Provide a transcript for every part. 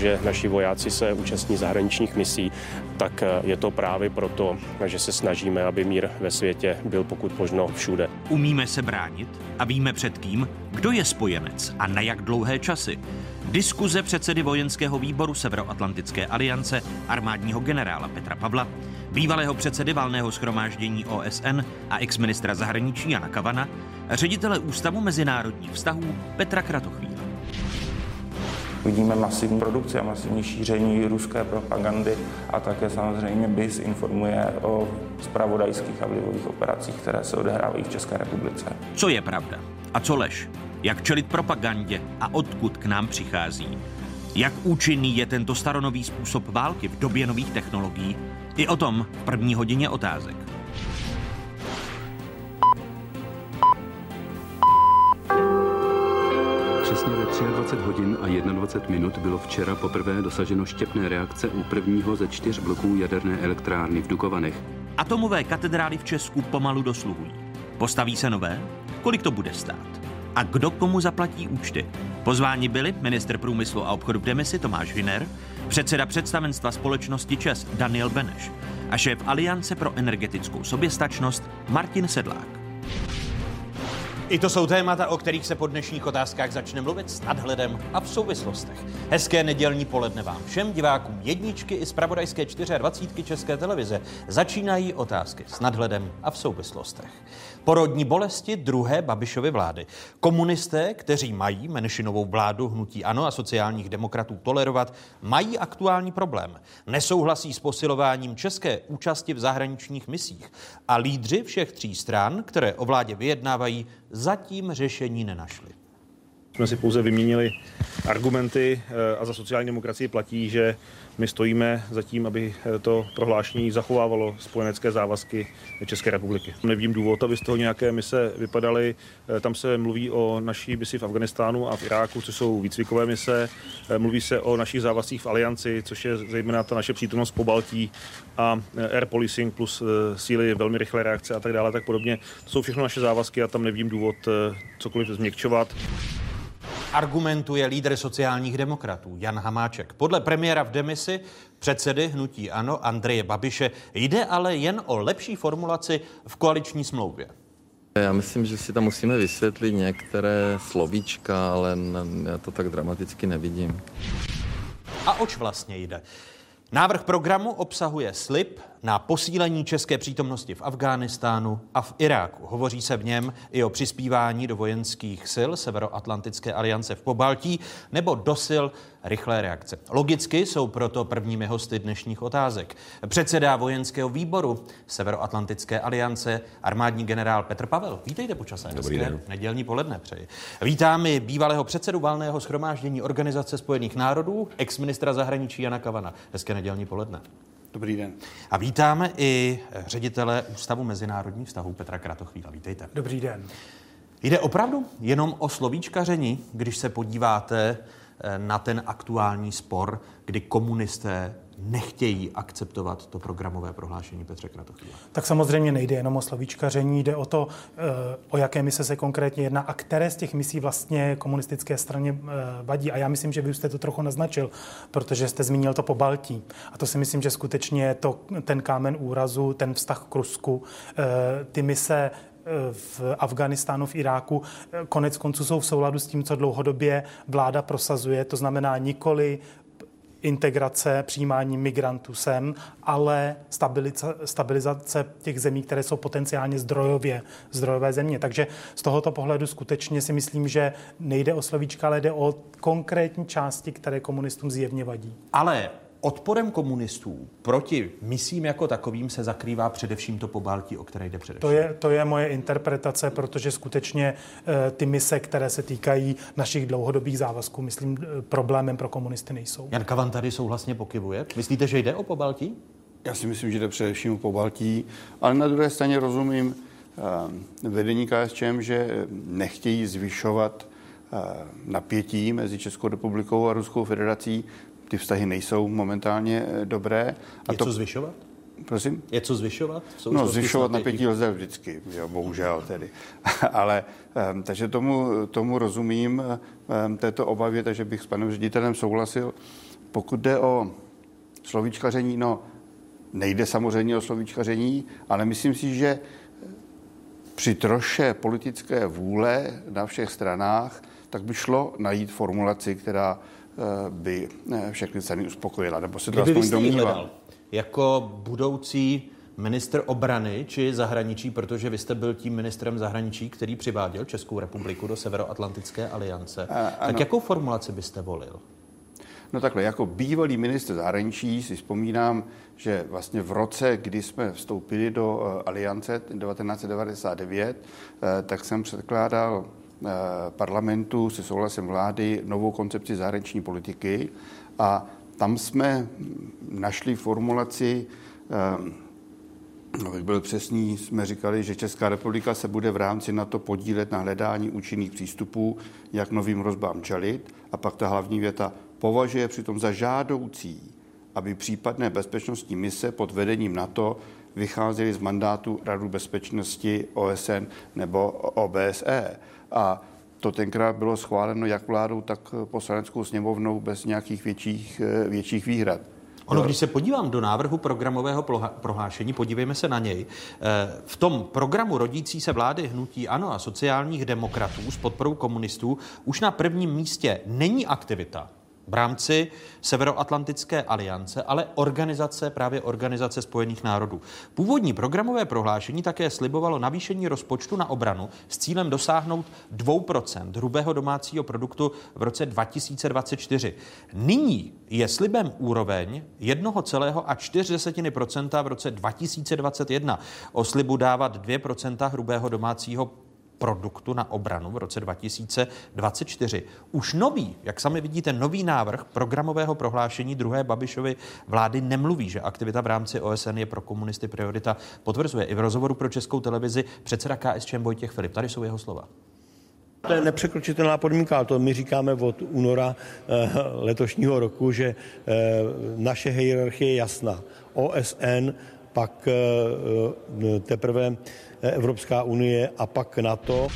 přestože naši vojáci se účastní zahraničních misí, tak je to právě proto, že se snažíme, aby mír ve světě byl pokud možno všude. Umíme se bránit a víme před kým, kdo je spojenec a na jak dlouhé časy. Diskuze předsedy vojenského výboru Severoatlantické aliance armádního generála Petra Pavla, bývalého předsedy valného schromáždění OSN a exministra zahraničí Jana Kavana, ředitele Ústavu mezinárodních vztahů Petra Kratochvíla. Vidíme masivní produkci a masivní šíření ruské propagandy a také samozřejmě BIS informuje o spravodajských a vlivových operacích, které se odehrávají v České republice. Co je pravda a co lež? Jak čelit propagandě a odkud k nám přichází? Jak účinný je tento staronový způsob války v době nových technologií? I o tom v první hodině otázek. Přesně ve 23 hodin a 21 minut bylo včera poprvé dosaženo štěpné reakce u prvního ze čtyř bloků jaderné elektrárny v Dukovanech. Atomové katedrály v Česku pomalu dosluhují. Postaví se nové? Kolik to bude stát? A kdo komu zaplatí účty? Pozváni byli minister průmyslu a obchodu v demisi Tomáš Hiner, předseda představenstva společnosti ČES Daniel Beneš a šéf Aliance pro energetickou soběstačnost Martin Sedlák. I to jsou témata, o kterých se po dnešních otázkách začne mluvit s nadhledem a v souvislostech. Hezké nedělní poledne vám všem divákům jedničky i z pravodajské 24 České televize. Začínají otázky s nadhledem a v souvislostech. Porodní bolesti druhé Babišovy vlády. Komunisté, kteří mají menšinovou vládu hnutí ANO a sociálních demokratů tolerovat, mají aktuální problém. Nesouhlasí s posilováním české účasti v zahraničních misích. A lídři všech tří stran, které o vládě vyjednávají, zatím řešení nenašli. Jsme si pouze vyměnili argumenty eh, a za sociální demokracii platí, že my stojíme za tím, aby eh, to prohlášení zachovávalo spojenecké závazky České republiky. Nevím důvod, aby z toho nějaké mise vypadaly. Eh, tam se mluví o naší misi v Afganistánu a v Iráku, což jsou výcvikové mise. Mluví se o našich závazcích v Alianci, což je zejména ta naše přítomnost po Baltí a air policing plus síly velmi rychlé reakce a tak dále, tak podobně. To jsou všechno naše závazky a tam nevím důvod cokoliv změkčovat argumentuje lídr sociálních demokratů Jan Hamáček. Podle premiéra v demisi předsedy hnutí ANO Andreje Babiše jde ale jen o lepší formulaci v koaliční smlouvě. Já myslím, že si tam musíme vysvětlit některé slovíčka, ale já to tak dramaticky nevidím. A oč vlastně jde? Návrh programu obsahuje slib na posílení české přítomnosti v Afghánistánu a v Iráku. Hovoří se v něm i o přispívání do vojenských sil Severoatlantické aliance v Pobaltí nebo do sil rychlé reakce. Logicky jsou proto prvními hosty dnešních otázek. Předseda vojenského výboru Severoatlantické aliance armádní generál Petr Pavel. Vítejte počasé. Dobrý den. Nedělní poledne přeji. Vítáme bývalého předsedu valného schromáždění Organizace spojených národů, ex-ministra zahraničí Jana Kavana. Hezké nedělní poledne. Dobrý den. A vítáme i ředitele Ústavu mezinárodních vztahů Petra Kratochvíla. Vítejte. Dobrý den. Jde opravdu jenom o slovíčkaření, když se podíváte eh, na ten aktuální spor, kdy komunisté nechtějí akceptovat to programové prohlášení Petře Kratochvíla? Tak samozřejmě nejde jenom o slovíčkaření, jde o to, eh, o jaké mise se konkrétně jedná a které z těch misí vlastně komunistické straně eh, vadí. A já myslím, že vy jste to trochu naznačil, protože jste zmínil to po Baltí. A to si myslím, že skutečně je to ten kámen úrazu, ten vztah k Rusku. Eh, ty mise v Afganistánu, v Iráku, konec konců jsou v souladu s tím, co dlouhodobě vláda prosazuje, to znamená nikoli integrace, přijímání migrantů sem, ale stabilizace, stabilizace těch zemí, které jsou potenciálně zdrojově, zdrojové země. Takže z tohoto pohledu skutečně si myslím, že nejde o slovíčka, ale jde o konkrétní části, které komunistům zjevně vadí. Ale Odporem komunistů proti misím jako takovým se zakrývá především to pobaltí, o které jde především. To je, to je moje interpretace, protože skutečně e, ty mise, které se týkají našich dlouhodobých závazků, myslím, e, problémem pro komunisty nejsou. Jan Kavan tady souhlasně pokyvuje. Myslíte, že jde o pobaltí? Já si myslím, že jde především o pobaltí, ale na druhé straně rozumím e, vedení KSČM, že nechtějí zvyšovat napětí mezi Českou republikou a Ruskou federací, ty vztahy nejsou momentálně eh, dobré. A je to co zvyšovat? Prosím? Je co zvyšovat? No, zvyšovat napětí lze vždycky, jo, bohužel tedy. Ale um, takže tomu, tomu rozumím, um, této obavě, takže bych s panem ředitelem souhlasil. pokud jde o slovíčkaření, no nejde samozřejmě o slovíčkaření, ale myslím si, že při troše politické vůle na všech stranách, tak by šlo najít formulaci, která by eh, všechny ceny uspokojila. Nebo se to Kdyby aspoň hledal jako budoucí minister obrany či zahraničí, protože vy jste byl tím ministrem zahraničí, který přiváděl Českou republiku do Severoatlantické aliance. A, tak jakou formulaci byste volil? No takhle, jako bývalý minister zahraničí si vzpomínám, že vlastně v roce, kdy jsme vstoupili do aliance 1999, uh, eh, tak jsem předkládal parlamentu se souhlasem vlády novou koncepci zahraniční politiky a tam jsme našli formulaci Abych byl přesný, jsme říkali, že Česká republika se bude v rámci NATO podílet na hledání účinných přístupů, jak novým hrozbám čelit. A pak ta hlavní věta považuje přitom za žádoucí, aby případné bezpečnostní mise pod vedením NATO vycházely z mandátu Radu bezpečnosti OSN nebo OBSE. A to tenkrát bylo schváleno jak vládou, tak poslaneckou sněmovnou bez nějakých větších, větších výhrad. Ono, když se podívám do návrhu programového prohlášení, podívejme se na něj. Eh, v tom programu rodící se vlády hnutí ANO a sociálních demokratů s podporou komunistů už na prvním místě není aktivita v rámci Severoatlantické aliance, ale organizace, právě Organizace spojených národů. Původní programové prohlášení také slibovalo navýšení rozpočtu na obranu s cílem dosáhnout 2% hrubého domácího produktu v roce 2024. Nyní je slibem úroveň 1,4% v roce 2021. O slibu dávat 2% hrubého domácího produktu na obranu v roce 2024. Už nový, jak sami vidíte, nový návrh programového prohlášení druhé Babišovy vlády nemluví, že aktivita v rámci OSN je pro komunisty priorita. Potvrzuje i v rozhovoru pro českou televizi předseda KSČM Vojtěch Filip. Tady jsou jeho slova. To je nepřekročitelná podmínka, to my říkáme od února eh, letošního roku, že eh, naše hierarchie je jasná. OSN, pak eh, teprve Evropská unie a pak NATO.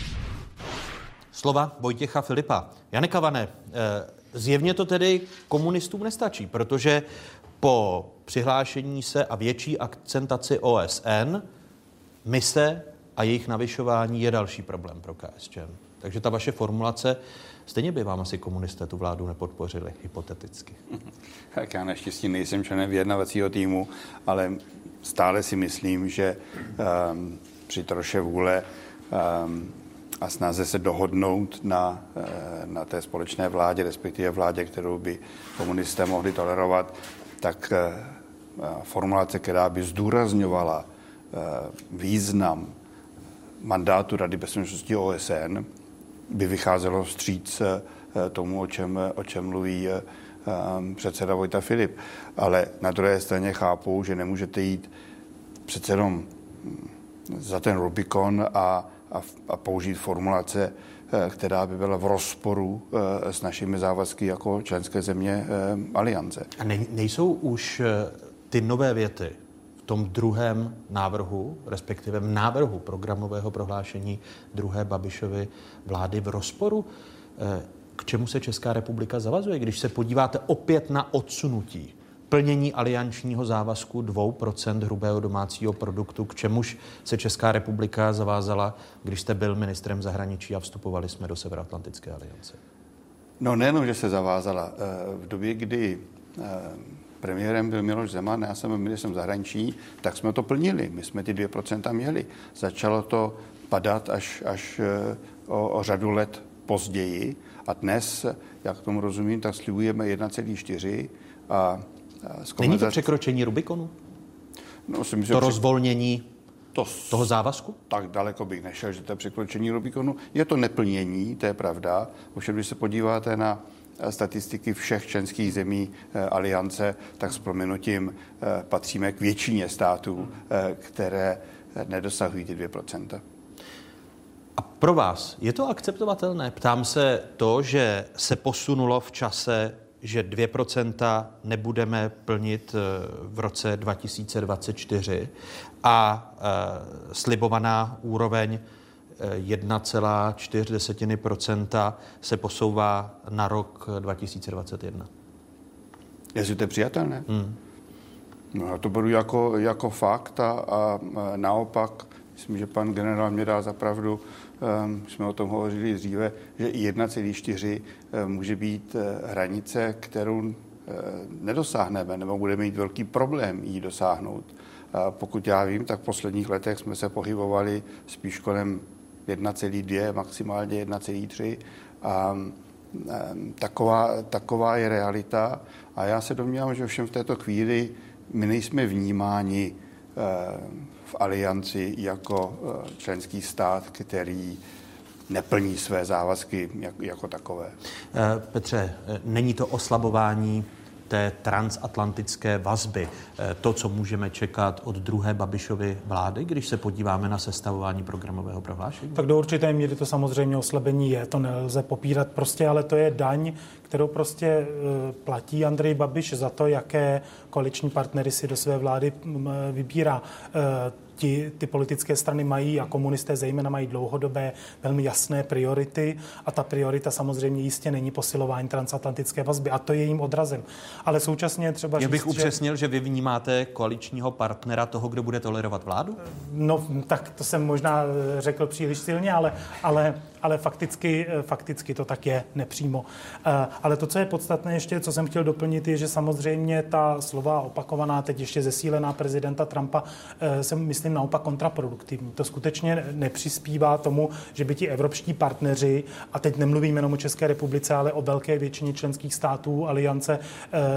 Slova Vojtěcha Filipa. Jane Kavane, eh, zjevně to tedy komunistům nestačí, protože po přihlášení se a větší akcentaci OSN mise a jejich navyšování je další problém pro KSČM. Takže ta vaše formulace, stejně by vám asi komunisté tu vládu nepodpořili, hypoteticky. Tak já naštěstí nejsem členem vyjednavacího týmu, ale stále si myslím, že um, při troše vůle um, a snaze se dohodnout na, uh, na té společné vládě, respektive vládě, kterou by komunisté mohli tolerovat, tak uh, formulace, která by zdůrazňovala uh, význam mandátu Rady bezpečnosti OSN, by vycházelo vstříc tomu, o čem, o čem mluví um, předseda Vojta Filip. Ale na druhé straně chápu, že nemůžete jít přece jenom za ten Rubikon a, a, a použít formulace, eh, která by byla v rozporu eh, s našimi závazky jako členské země eh, aliance. A ne, nejsou už ty nové věty v tom druhém návrhu, respektive v návrhu programového prohlášení druhé Babišovy vlády v rozporu? K čemu se Česká republika zavazuje, když se podíváte opět na odsunutí plnění aliančního závazku 2% hrubého domácího produktu, k čemuž se Česká republika zavázala, když jste byl ministrem zahraničí a vstupovali jsme do Severoatlantické aliance? No nejenom, že se zavázala. Eh, v době, kdy eh, premiérem byl Miloš Zeman, já jsem ministrem zahraničí, tak jsme to plnili. My jsme ty 2% měli. Začalo to padat až, až eh, o, o řadu let později a dnes, jak tomu rozumím, tak slibujeme 1,4 a Není to překročení Rubikonu? No, si myslím, to rozvolnění to, toho závazku? Tak daleko bych nešel, že to je překročení Rubikonu. Je to neplnění, to je pravda. Ovšem, když se podíváte na eh, statistiky všech členských zemí eh, aliance, tak s proměnutím eh, patříme k většině států, které nedosahují ty 2%. A pro vás je to akceptovatelné? Ptám se to, že se posunulo v čase že 2% nebudeme plnit eh, v roce 2024 a eh, slibovaná úroveň 1,4% eh, se posouvá na rok 2021. Jestli to je přijatelné? Hmm. No, já to beru jako, jako fakt a, a naopak, myslím, že pan generál mě dá zapravdu, um, jsme o tom hovořili dříve, že i 1,4 um, může být uh, hranice, kterou uh, nedosáhneme, nebo budeme mít velký problém ji dosáhnout. Pokud já vím, tak v posledních letech jsme se pohybovali spíš kolem 1,2, maximálně 1,3. A um, taková, taková je realita. A já se domnívám, že všem v této chvíli my nejsme vnímáni eh, alianci jako eh, členský stát, který neplní své závazky jako takové. Eh, Petře, není to oslabování té transatlantické vazby, to, co můžeme čekat od druhé Babišovy vlády, když se podíváme na sestavování programového prohlášení? Tak do určité míry to samozřejmě oslabení je, to nelze popírat prostě, ale to je daň, kterou prostě e, platí Andrej Babiš za to, jaké koaliční partnery si do své vlády vybírá. Ti, ty politické strany mají a komunisté zejména mají dlouhodobé velmi jasné priority a ta priorita samozřejmě jistě není posilování transatlantické vazby a to je jejím odrazem. Ale současně třeba Já bych říct, upřesnil, že... že vy vnímáte koaličního partnera toho, kdo bude tolerovat vládu? No, tak to jsem možná e, řekl příliš silně, ale, ale ale fakticky, eh, fakticky to tak je nepřímo. Eh, ale to, co je podstatné ještě, co jsem chtěl doplnit, je, že samozřejmě ta slova opakovaná, teď ještě zesílená prezidenta Trumpa, eh, se myslím naopak kontraproduktivní. To skutečně nepřispívá tomu, že by ti evropští partneři, a teď nemluvím jenom o České republice, ale o velké většině členských států aliance,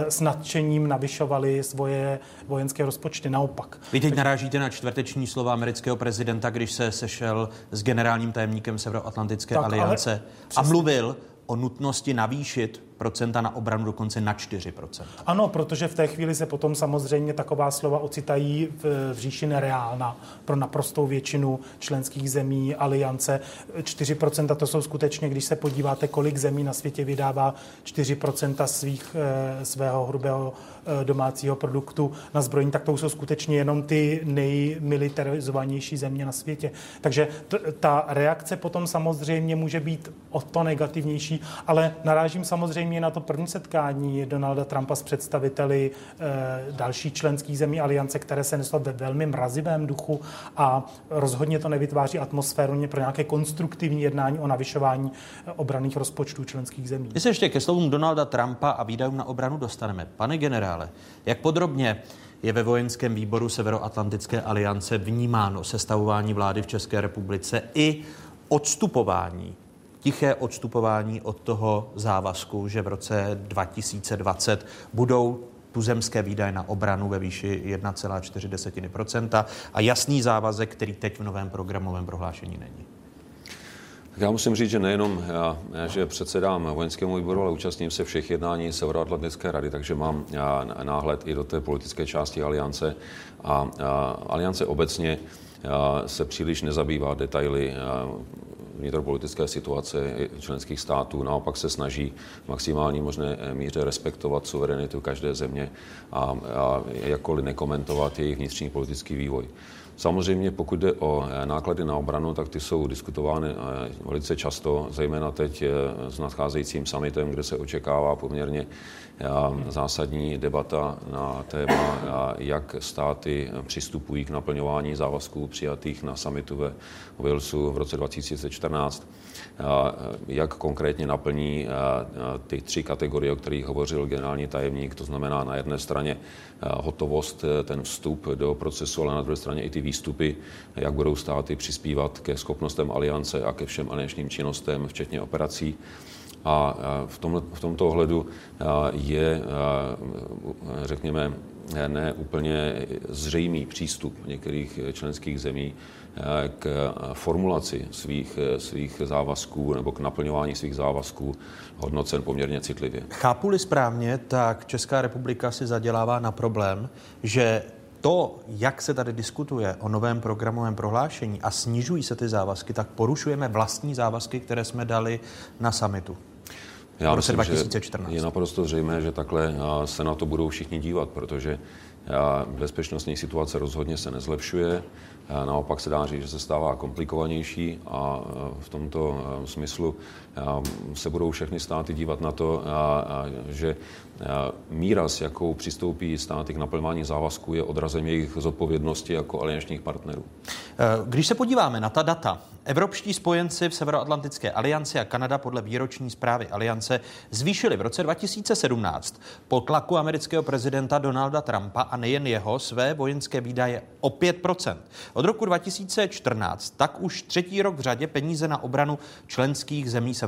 s nadšením navyšovali svoje vojenské rozpočty. Naopak. Vy teď narážíte na čtvrteční slova amerického prezidenta, když se sešel s generálním tajemníkem Severoatlantické Severoatlantické tak, aliance a mluvil o nutnosti navýšit procenta na obranu dokonce na 4%. Ano, protože v té chvíli se potom samozřejmě taková slova ocitají v, v říši nereálna pro naprostou většinu členských zemí aliance. 4% to jsou skutečně, když se podíváte, kolik zemí na světě vydává 4% svých, eh, svého hrubého eh, domácího produktu na zbrojení, tak to jsou skutečně jenom ty nejmilitarizovanější země na světě. Takže t- ta reakce potom samozřejmě může být o to negativnější, ale narážím samozřejmě samozřejmě na to první setkání Donalda Trumpa s představiteli e, dalších členských zemí aliance, které se neslo ve velmi mrazivém duchu a rozhodně to nevytváří atmosféru pro nějaké konstruktivní jednání o navyšování eh, obraných rozpočtů členských zemí. My se ještě ke slovům Donalda Trumpa a výdajům na obranu dostaneme. Pane generále, jak podrobně je ve vojenském výboru Severoatlantické aliance vnímáno sestavování vlády v České republice i odstupování tiché odstupování od toho závazku, že v roce 2020 budou tuzemské výdaje na obranu ve výši 1,4 a jasný závazek, který teď v novém programovém prohlášení není. Já musím říct, že nejenom já, já že předsedám vojenskému výboru, ale účastním se všech jednání Severoatlantické rady, takže mám já, náhled i do té politické části aliance. A, a aliance obecně se příliš nezabývá detaily vnitropolitické situace členských států. Naopak se snaží v maximální možné míře respektovat suverenitu každé země a, a jakkoliv nekomentovat jejich vnitřní politický vývoj. Samozřejmě pokud jde o eh, náklady na obranu, tak ty jsou diskutovány eh, velice často, zejména teď eh, s nadcházejícím summitem, kde se očekává poměrně zásadní debata na téma, jak státy přistupují k naplňování závazků přijatých na summitu ve Walesu v roce 2014 jak konkrétně naplní ty tři kategorie, o kterých hovořil generální tajemník, to znamená na jedné straně hotovost, ten vstup do procesu, ale na druhé straně i ty výstupy, jak budou státy přispívat ke schopnostem aliance a ke všem aliančním činnostem, včetně operací. A v, tom, v tomto ohledu je, řekněme, ne úplně zřejmý přístup některých členských zemí k formulaci svých, svých závazků nebo k naplňování svých závazků hodnocen poměrně citlivě. Chápu-li správně, tak Česká republika si zadělává na problém, že to, jak se tady diskutuje o novém programovém prohlášení a snižují se ty závazky, tak porušujeme vlastní závazky, které jsme dali na samitu. Já myslím, 2014. že je naprosto zřejmé, že takhle se na to budou všichni dívat, protože bezpečnostní situace rozhodně se nezlepšuje. Naopak se dá říct, že se stává komplikovanější a v tomto smyslu se budou všechny státy dívat na to, že míra, s jakou přistoupí státy k naplňování závazků, je odrazem jejich zodpovědnosti jako aliančních partnerů. Když se podíváme na ta data, Evropští spojenci v Severoatlantické alianci a Kanada podle výroční zprávy aliance zvýšili v roce 2017 po tlaku amerického prezidenta Donalda Trumpa a nejen jeho své vojenské výdaje o 5%. Od roku 2014 tak už třetí rok v řadě peníze na obranu členských zemí Severoatlantické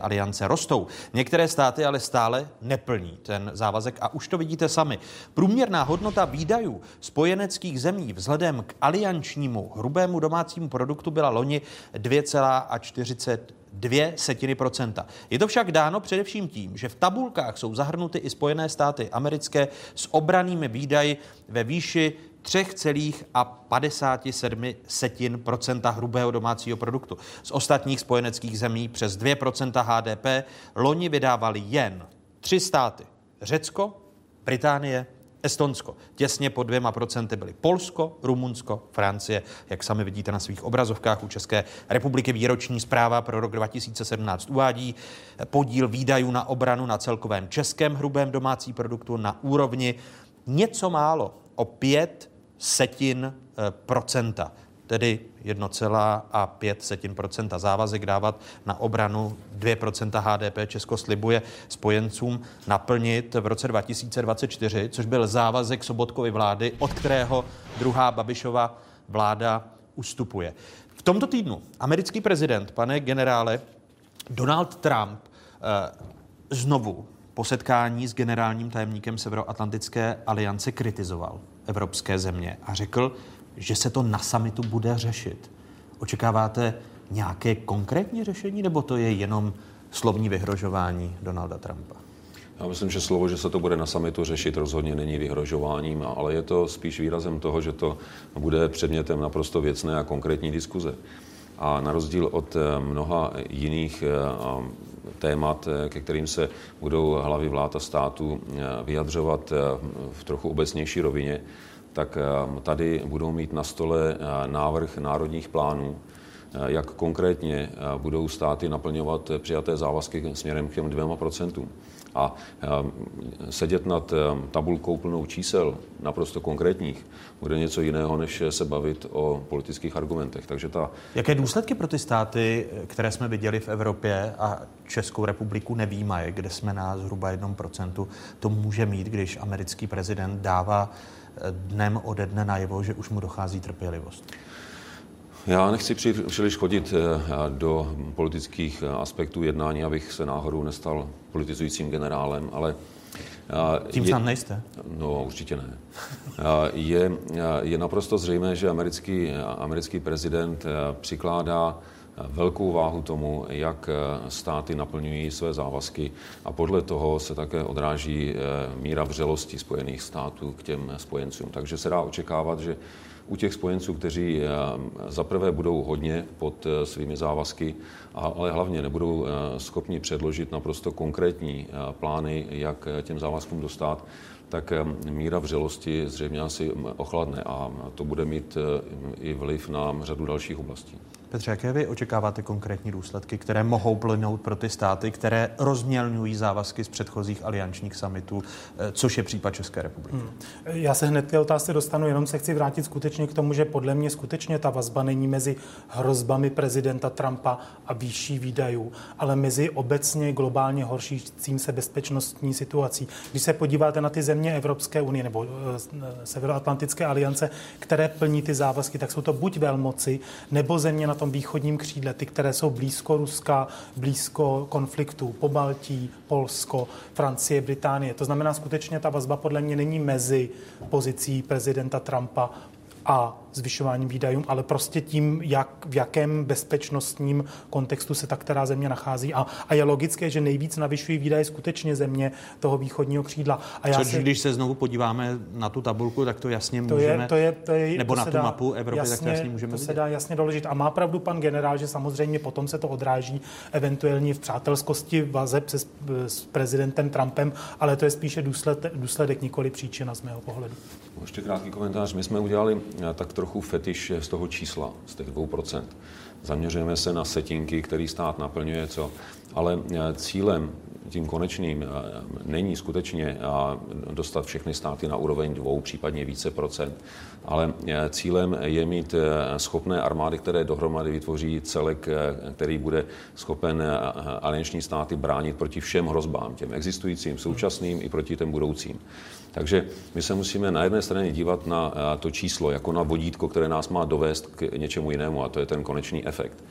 aliance rostou. Některé státy ale stále neplní ten závazek a už to vidíte sami. Průměrná hodnota výdajů spojeneckých zemí vzhledem k aliančnímu hrubému domácímu produktu byla loni 2,42 setiny procenta. Je to však dáno především tím, že v tabulkách jsou zahrnuty i Spojené státy americké s obranými výdaji ve výši 3,57 setin procenta hrubého domácího produktu. Z ostatních spojeneckých zemí přes 2% HDP loni vydávali jen tři státy. Řecko, Británie, Estonsko. Těsně pod dvěma procenty byly Polsko, Rumunsko, Francie. Jak sami vidíte na svých obrazovkách u České republiky výroční zpráva pro rok 2017 uvádí podíl výdajů na obranu na celkovém českém hrubém domácí produktu na úrovni něco málo o 5 setin eh, procenta tedy 1,5% závazek dávat na obranu 2% HDP. Česko slibuje spojencům naplnit v roce 2024, což byl závazek Sobotkovy vlády, od kterého druhá Babišova vláda ustupuje. V tomto týdnu americký prezident, pane generále, Donald Trump eh, znovu po setkání s generálním tajemníkem Severoatlantické aliance kritizoval evropské země a řekl, že se to na samitu bude řešit. Očekáváte nějaké konkrétní řešení, nebo to je jenom slovní vyhrožování Donalda Trumpa? Já myslím, že slovo, že se to bude na samitu řešit, rozhodně není vyhrožováním, ale je to spíš výrazem toho, že to bude předmětem naprosto věcné a konkrétní diskuze. A na rozdíl od eh, mnoha jiných eh, témat, eh, ke kterým se budou hlavy vlád a států vyjadřovat v trochu obecnější rovině, tak eh, tady budou mít na stole eh, návrh národních plánů, eh, jak konkrétně budou státy naplňovat přijaté závazky směrem k těm dvěma procentům. A sedět nad tabulkou plnou čísel, naprosto konkrétních, bude něco jiného, než se bavit o politických argumentech. Takže ta... Jaké důsledky pro ty státy, které jsme viděli v Evropě a Českou republiku nevýmaje, kde jsme na zhruba jednom procentu, to může mít, když americký prezident dává dnem ode dne najevo, že už mu dochází trpělivost? Já nechci příliš chodit eh, do politických aspektů jednání, abych se náhodou nestal politizujícím generálem, ale eh, tím je, sám nejste? No, určitě ne. Eh, je, je naprosto zřejmé, že americký, americký prezident přikládá velkou váhu tomu, jak eh, státy naplňují své závazky a podle toho se také odráží eh, míra vřelosti Spojených států k těm spojencům. Takže se dá očekávat, že u těch spojenců, kteří eh, zaprvé budou hodně pod svými závazky, ale hlavně nebudou schopni předložit naprosto konkrétní plány, jak těm závazkům dostat, tak míra vřelosti zřejmě asi ochladne a to bude mít i vliv na řadu dalších oblastí. Petře, jaké vy očekáváte konkrétní důsledky, které mohou plynout pro ty státy, které rozmělňují závazky z předchozích aliančních summitů, eh, což je případ České republiky? Hmm. Já se hned ty otázky dostanu, jenom se chci vrátit skutečně k tomu, že podle mě skutečně ta vazba není mezi hrozbami prezidenta Trumpa a výšší výdajů, ale mezi obecně globálně horšícím se bezpečnostní situací. Když se podíváte na ty země Evropské unie nebo e, Severoatlantické aliance, které plní ty závazky, tak jsou to buď velmoci, nebo země na tom východním křídle, ty, které jsou blízko Ruska, blízko konfliktů, po Baltí, Polsko, Francie, Británie. To znamená, skutečně ta vazba podle mě není mezi pozicí prezidenta Trumpa a zvyšováním výdajů, ale prostě tím, jak, v jakém bezpečnostním kontextu se ta která země nachází. A, a je logické, že nejvíc navyšují výdaje skutečně země toho východního křídla. A já Což, si, když se znovu podíváme na tu tabulku, tak to jasně to můžeme, je, to je, to je, nebo to na tu dá, mapu Evropy, jasně, tak to jasně můžeme To vidět. se dá jasně doložit. A má pravdu pan generál, že samozřejmě potom se to odráží eventuálně v přátelskosti vazeb se, s prezidentem Trumpem, ale to je spíše důsledek, důsledek nikoli příčina z mého pohledu. Ještě krátký komentář. My jsme udělali eh, tak trochu fetiš z toho čísla, z těch 2%. Zaměřujeme se na setinky, který stát naplňuje, co. Ale eh, cílem tím konečným eh, není skutečně dostat všechny státy na úroveň dvou, případně více procent, ale cílem je mít schopné armády, které dohromady vytvoří celek, který bude schopen alianční státy bránit proti všem hrozbám, těm existujícím, současným i proti těm budoucím. Takže my se musíme na jedné straně dívat na to číslo jako na vodítko, které nás má dovést k něčemu jinému, a to je ten konečný efekt.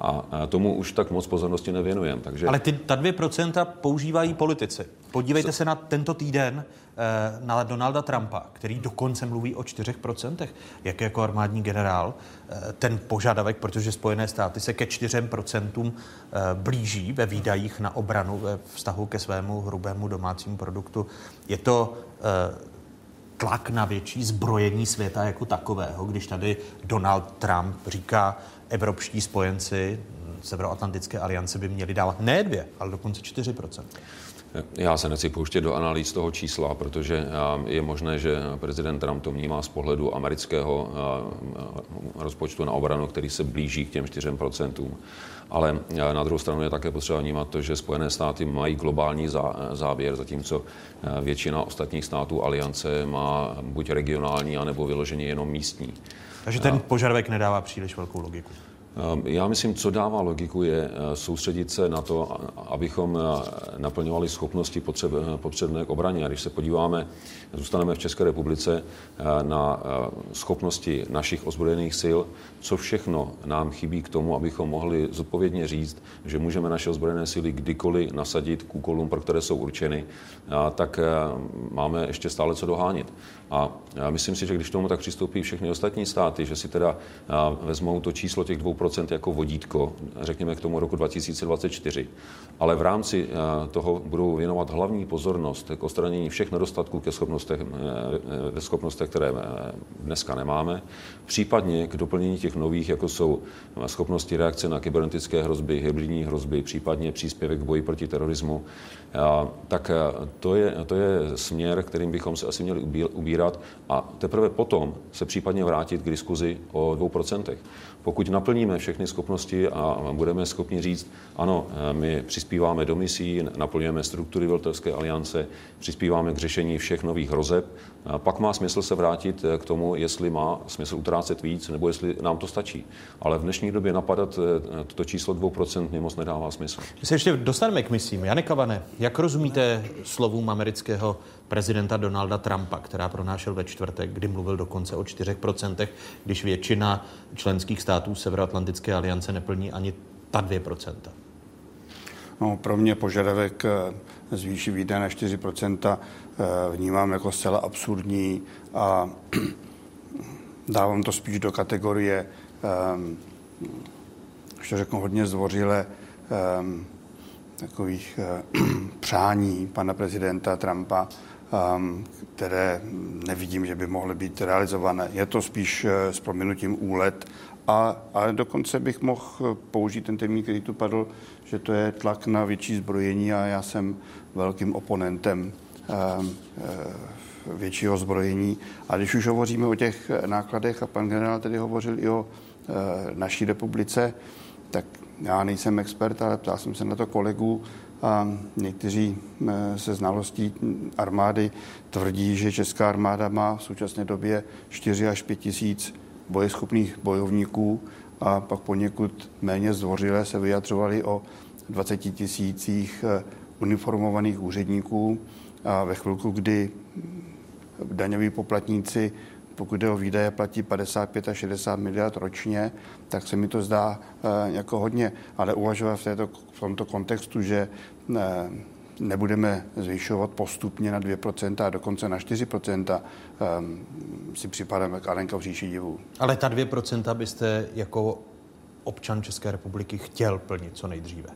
A tomu už tak moc pozornosti nevěnujeme. Takže... Ale ty, ta 2% používají politici. Podívejte se na tento týden eh, na Donalda Trumpa, který dokonce mluví o 4%, jak jako armádní generál, eh, ten požadavek, protože Spojené státy se ke 4% eh, blíží ve výdajích na obranu ve vztahu ke svému hrubému domácímu produktu. Je to tlak na větší zbrojení světa jako takového, když tady Donald Trump říká, evropští spojenci Severoatlantické aliance by měli dávat ne dvě, ale dokonce 4% já se nechci pouštět do analýz toho čísla, protože je možné, že prezident Trump to vnímá z pohledu amerického rozpočtu na obranu, který se blíží k těm 4%. Ale na druhou stranu je také potřeba vnímat to, že Spojené státy mají globální závěr, zatímco většina ostatních států aliance má buď regionální, anebo vyloženě jenom místní. Takže ten požadavek nedává příliš velkou logiku. Já myslím, co dává logiku, je eh, soustředit se na to, abychom eh, naplňovali schopnosti potřebné k obraně. A když se podíváme, zůstaneme v České republice, eh, na schopnosti našich ozbrojených sil, co všechno nám chybí k tomu, abychom mohli zodpovědně říct, že můžeme naše ozbrojené síly kdykoliv nasadit k úkolům, pro které jsou určeny, tak máme ještě stále co dohánět. A myslím si, že když tomu tak přistoupí všechny ostatní státy, že si teda vezmou to číslo těch 2% jako vodítko, řekněme k tomu roku 2024, ale v rámci toho budou věnovat hlavní pozornost k odstranění všech nedostatků ke schopnostech, e, e, ve schopnostech, které dneska nemáme, případně k doplnění těch nových, jako jsou schopnosti reakce na kybernetické hrozby, hybridní hrozby, případně příspěvek k boji proti terorismu, tak to je, to je směr, kterým bychom se asi měli ubírat a teprve potom se případně vrátit k diskuzi o 2%. Pokud naplníme všechny schopnosti a budeme schopni říct, ano, my přispíváme do misí, naplňujeme struktury Veltelské aliance, přispíváme k řešení všech nových hrozeb, pak má smysl se vrátit k tomu, jestli má smysl utrácet víc, nebo jestli nám to stačí. Ale v dnešní době napadat eh, toto číslo 2% mě moc nedává smysl. My se ještě dostaneme k misím. Janek Kavane, jak rozumíte slovům amerického prezidenta Donalda Trumpa, která pronášel ve čtvrtek, kdy mluvil dokonce o 4%, když většina členských států Severoatlantické aliance neplní ani ta 2%? No, pro mě požadavek eh, zvýšit výdaje na 4% eh, vnímám jako zcela absurdní a dávám to spíš do kategorie, už to řeknu hodně zdvořile, takových eh, přání pana prezidenta Trumpa, které nevidím, že by mohly být realizované. Je to spíš s prominutím úlet a, ale dokonce bych mohl použít ten termín, který tu padl, že to je tlak na větší zbrojení a já jsem velkým oponentem eh, eh, většího zbrojení. A když už hovoříme o těch nákladech, a pan generál tedy hovořil i o eh, naší republice, tak já nejsem expert, ale ptal jsem se na to kolegů a někteří se znalostí armády tvrdí, že česká armáda má v současné době 4 až 5 tisíc bojeschopných bojovníků a pak poněkud méně zdvořile se vyjadřovali o 20 tisících eh, uniformovaných úředníků. A ve chvilku, kdy daňoví poplatníci, pokud jde o výdaje, platí 55 a 60 miliard ročně, tak se mi to zdá eh, jako hodně. Ale uvažovat v, této, v tomto kontextu, že eh, nebudeme zvyšovat postupně na 2% a dokonce na 4%, um, si připadáme k Alenka v říši divů. Ale ta 2% byste jako občan České republiky chtěl plnit co nejdříve?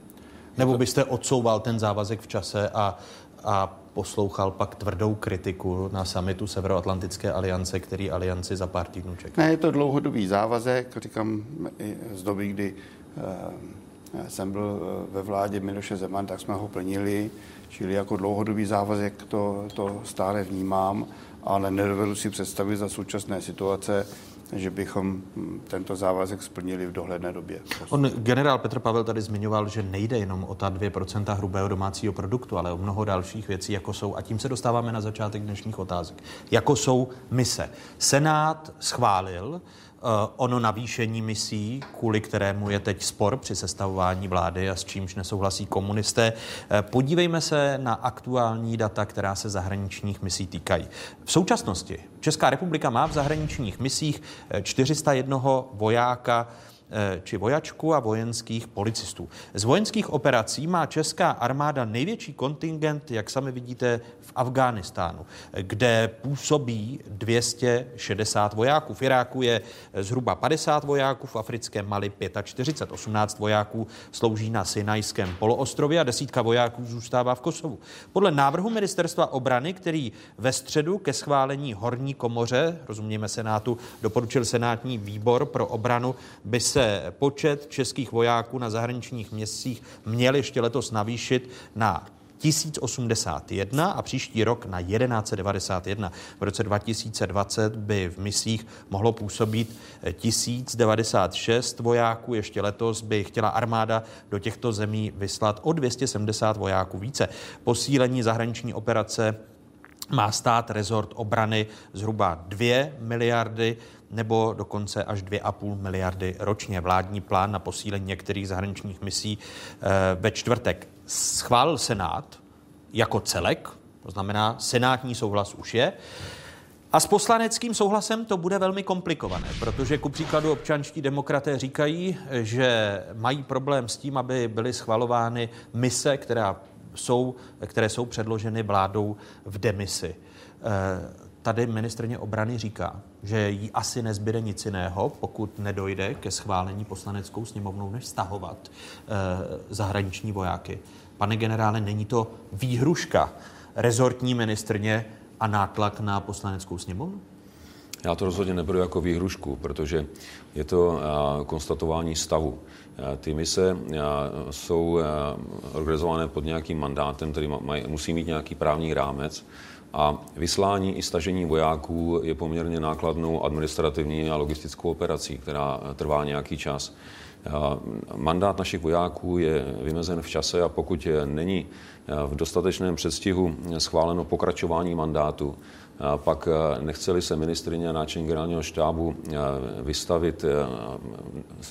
Nebo byste odsouval ten závazek v čase a, a poslouchal pak tvrdou kritiku na samitu Severoatlantické aliance, který alianci za pár týdnů čeká? Ne, je to dlouhodobý závazek, říkám i z doby, kdy uh, jsem byl eh, ve vládě Miloše Zeman, tak jsme ho plnili, čili jako dlouhodobý závazek to, to stále vnímám, ale nedovedu si představit za současné situace, že bychom hm, tento závazek splnili v dohledné době. On, generál Petr Pavel tady zmiňoval, že nejde jenom o ta 2% hrubého domácího produktu, ale o mnoho dalších věcí, jako jsou, a tím se dostáváme na začátek dnešních otázek, jako jsou mise. Senát schválil ono navýšení misí, kvůli kterému je teď spor při sestavování vlády a s čímž nesouhlasí komunisté. Eh, podívejme se na aktuální data, která se zahraničních misí týkají. V současnosti Česká republika má v zahraničních misích 401 eh, vojáka, či vojačku a vojenských policistů. Z vojenských operací má česká armáda největší kontingent, jak sami vidíte, v Afghánistánu, kde působí 260 vojáků. V Iráku je zhruba 50 vojáků, v africkém Mali 45, 18 vojáků slouží na Sinajském poloostrově a desítka vojáků zůstává v Kosovu. Podle návrhu ministerstva obrany, který ve středu ke schválení horní komoře, rozumíme Senátu, doporučil Senátní výbor pro obranu, by se počet českých vojáků na zahraničních měsících měl ještě letos navýšit na 1081 a příští rok na 1191. V roce 2020 by v misích mohlo působit 1096 vojáků. Ještě letos by chtěla armáda do těchto zemí vyslat o 270 vojáků více. Posílení zahraniční operace má stát rezort obrany zhruba 2 miliardy nebo dokonce až 2,5 miliardy ročně. Vládní plán na posílení některých zahraničních misí eh, ve čtvrtek schválil Senát jako celek, to znamená, senátní souhlas už je. A s poslaneckým souhlasem to bude velmi komplikované, protože ku příkladu občanští demokraté říkají, že mají problém s tím, aby byly schvalovány mise, která jsou, které jsou předloženy vládou v demisi. Eh, tady ministrně obrany říká, že jí asi nezbyde nic jiného, pokud nedojde ke schválení poslaneckou sněmovnou, než stahovat eh, zahraniční vojáky. Pane generále, není to výhruška rezortní ministrně a nátlak na poslaneckou sněmovnu? Já to rozhodně neberu jako výhrušku, protože je to eh, konstatování stavu. Eh, ty mise jsou organizované pod nějakým mandátem, který musí mít nějaký právní rámec a vyslání i stažení vojáků je poměrně nákladnou administrativní a logistickou operací, která trvá nějaký čas. Mandát našich vojáků je vymezen v čase a pokud není v dostatečném předstihu schváleno pokračování mandátu, pak eh, nechceli se ministrině a náčelník generálního štábu eh, vystavit eh,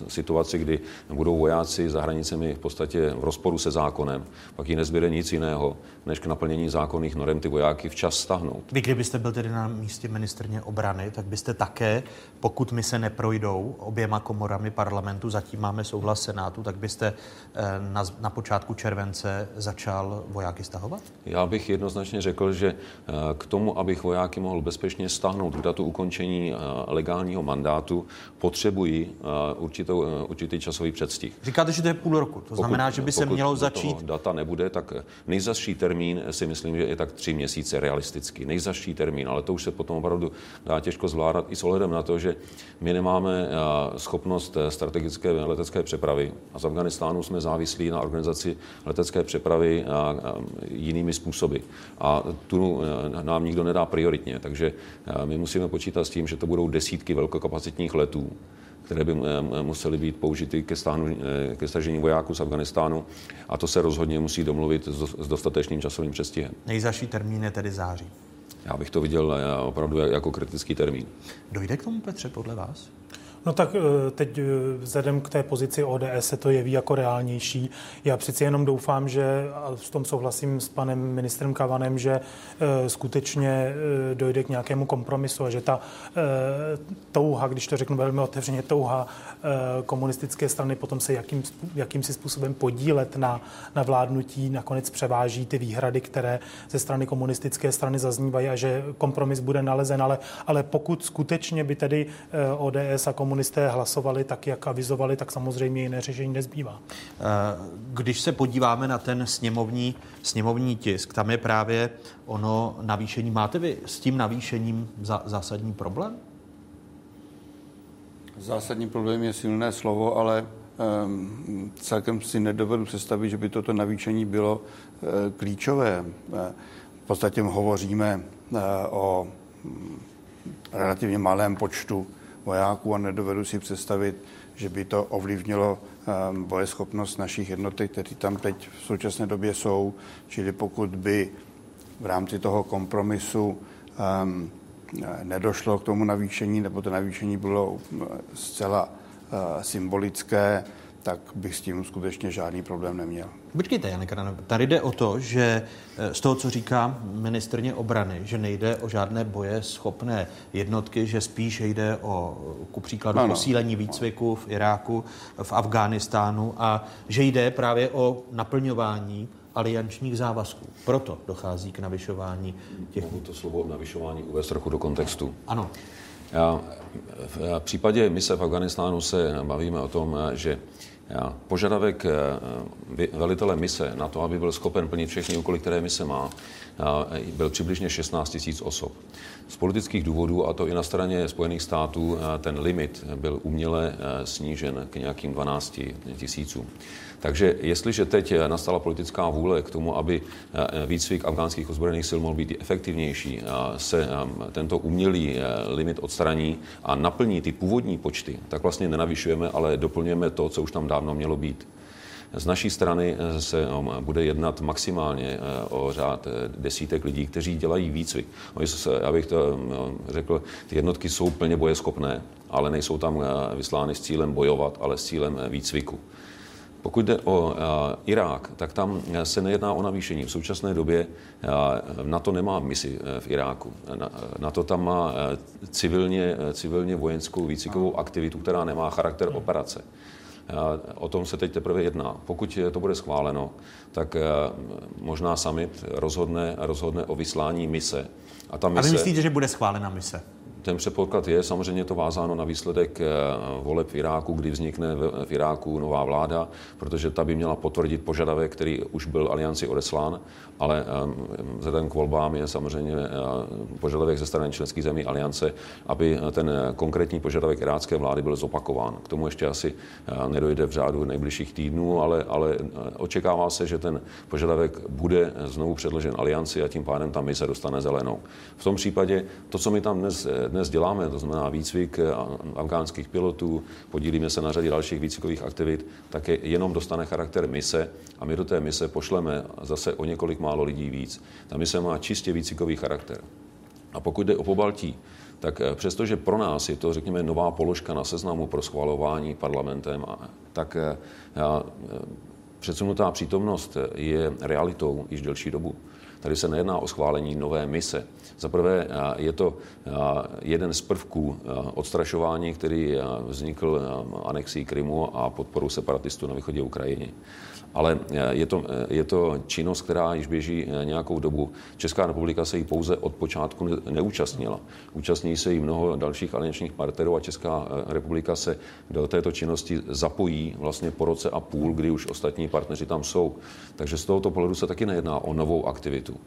situaci, kdy budou vojáci za hranicemi v podstatě v rozporu se zákonem. Pak jí nezbyde nic jiného, než k naplnění zákonných norem ty vojáky včas stahnout. Vy, kdybyste byl tedy na místě ministrně obrany, tak byste také, pokud mi se neprojdou oběma komorami parlamentu, zatím máme souhlas Senátu, tak byste na, na počátku července začal vojáky stahovat? Já bych jednoznačně řekl, že k tomu, abych vojáky vojáky mohl bezpečně stáhnout k datu ukončení eh, legálního mandátu, potřebují eh, určitou, eh, určitý časový předstih. Říkáte, že to je půl roku. To pokud, znamená, že by se mělo začít. data nebude, tak nejzaší termín si myslím, že je tak tři měsíce realisticky. Nejzaší termín, ale to už se potom opravdu dá těžko zvládat i s ohledem na to, že my nemáme schopnost strategické letecké přepravy a z Afganistánu jsme závislí na organizaci letecké přepravy jinými způsoby. A tu nám nikdo nedá prioritu prioritně. Takže eh, my musíme počítat s tím, že to budou desítky velkokapacitních letů, které by eh, musely být použity ke, stáhnu, eh, ke stažení vojáků z Afganistánu a to se rozhodně musí domluvit s dostatečným časovým přestihem. Nejzaší termín je tedy září. Já bych to viděl opravdu jako kritický termín. Dojde k tomu, Petře, podle vás? No tak eh, teď eh, vzhledem k té pozici ODS se to jeví jako reálnější. Já přeci jenom doufám, že, a v tom souhlasím s panem ministrem Kavanem, že eh, skutečně dojde k nějakému kompromisu a že ta touha, když to řeknu velmi otevřeně, touha komunistické strany potom se jakým, jakýmsi způsobem podílet na, na vládnutí nakonec převáží ty výhrady, které ze strany komunistické strany zaznívají a že kompromis bude nalezen, ale, ale pokud skutečně by tedy ODS a komunistická komunisté hlasovali tak, jak avizovali, tak samozřejmě jiné řešení nezbývá. Eh, když se podíváme na ten sněmovní, sněmovní tisk, tam je právě ono navýšení. Máte vy s tím navýšením za, zásadní problém? Zásadní problém je silné slovo, ale um, celkem si nedovedu představit, že by toto navýšení bylo uh, klíčové. Uh, v podstatě hovoříme uh, o um, relativně malém počtu vojáků a nedovedu si představit, že by to ovlivnilo ehm, bojeschopnost našich jednotek, které tam teď v současné době jsou. Čili pokud by v rámci toho kompromisu um, nedošlo k tomu navýšení, nebo to navýšení bylo zcela uh, symbolické, tak bych s tím skutečně žádný problém neměl. Počkejte, Janek tady jde o to, že eh, z toho, co říká ministrně obrany, že nejde o žádné boje schopné jednotky, že spíš jde o, ku příkladu, ano. posílení výcviku v Iráku, v Afghánistánu a že jde právě o naplňování aliančních závazků. Proto dochází k navyšování těch... Mohu to slovo navyšování uvést trochu do kontextu. Ano. Já, v případě mise v Afganistánu se bavíme o tom, že Požadavek eh, velitele mise na to, aby byl schopen plnit všechny úkoly, které mise má, byl přibližně 16 000 osob. Z politických důvodů, a to i na straně Spojených států, eh, ten limit byl uměle snížen k nějakým 12 tisícům. Takže jestliže teď nastala politická vůle k tomu, aby výcvik afgánských ozbrojených sil mohl být efektivnější, se tento umělý limit odstraní a naplní ty původní počty, tak vlastně nenavyšujeme, ale doplňujeme to, co už tam dávno mělo být. Z naší strany se bude jednat maximálně o řád desítek lidí, kteří dělají výcvik. Abych to řekl, ty jednotky jsou plně bojeschopné, ale nejsou tam vyslány s cílem bojovat, ale s cílem výcviku. Pokud jde o Irák, tak tam se nejedná o navýšení. V současné době NATO nemá misi v Iráku. Na, NATO tam má civilně, civilně vojenskou výcvikovou aktivitu, která nemá charakter operace. O tom se teď teprve jedná. Pokud to bude schváleno, tak možná summit rozhodne, rozhodne o vyslání mise. A, ta mise... a vy myslíte, že bude schválena mise? Ten předpoklad je samozřejmě to vázáno na výsledek eh, voleb v Iráku, kdy vznikne v Iráku nová vláda, protože ta by měla potvrdit požadavek, který už byl alianci odeslán, ale eh, vzhledem k volbám je samozřejmě eh, požadavek ze strany členských zemí aliance, aby ten konkrétní požadavek irácké vlády byl zopakován. K tomu ještě asi nedojde v řádu nejbližších týdnů, ale, ale očekává se, že ten požadavek bude znovu předložen alianci a tím pádem tam mise dostane zelenou. V tom případě to, co my tam dnes, dnes děláme, to znamená výcvik eh, afgánských pilotů, podílíme se na řadě dalších výcvikových aktivit, tak je jenom dostane charakter mise a my do té mise pošleme zase o několik málo lidí víc. Ta mise má čistě výcvikový charakter. A pokud jde o pobaltí, tak eh, přestože pro nás je to, řekněme, nová položka na seznamu pro schvalování parlamentem, tak eh, předsunutá přítomnost je realitou již delší dobu. Tady se nejedná o schválení nové mise. Za prvé je to jeden z prvků odstrašování, který vznikl anexí Krymu a podporou separatistů na východě Ukrajiny ale je to, je to činnost, která již běží nějakou dobu. Česká republika se jí pouze od počátku neúčastnila. Účastní se jí mnoho dalších aliančních partnerů a Česká republika se do této činnosti zapojí vlastně po roce a půl, kdy už ostatní partneři tam jsou. Takže z tohoto pohledu se taky nejedná o novou aktivitu.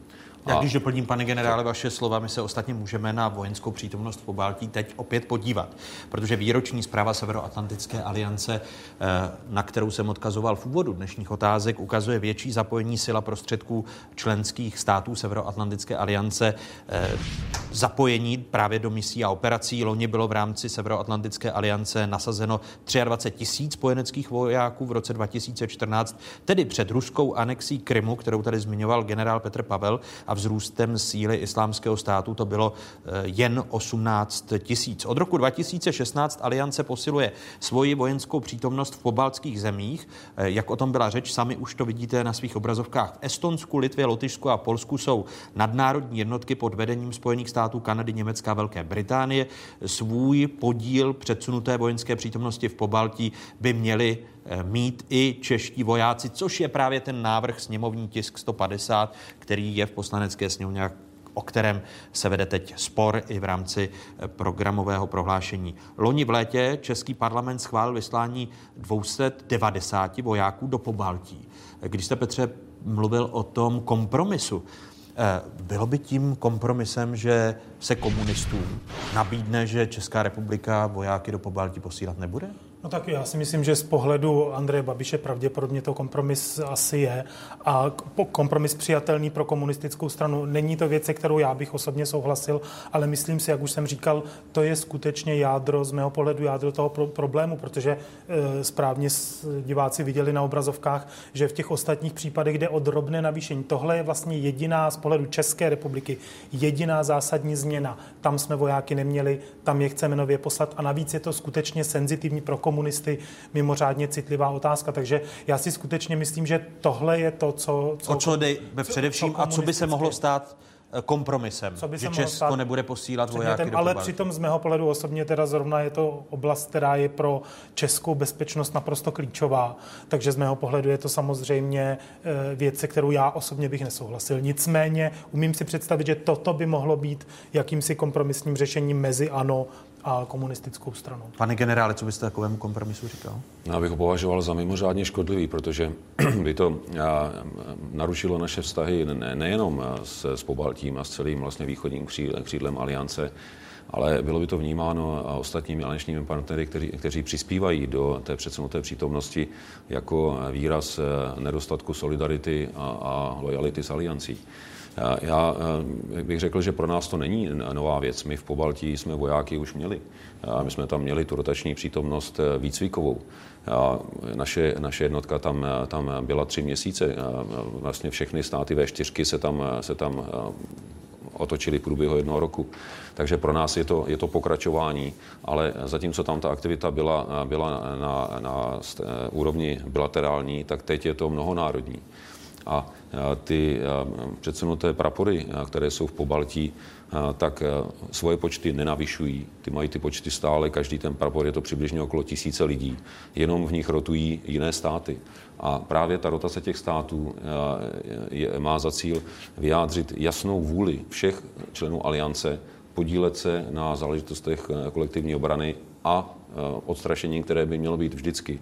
Já když doplním, pane generále, vaše slova, my se ostatně můžeme na vojenskou přítomnost v Pobaltí teď opět podívat, protože výroční zpráva Severoatlantické aliance, eh, na kterou jsem odkazoval v úvodu dnešních otázek, ukazuje větší zapojení sila prostředků členských států Severoatlantické aliance. Eh, zapojení právě do misí a operací. Loni bylo v rámci Severoatlantické aliance nasazeno 23 tisíc spojeneckých vojáků v roce 2014, tedy před ruskou anexí Krymu, kterou tady zmiňoval generál Petr Pavel a vzrůstem síly islámského státu to bylo eh, jen 18 tisíc. Od roku 2016 aliance posiluje svoji vojenskou přítomnost v pobaltských zemích. Eh, jak o tom byla řeč, sami už to vidíte na svých obrazovkách. V Estonsku, Litvě, Lotyšsku a Polsku jsou nadnárodní jednotky pod vedením Spojených států, Kanady, Německa a Velké Británie. Svůj podíl předsunuté vojenské přítomnosti v Pobaltí by měli eh, mít i čeští vojáci, což je právě ten návrh sněmovní tisk 150, který je v poslanecké sněmovně o kterém se vede teď spor i v rámci eh, programového prohlášení. Loni v létě Český parlament schválil vyslání 290 vojáků do Pobaltí. Když jste, Petře, mluvil o tom kompromisu, eh, bylo by tím kompromisem, že se komunistům nabídne, že Česká republika vojáky do Pobaltí posílat nebude? No tak já si myslím, že z pohledu Andreje Babiše pravděpodobně to kompromis asi je a kompromis přijatelný pro komunistickou stranu. Není to věc, se kterou já bych osobně souhlasil, ale myslím si, jak už jsem říkal, to je skutečně jádro, z mého pohledu jádro toho pro- problému, protože e, správně diváci viděli na obrazovkách, že v těch ostatních případech jde o drobné navýšení. Tohle je vlastně jediná z pohledu České republiky, jediná zásadní změna. Tam jsme vojáky neměli, tam je chceme nově poslat a navíc je to skutečně senzitivní pro komunisty mimořádně citlivá otázka. Takže já si skutečně myslím, že tohle je to, co... co o co jde především co a co by se mohlo stát Eh, kompromisem, co by že Česko nebude posílat vojáky do Ale přitom z mého pohledu osobně teda zrovna je to oblast, která je pro českou bezpečnost naprosto klíčová. Takže z mého pohledu je to samozřejmě eh, věc, se kterou já osobně bych nesouhlasil. Nicméně umím si představit, že toto by mohlo být jakýmsi kompromisním řešením mezi ANO a komunistickou stranou. Pane generále, co byste takovému kompromisu říkal? Já bych ho považoval za mimořádně škodlivý, protože by to narušilo naše vztahy nejenom s, s Pobaltím a s celým vlastně východním křídlem aliance, ale bylo by to vnímáno ostatními aliančními partnery, kteří, kteří přispívají do té předsunuté přítomnosti jako výraz e, nedostatku solidarity a, a lojality s aliancí. Já eh, bych řekl, že pro nás to není nová věc. My v Pobaltí jsme vojáky už měli. My jsme tam měli tu rotační přítomnost eh, výcvikovou. Naše, naše jednotka tam, tam byla tři měsíce. Vlastně všechny státy V4 se tam, se tam otočili v průběhu jednoho roku. Takže pro nás je to, je to pokračování, ale zatímco tam ta aktivita byla, byla na, na, na úrovni bilaterální, tak teď je to mnohonárodní. A ty předsunuté prapory, které jsou v Pobaltí, tak svoje počty nenavyšují. Ty mají ty počty stále, každý ten prapor je to přibližně okolo tisíce lidí. Jenom v nich rotují jiné státy. A právě ta rotace těch států má za cíl vyjádřit jasnou vůli všech členů aliance podílet se na záležitostech kolektivní obrany a odstrašení, které by mělo být vždycky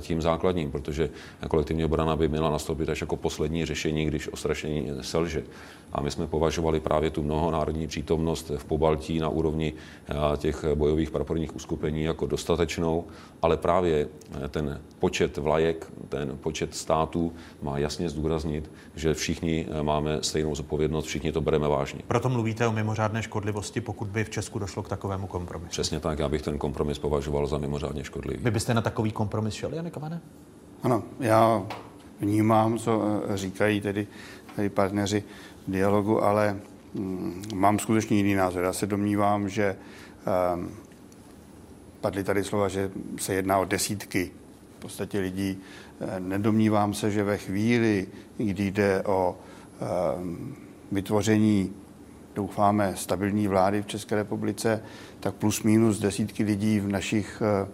tím základním, protože kolektivní obrana by měla nastoupit až jako poslední řešení, když ostrašení selže. A my jsme považovali právě tu mnohonárodní přítomnost v Pobaltí na úrovni těch bojových praporních uskupení jako dostatečnou, ale právě ten počet vlajek, ten počet států má jasně zdůraznit, že všichni máme stejnou zodpovědnost, všichni to bereme vážně. Proto mluvíte o mimořádné škodlivosti, pokud by v Česku došlo k takovému kompromisu. Přesně tak, já bych ten kompromis považoval za mimořádně škodlivý. Vy byste na takový kompromis šel, Jane Kavane? Ano, já vnímám, co eh, říkají tedy, tedy partneři v dialogu, ale mm, mám skutečně jiný názor. Já se domnívám, že um, padly tady slova, že se jedná o desítky v podstatě lidí. Eh, nedomnívám se, že ve chvíli, kdy jde o um, vytvoření doufáme, stabilní vlády v České republice, tak plus minus desítky lidí v našich eh,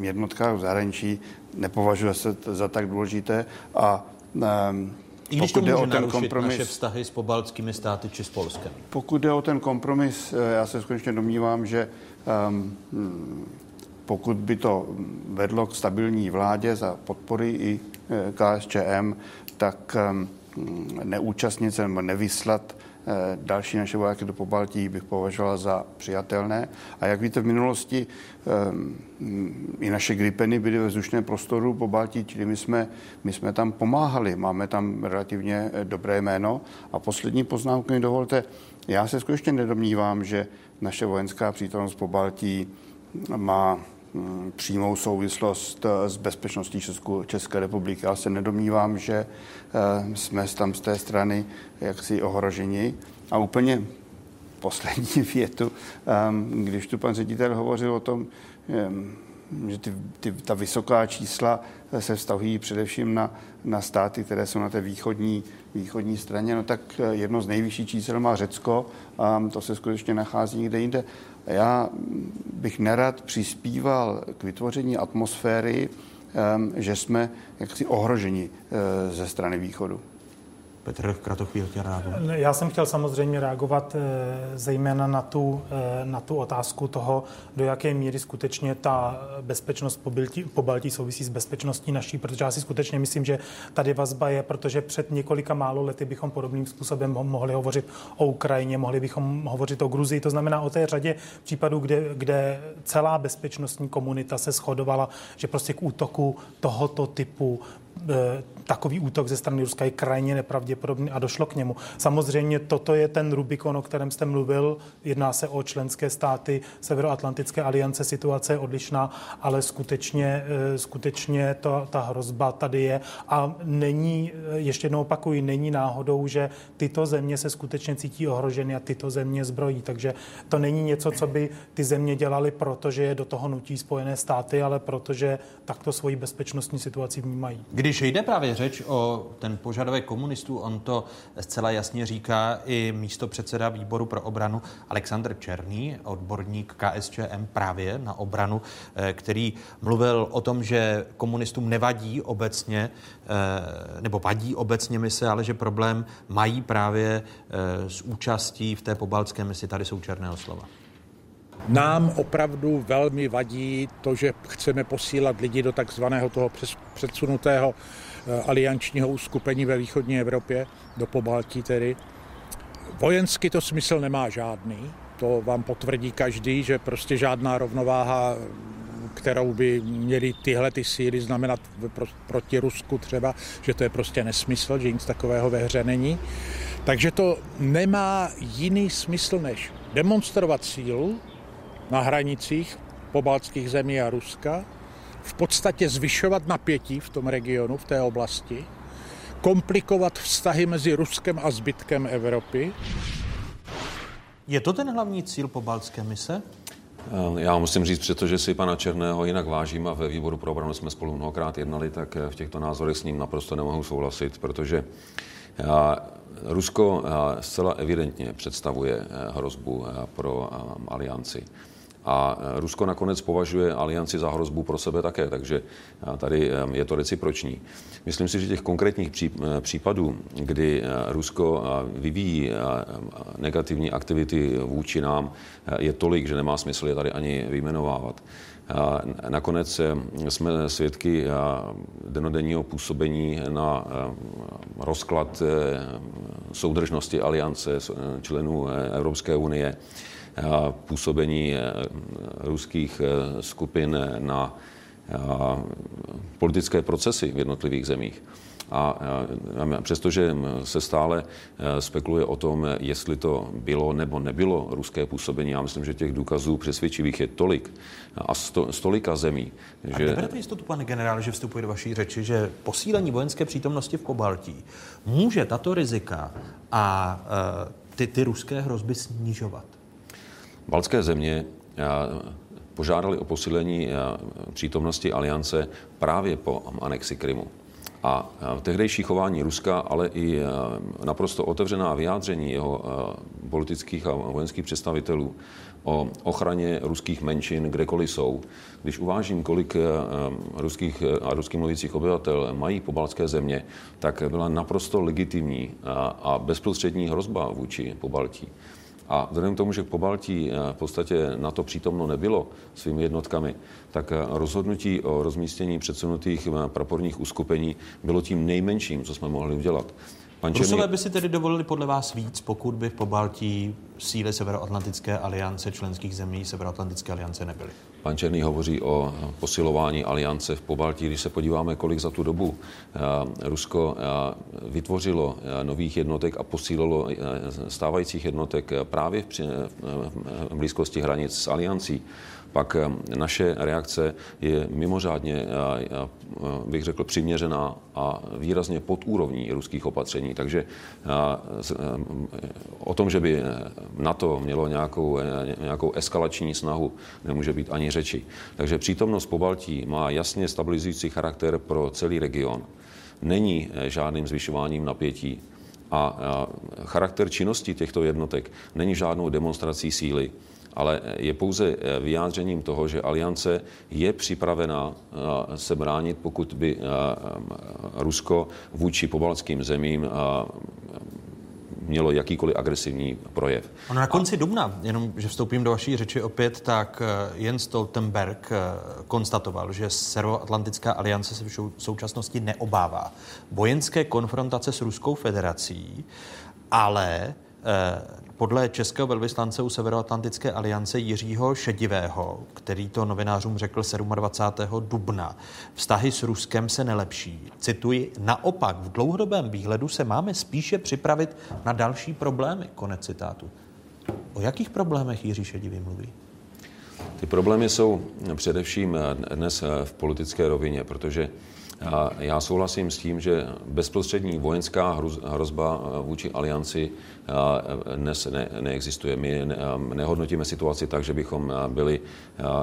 jednotkách v zahraničí nepovažuje se za tak důležité a um, i když pokud to jde o ten kompromis, naše vztahy s pobaltskými státy či s Polskem. Pokud jde o ten kompromis, já se skutečně domnívám, že um, pokud by to vedlo k stabilní vládě za podpory i KSČM, tak um, neúčastnit se nebo nevyslat další naše vojáky do Pobaltí bych považoval za přijatelné. A jak víte, v minulosti i naše Gripeny byly ve vzdušném prostoru po Baltí, čili my jsme, my jsme tam pomáhali, máme tam relativně dobré jméno. A poslední poznámku mi dovolte, já se skutečně nedomnívám, že naše vojenská přítomnost po má přímou souvislost s bezpečností Česku, České republiky. Já se nedomnívám, že eh, jsme tam z té strany jaksi ohroženi. A úplně poslední větu, ehm, když tu pan ředitel hovořil o tom, ehm, že ty, ty, ta vysoká čísla se vztahují především na, na státy, které jsou na té východní, východní straně, no tak jedno z nejvyšších čísel má Řecko a to se skutečně nachází někde jinde. Já bych nerad přispíval k vytvoření atmosféry, ehm, že jsme jaksi ohroženi eh, ze strany východu. Petr Kratochvíl chtěl reagovat. Já jsem chtěl samozřejmě reagovat eh, zejména na tu, eh, na tu otázku toho, do jaké míry skutečně ta bezpečnost po, Baltí, souvisí s bezpečností naší, protože já si skutečně myslím, že tady vazba je, protože před několika málo lety bychom podobným způsobem mohli hovořit o Ukrajině, mohli bychom hovořit o Gruzii, to znamená o té řadě případů, kde, kde celá bezpečnostní komunita se shodovala, že prostě k útoku tohoto typu Eh, takový útok ze strany Ruska je krajně nepravděpodobný a došlo k němu. Samozřejmě toto je ten Rubikon, o kterém jste mluvil. Jedná se o členské státy Severoatlantické aliance, situace je odlišná, ale skutečně, eh, skutečně to, ta hrozba tady je a není, eh, ještě jednou opakuji, není náhodou, že tyto země se skutečně cítí ohroženy a tyto země zbrojí. Takže to není něco, co by ty země dělali, protože je do toho nutí Spojené státy, ale protože takto svoji bezpečnostní situaci vnímají. Kdy když jde právě řeč o ten požadavek komunistů, on to zcela jasně říká i místo předseda výboru pro obranu Aleksandr Černý, odborník KSČM právě na obranu, eh, který mluvil o tom, že komunistům nevadí obecně, eh, nebo vadí obecně mise, ale že problém mají právě eh, s účastí v té pobaltské misi. Tady jsou černého slova. Nám opravdu velmi vadí to, že chceme posílat lidi do takzvaného toho předsunutého aliančního uskupení ve východní Evropě, do Pobaltí tedy. Vojensky to smysl nemá žádný, to vám potvrdí každý, že prostě žádná rovnováha, kterou by měly tyhle ty síly znamenat proti Rusku třeba, že to je prostě nesmysl, že nic takového ve hře není. Takže to nemá jiný smysl, než demonstrovat sílu, na hranicích pobaltských zemí a Ruska, v podstatě zvyšovat napětí v tom regionu, v té oblasti, komplikovat vztahy mezi Ruskem a zbytkem Evropy. Je to ten hlavní cíl pobaltské mise? Eh, já musím říct, protože si pana Černého jinak vážím a ve výboru pro obranu jsme spolu mnohokrát jednali, tak eh, v těchto názorech s ním naprosto nemohu souhlasit, protože eh, Rusko zcela evidentně představuje hrozbu pro alianci. A Rusko nakonec považuje alianci za hrozbu pro sebe také, takže tady je to reciproční. Myslím si, že těch konkrétních případů, kdy Rusko vyvíjí negativní aktivity vůči nám, je tolik, že nemá smysl je tady ani vyjmenovávat. Nakonec jsme svědky denodenního působení na rozklad soudržnosti aliance členů Evropské unie působení eh, ruských eh, skupin na eh, politické procesy v jednotlivých zemích. A přestože se stále spekuluje o tom, jestli to bylo nebo nebylo ruské působení, já myslím, že těch důkazů přesvědčivých je tolik a sto, stolika zemí. A že... neberete jistotu, pane generále, že vstupuje do vaší řeči, že posílení vojenské přítomnosti v Pobaltí může tato rizika a ty, ty ruské hrozby snižovat? Balcké země eh, požádali o posílení eh, přítomnosti aliance právě po anexi Krymu. A eh, tehdejší chování Ruska, ale i naprosto otevřená vyjádření jeho politických a vojenských představitelů o ochraně ruských menšin, kdekoliv jsou. Když uvážím, kolik ruských a ruských mluvících obyvatel mají pobaltské země, tak byla naprosto legitimní a bezprostřední hrozba vůči Pobaltí. A vzhledem k tomu, že po Baltí eh, v podstatě na to přítomno nebylo svými jednotkami, tak eh, rozhodnutí o rozmístění předsunutých eh, praporních uskupení bylo tím nejmenším, co jsme mohli udělat. Pan Černý... Rusové by si tedy dovolili podle vás víc, pokud by v Pobaltí síly Severoatlantické aliance členských zemí Severoatlantické aliance nebyly? Pan Černý hovoří o posilování aliance v Pobaltí. Když se podíváme, kolik za tu dobu eh, Rusko eh, vytvořilo eh, nových jednotek a posílilo stávajících jednotek právě v blízkosti hranic s aliancí, pak naše reakce je mimořádně, bych řekl, přiměřená a výrazně pod úrovní ruských opatření. Takže o tom, že by NATO mělo nějakou, nějakou eskalační snahu, nemůže být ani řeči. Takže přítomnost po Baltí má jasně stabilizující charakter pro celý region. Není žádným zvyšováním napětí a charakter činnosti těchto jednotek není žádnou demonstrací síly ale je pouze eh, vyjádřením toho, že aliance je připravena eh, se bránit, pokud by eh, Rusko vůči pobaltským zemím mělo jakýkoliv agresivní projev. Ono na konci a... dubna, jenom že vstoupím do vaší řeči opět, tak Jens Stoltenberg konstatoval, že Severoatlantická aliance se v současnosti neobává vojenské konfrontace s Ruskou federací, ale podle českého velvyslance u Severoatlantické aliance Jiřího Šedivého, který to novinářům řekl 27. dubna, vztahy s Ruskem se nelepší. Cituji, naopak v dlouhodobém výhledu se máme spíše připravit na další problémy. Konec citátu. O jakých problémech Jiří Šedivý mluví? Ty problémy jsou především dnes v politické rovině, protože já souhlasím s tím, že bezprostřední vojenská hrozba vůči alianci dnes ne, neexistuje. My nehodnotíme situaci tak, že bychom byli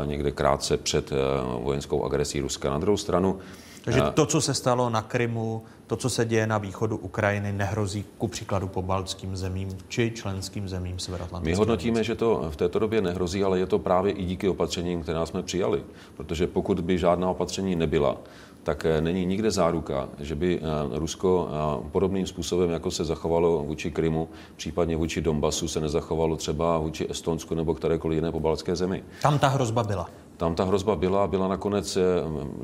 někde krátce před vojenskou agresí Ruska. Na druhou stranu, takže to, co se stalo na Krymu, to, co se děje na východu Ukrajiny, nehrozí ku příkladu po baltským zemím či členským zemím Severoatlantického. My hodnotíme, že to v této době nehrozí, ale je to právě i díky opatřením, která jsme přijali. Protože pokud by žádná opatření nebyla, tak eh, není nikde záruka, že by eh, Rusko eh, podobným způsobem, jako se zachovalo vůči Krymu, případně vůči Donbasu, se nezachovalo třeba vůči Estonsku nebo kterékoliv jiné pobaltské zemi. Tam ta hrozba byla. Tam ta hrozba byla, byla nakonec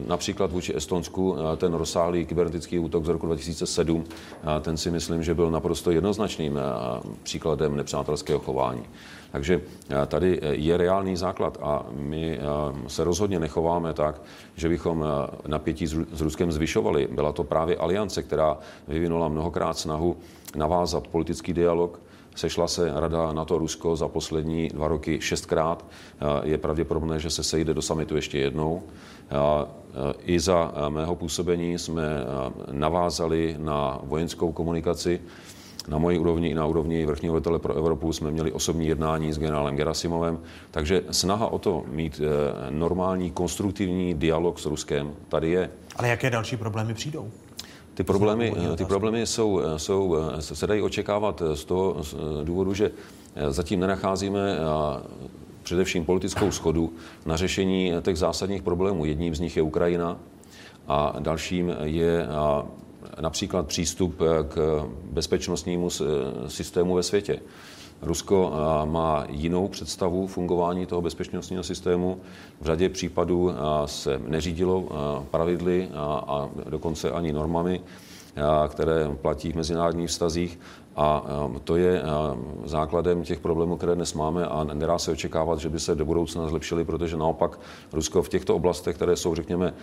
například vůči Estonsku ten rozsáhlý kybernetický útok z roku 2007. Ten si myslím, že byl naprosto jednoznačným příkladem nepřátelského chování. Takže eh, tady eh, je reálný základ a my eh, se rozhodně nechováme tak, že bychom napětí s Ruskem zvyšovali. Byla to právě aliance, která vyvinula mnohokrát snahu navázat politický dialog, Sešla se Rada NATO Rusko za poslední dva roky šestkrát. Je pravděpodobné, že se sejde do samitu ještě jednou. I za mého působení jsme navázali na vojenskou komunikaci na mojí úrovni i na úrovni vrchního velitele pro Evropu jsme měli osobní jednání s generálem Gerasimovem, takže snaha o to mít eh, normální, konstruktivní dialog s Ruskem tady je. Ale jaké další problémy přijdou? Ty problémy, ty problémy jsou, jsou, se dají očekávat z toho důvodu, že zatím nenacházíme především politickou schodu na řešení těch zásadních problémů. Jedním z nich je Ukrajina a dalším je například přístup eh, k bezpečnostnímu eh, systému ve světě. Rusko eh, má jinou představu fungování toho bezpečnostního systému. V řadě případů se neřídilo pravidly a dokonce ani normami, které platí v mezinárodních vztazích. A to je základem těch problémů, které dnes máme a nedá se očekávat, že by se do budoucna zlepšily, protože naopak Rusko v těchto oblastech, které jsou, řekněme,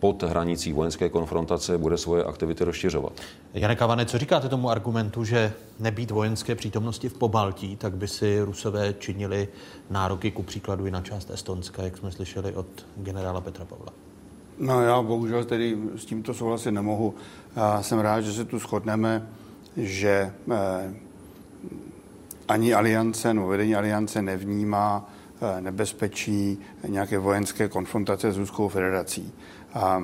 pod hranicí vojenské konfrontace bude svoje aktivity rozšiřovat. Janek Kavane, co říkáte tomu argumentu, že nebýt vojenské přítomnosti v Pobaltí, tak by si Rusové činili nároky ku příkladu i na část Estonska, jak jsme slyšeli od generála Petra Pavla? No já bohužel tedy s tímto souhlasit nemohu. Já jsem rád, že se tu shodneme, že eh, ani aliance, no vedení aliance nevnímá eh, nebezpečí nějaké vojenské konfrontace s Ruskou federací. A,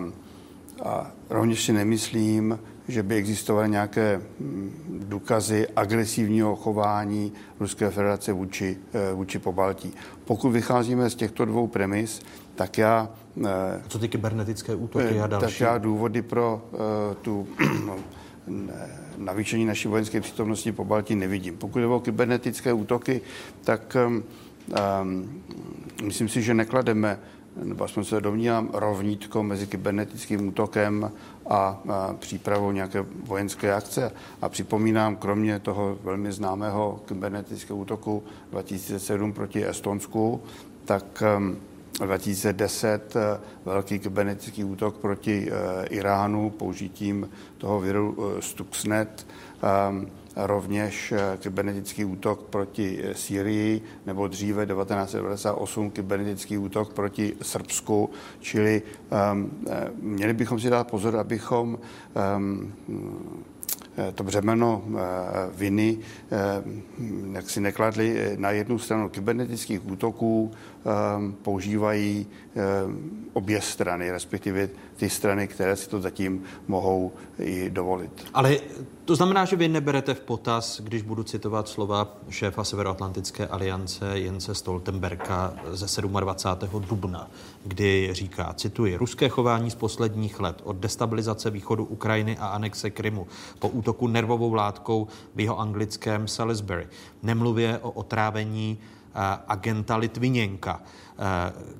a rovněž si nemyslím, že by existovaly nějaké mm, důkazy agresivního chování Ruské federace vůči, eh, vůči Pobaltí. Pokud vycházíme z těchto dvou premis, tak já... Co ty kybernetické útoky a další? Tak já důvody pro tu navýšení naší vojenské přítomnosti po Baltii nevidím. Pokud jde o kybernetické útoky, tak um, um, myslím si, že neklademe nebo aspoň se domnívám, rovnítko mezi kybernetickým útokem a, a přípravou nějaké vojenské akce. A připomínám, kromě toho velmi známého kybernetického útoku 2007 proti Estonsku, tak 2010 eh, velký kybernetický útok proti eh, Iránu použitím toho viru eh, Stuxnet, ehm, rovněž kybernetický útok proti Syrii, nebo dříve 1998 kybernetický útok proti Srbsku, čili um, měli bychom si dát pozor, abychom um, Eh, to břemeno eh, viny, eh, jak si nekladli na jednu stranu kybernetických útoků, používají obě strany, respektive ty strany, které si to zatím mohou i dovolit. Ale to znamená, že vy neberete v potaz, když budu citovat slova šéfa Severoatlantické aliance Jence Stoltenberga ze 27. dubna, kdy říká, cituji, ruské chování z posledních let od destabilizace východu Ukrajiny a anexe Krymu po útoku nervovou látkou v jeho anglickém Salisbury, nemluvě o otrávení agenta Litviněnka,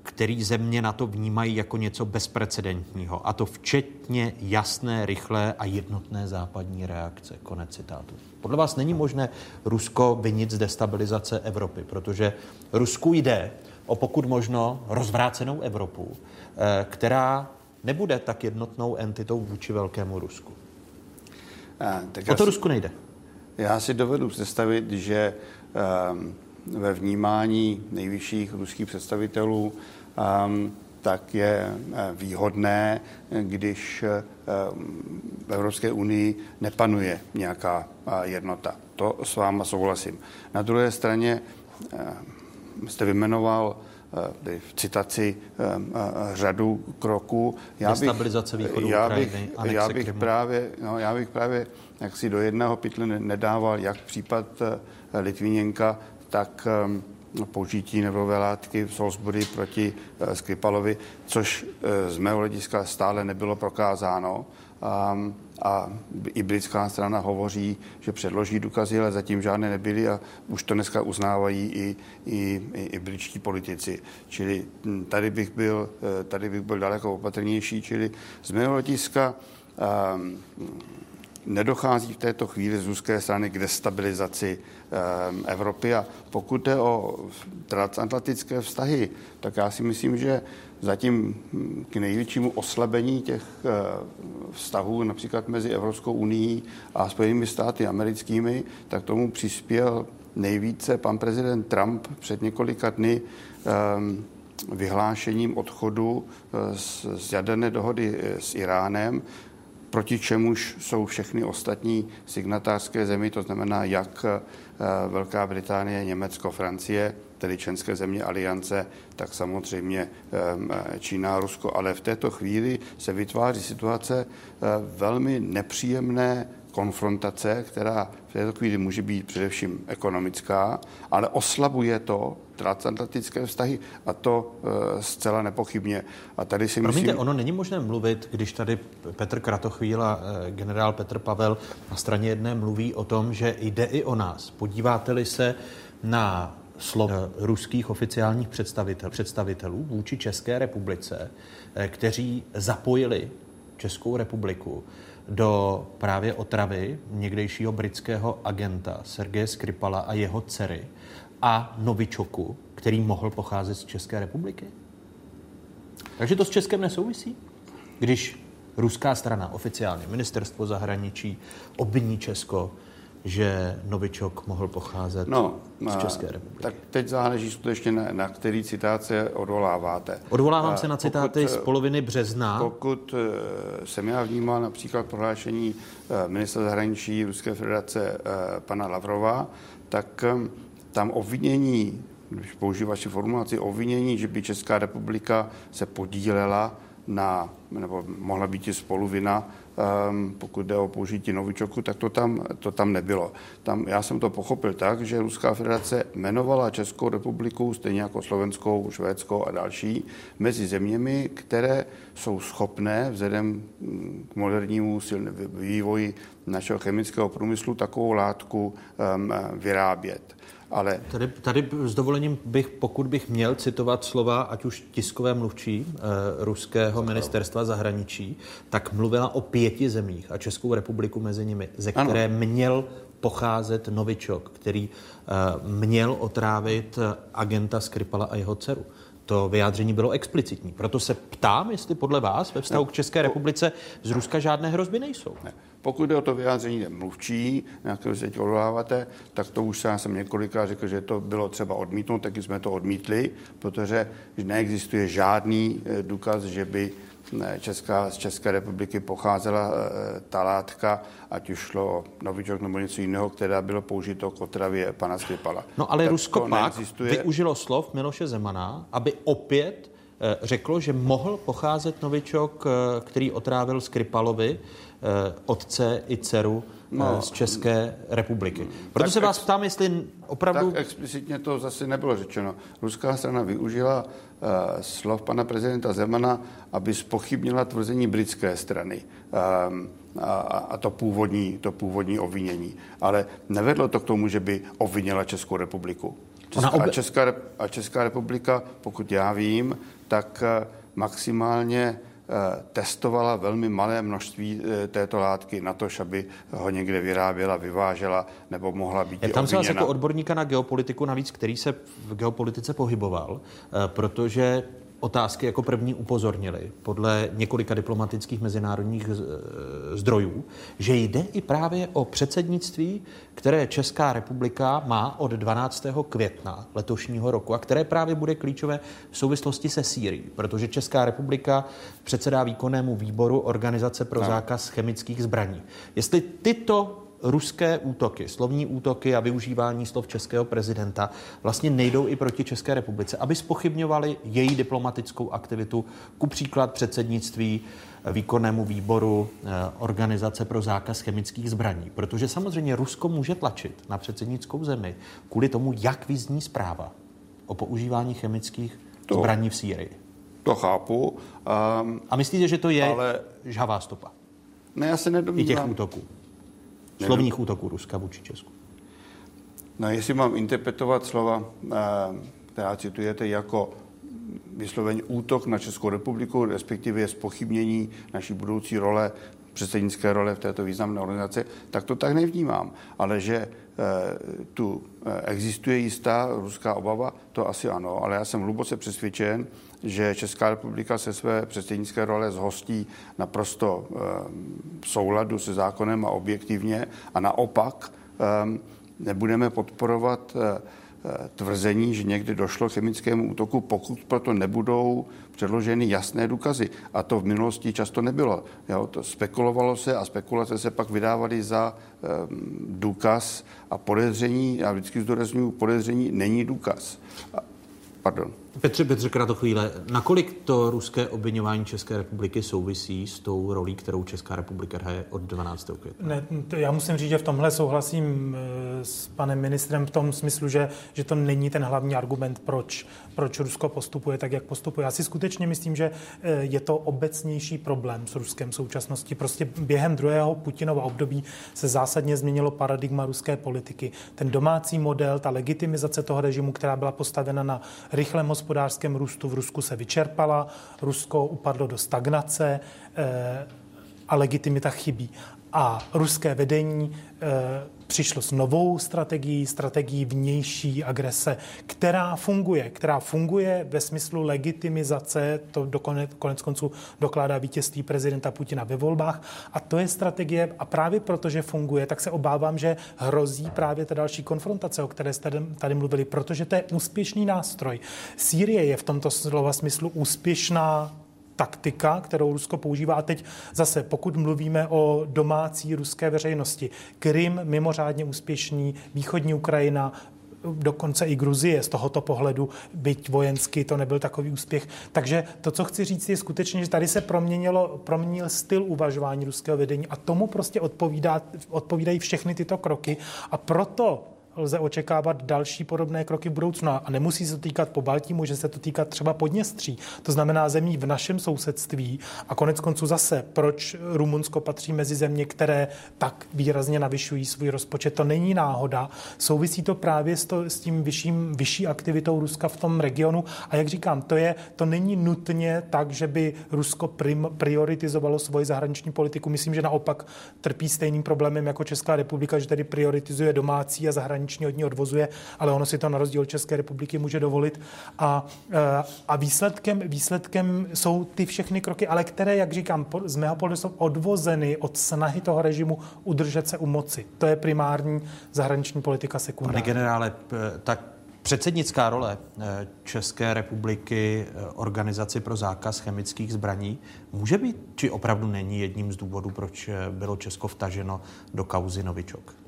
který země na to vnímají jako něco bezprecedentního. A to včetně jasné, rychlé a jednotné západní reakce. Konec citátu. Podle vás není možné Rusko vinit z destabilizace Evropy, protože Rusku jde o pokud možno rozvrácenou Evropu, eh, která nebude tak jednotnou entitou vůči velkému Rusku. A, tak o to si, Rusku nejde. Já si dovedu představit, že um, ve vnímání nejvyšších ruských představitelů, um, tak je eh, výhodné, když eh, v Evropské unii nepanuje nějaká eh, jednota. To s váma souhlasím. Na druhé straně jste vymenoval v citaci řadu kroků. Já bych, já bych, já bych právě, no, já bych právě jak si do jedného pytle nedával jak případ Litvíněnka, tak ehm, použití nevrové látky v Salisbury proti eh, Skripalovi, což eh, z mého hlediska stále nebylo prokázáno. Ehm, a i britská strana hovoří, že předloží důkazy, ale zatím žádné nebyly a už to dneska uznávají i, i, i, i britští politici. Čili hm, tady bych, byl, eh, tady bych byl daleko opatrnější, čili z mého hlediska um, nedochází v této chvíli z ruské strany k destabilizaci ehm, Evropy. A pokud jde o transatlantické vztahy, tak já si myslím, že zatím hm, k největšímu oslabení těch eh, vztahů například mezi Evropskou unii a Spojenými státy americkými, tak tomu přispěl nejvíce pan prezident Trump před několika dny ehm, vyhlášením odchodu eh, z, z jaderné dohody eh, s Iránem, proti čemuž jsou všechny ostatní signatářské zemi, to znamená jak eh, Velká Británie, Německo, Francie, tedy členské země aliance, tak samozřejmě eh, Čína Rusko. Ale v této chvíli se vytváří situace eh, velmi nepříjemné konfrontace, která v této chvíli může být především ekonomická, ale oslabuje to transatlantické vztahy a to e, zcela nepochybně. A tady si Promiňte, myslím... ono není možné mluvit, když tady Petr Kratochvíl a e, generál Petr Pavel na straně jedné mluví o tom, že jde i o nás. Podíváte-li se na slov e, ruských oficiálních představitel, představitelů vůči České republice, e, kteří zapojili Českou republiku do právě otravy někdejšího britského agenta Sergeje Skripala a jeho dcery a novičoku, který mohl pocházet z České republiky? Takže to s Českem nesouvisí? Když ruská strana, oficiálně ministerstvo zahraničí, obviní Česko, že Novičok mohl pocházet no, z České republiky. Tak teď záleží skutečně na, na který citáce odvoláváte. Odvolávám se na citáty pokud, z poloviny března. Pokud eh, jsem já vnímal například prohlášení eh, ministra zahraničí Ruské federace eh, pana Lavrova, tak tam obvinění, když použiju vaši formulaci, obvinění, že by Česká republika se podílela na, nebo mohla být i spoluvina um, pokud jde o použití novičoku, tak to tam, to tam nebylo. Tam, já jsem to pochopil tak, že Ruská federace jmenovala Českou republiku, stejně jako Slovenskou, Švédskou a další, mezi zeměmi, které jsou schopné vzhledem k modernímu vývoji našeho chemického průmyslu takovou látku um, vyrábět. Ale... Tady, tady s dovolením bych, pokud bych měl citovat slova, ať už tiskové mluvčí eh, ruského ministerstva zahraničí, tak mluvila o pěti zemích a Českou republiku mezi nimi, ze které ano. měl pocházet novičok, který eh, měl otrávit agenta Skripala a jeho dceru. To vyjádření bylo explicitní. Proto se ptám, jestli podle vás ve vztahu k České republice z Ruska žádné hrozby nejsou. Ne. Pokud jde o to vyjádření mluvčí, na které se teď odvoláváte, tak to už já jsem několikrát řekl, že to bylo třeba odmítnout, taky jsme to odmítli, protože neexistuje žádný eh, důkaz, že by Česká, z České republiky pocházela eh, ta látka, ať už šlo o novičok nebo něco jiného, která bylo použito k otravě pana Skripala. No ale tak Rusko pak neexistuje. využilo slov Miloše Zemana, aby opět eh, řeklo, že mohl pocházet novičok, který otrávil Skripalovi, otce i dceru no, z České republiky. Proto se vás ptám, jestli opravdu... Tak explicitně to zase nebylo řečeno. Ruská strana využila uh, slov pana prezidenta Zemana, aby spochybnila tvrzení britské strany. Um, a, a to, původní, to původní obvinění. Ale nevedlo to k tomu, že by obvinila Českou republiku. Česká, ob... a, Česká, a Česká republika, pokud já vím, tak maximálně Eh, testovala velmi malé množství eh, této látky na to, aby ho někde vyráběla, vyvážela nebo mohla být Já tam se vás jako odborníka na geopolitiku, navíc který se v geopolitice pohyboval, eh, protože otázky jako první upozornili podle několika diplomatických mezinárodních zdrojů, že jde i právě o předsednictví, které Česká republika má od 12. května letošního roku a které právě bude klíčové v souvislosti se Sýrií, protože Česká republika předsedá výkonnému výboru Organizace pro zákaz chemických zbraní. Jestli tyto ruské útoky, slovní útoky a využívání slov českého prezidenta vlastně nejdou i proti České republice, aby spochybňovali její diplomatickou aktivitu, ku příklad předsednictví výkonnému výboru eh, Organizace pro zákaz chemických zbraní. Protože samozřejmě Rusko může tlačit na předsednickou zemi kvůli tomu, jak vyzní zpráva o používání chemických to, zbraní v Sýrii. To chápu. Um, a myslíte, že to je ale... žhavá stopa? Ne, já se nedomnívám. I těch útoků slovních útoků Ruska vůči Česku. No, jestli mám interpretovat slova, eh, která citujete jako vyslovený útok na Českou republiku, respektive spochybnění naší budoucí role, předsednické role v této významné organizaci, tak to tak nevnímám. Ale že e, tu e, existuje jistá ruská obava, to asi ano, ale já jsem hluboce přesvědčen, že Česká republika se své předsednické role zhostí naprosto eh, v souladu se zákonem a objektivně a naopak eh, nebudeme podporovat eh, tvrzení, že někdy došlo k chemickému útoku, pokud proto nebudou předloženy jasné důkazy. A to v minulosti často nebylo. Jo, to spekulovalo se a spekulace se pak vydávaly za um, důkaz a podezření, já vždycky zdůraznuju, podezření není důkaz. Pardon. Petře, Petře, krátko chvíle. Nakolik to ruské obvinování České republiky souvisí s tou rolí, kterou Česká republika hraje od 12. května? Ne, to já musím říct, že v tomhle souhlasím eh, s panem ministrem v tom smyslu, že, že to není ten hlavní argument, proč, proč Rusko postupuje tak, jak postupuje. Já si skutečně myslím, že eh, je to obecnější problém s Ruskem v současnosti. Prostě během druhého Putinova období se zásadně změnilo paradigma ruské politiky. Ten domácí model, ta legitimizace toho režimu, která byla postavena na rychlém hospodářském růstu v Rusku se vyčerpala, Rusko upadlo do stagnace eh, a legitimita chybí. A ruské vedení eh, přišlo s novou strategií, strategií vnější agrese, která funguje, která funguje ve smyslu legitimizace, to dokonec, konec konců dokládá vítězství prezidenta Putina ve volbách a to je strategie a právě protože funguje, tak se obávám, že hrozí právě ta další konfrontace, o které jste tady mluvili, protože to je úspěšný nástroj. Sýrie je v tomto slova smyslu úspěšná taktika, kterou Rusko používá. A teď zase, pokud mluvíme o domácí ruské veřejnosti, Krym mimořádně úspěšný, východní Ukrajina, dokonce i Gruzie z tohoto pohledu, byť vojensky to nebyl takový úspěch. Takže to, co chci říct, je skutečně, že tady se proměnilo, proměnil styl uvažování ruského vedení a tomu prostě odpovídá, odpovídají všechny tyto kroky a proto lze očekávat další podobné kroky v budoucnu. A nemusí se to týkat po Baltí, může se to týkat třeba Podněstří. To znamená zemí v našem sousedství. A konec konců zase, proč Rumunsko patří mezi země, které tak výrazně navyšují svůj rozpočet. To není náhoda. Souvisí to právě s, to, s tím vyšším, vyšší aktivitou Ruska v tom regionu. A jak říkám, to, je, to není nutně tak, že by Rusko prim, prioritizovalo svoji zahraniční politiku. Myslím, že naopak trpí stejným problémem jako Česká republika, že tedy prioritizuje domácí a zahraniční od ní odvozuje, ale ono si to na rozdíl od České republiky může dovolit. A, eh, a výsledkem, výsledkem jsou ty všechny kroky, ale které, jak říkám, z mého pohledu jsou odvozeny od snahy toho režimu udržet se u moci. To je primární zahraniční politika sekundární. Pane generále, tak Předsednická role eh, České republiky eh, organizaci pro zákaz chemických zbraní může být, či opravdu není jedním z důvodů, proč bylo Česko vtaženo do kauzy Novičok?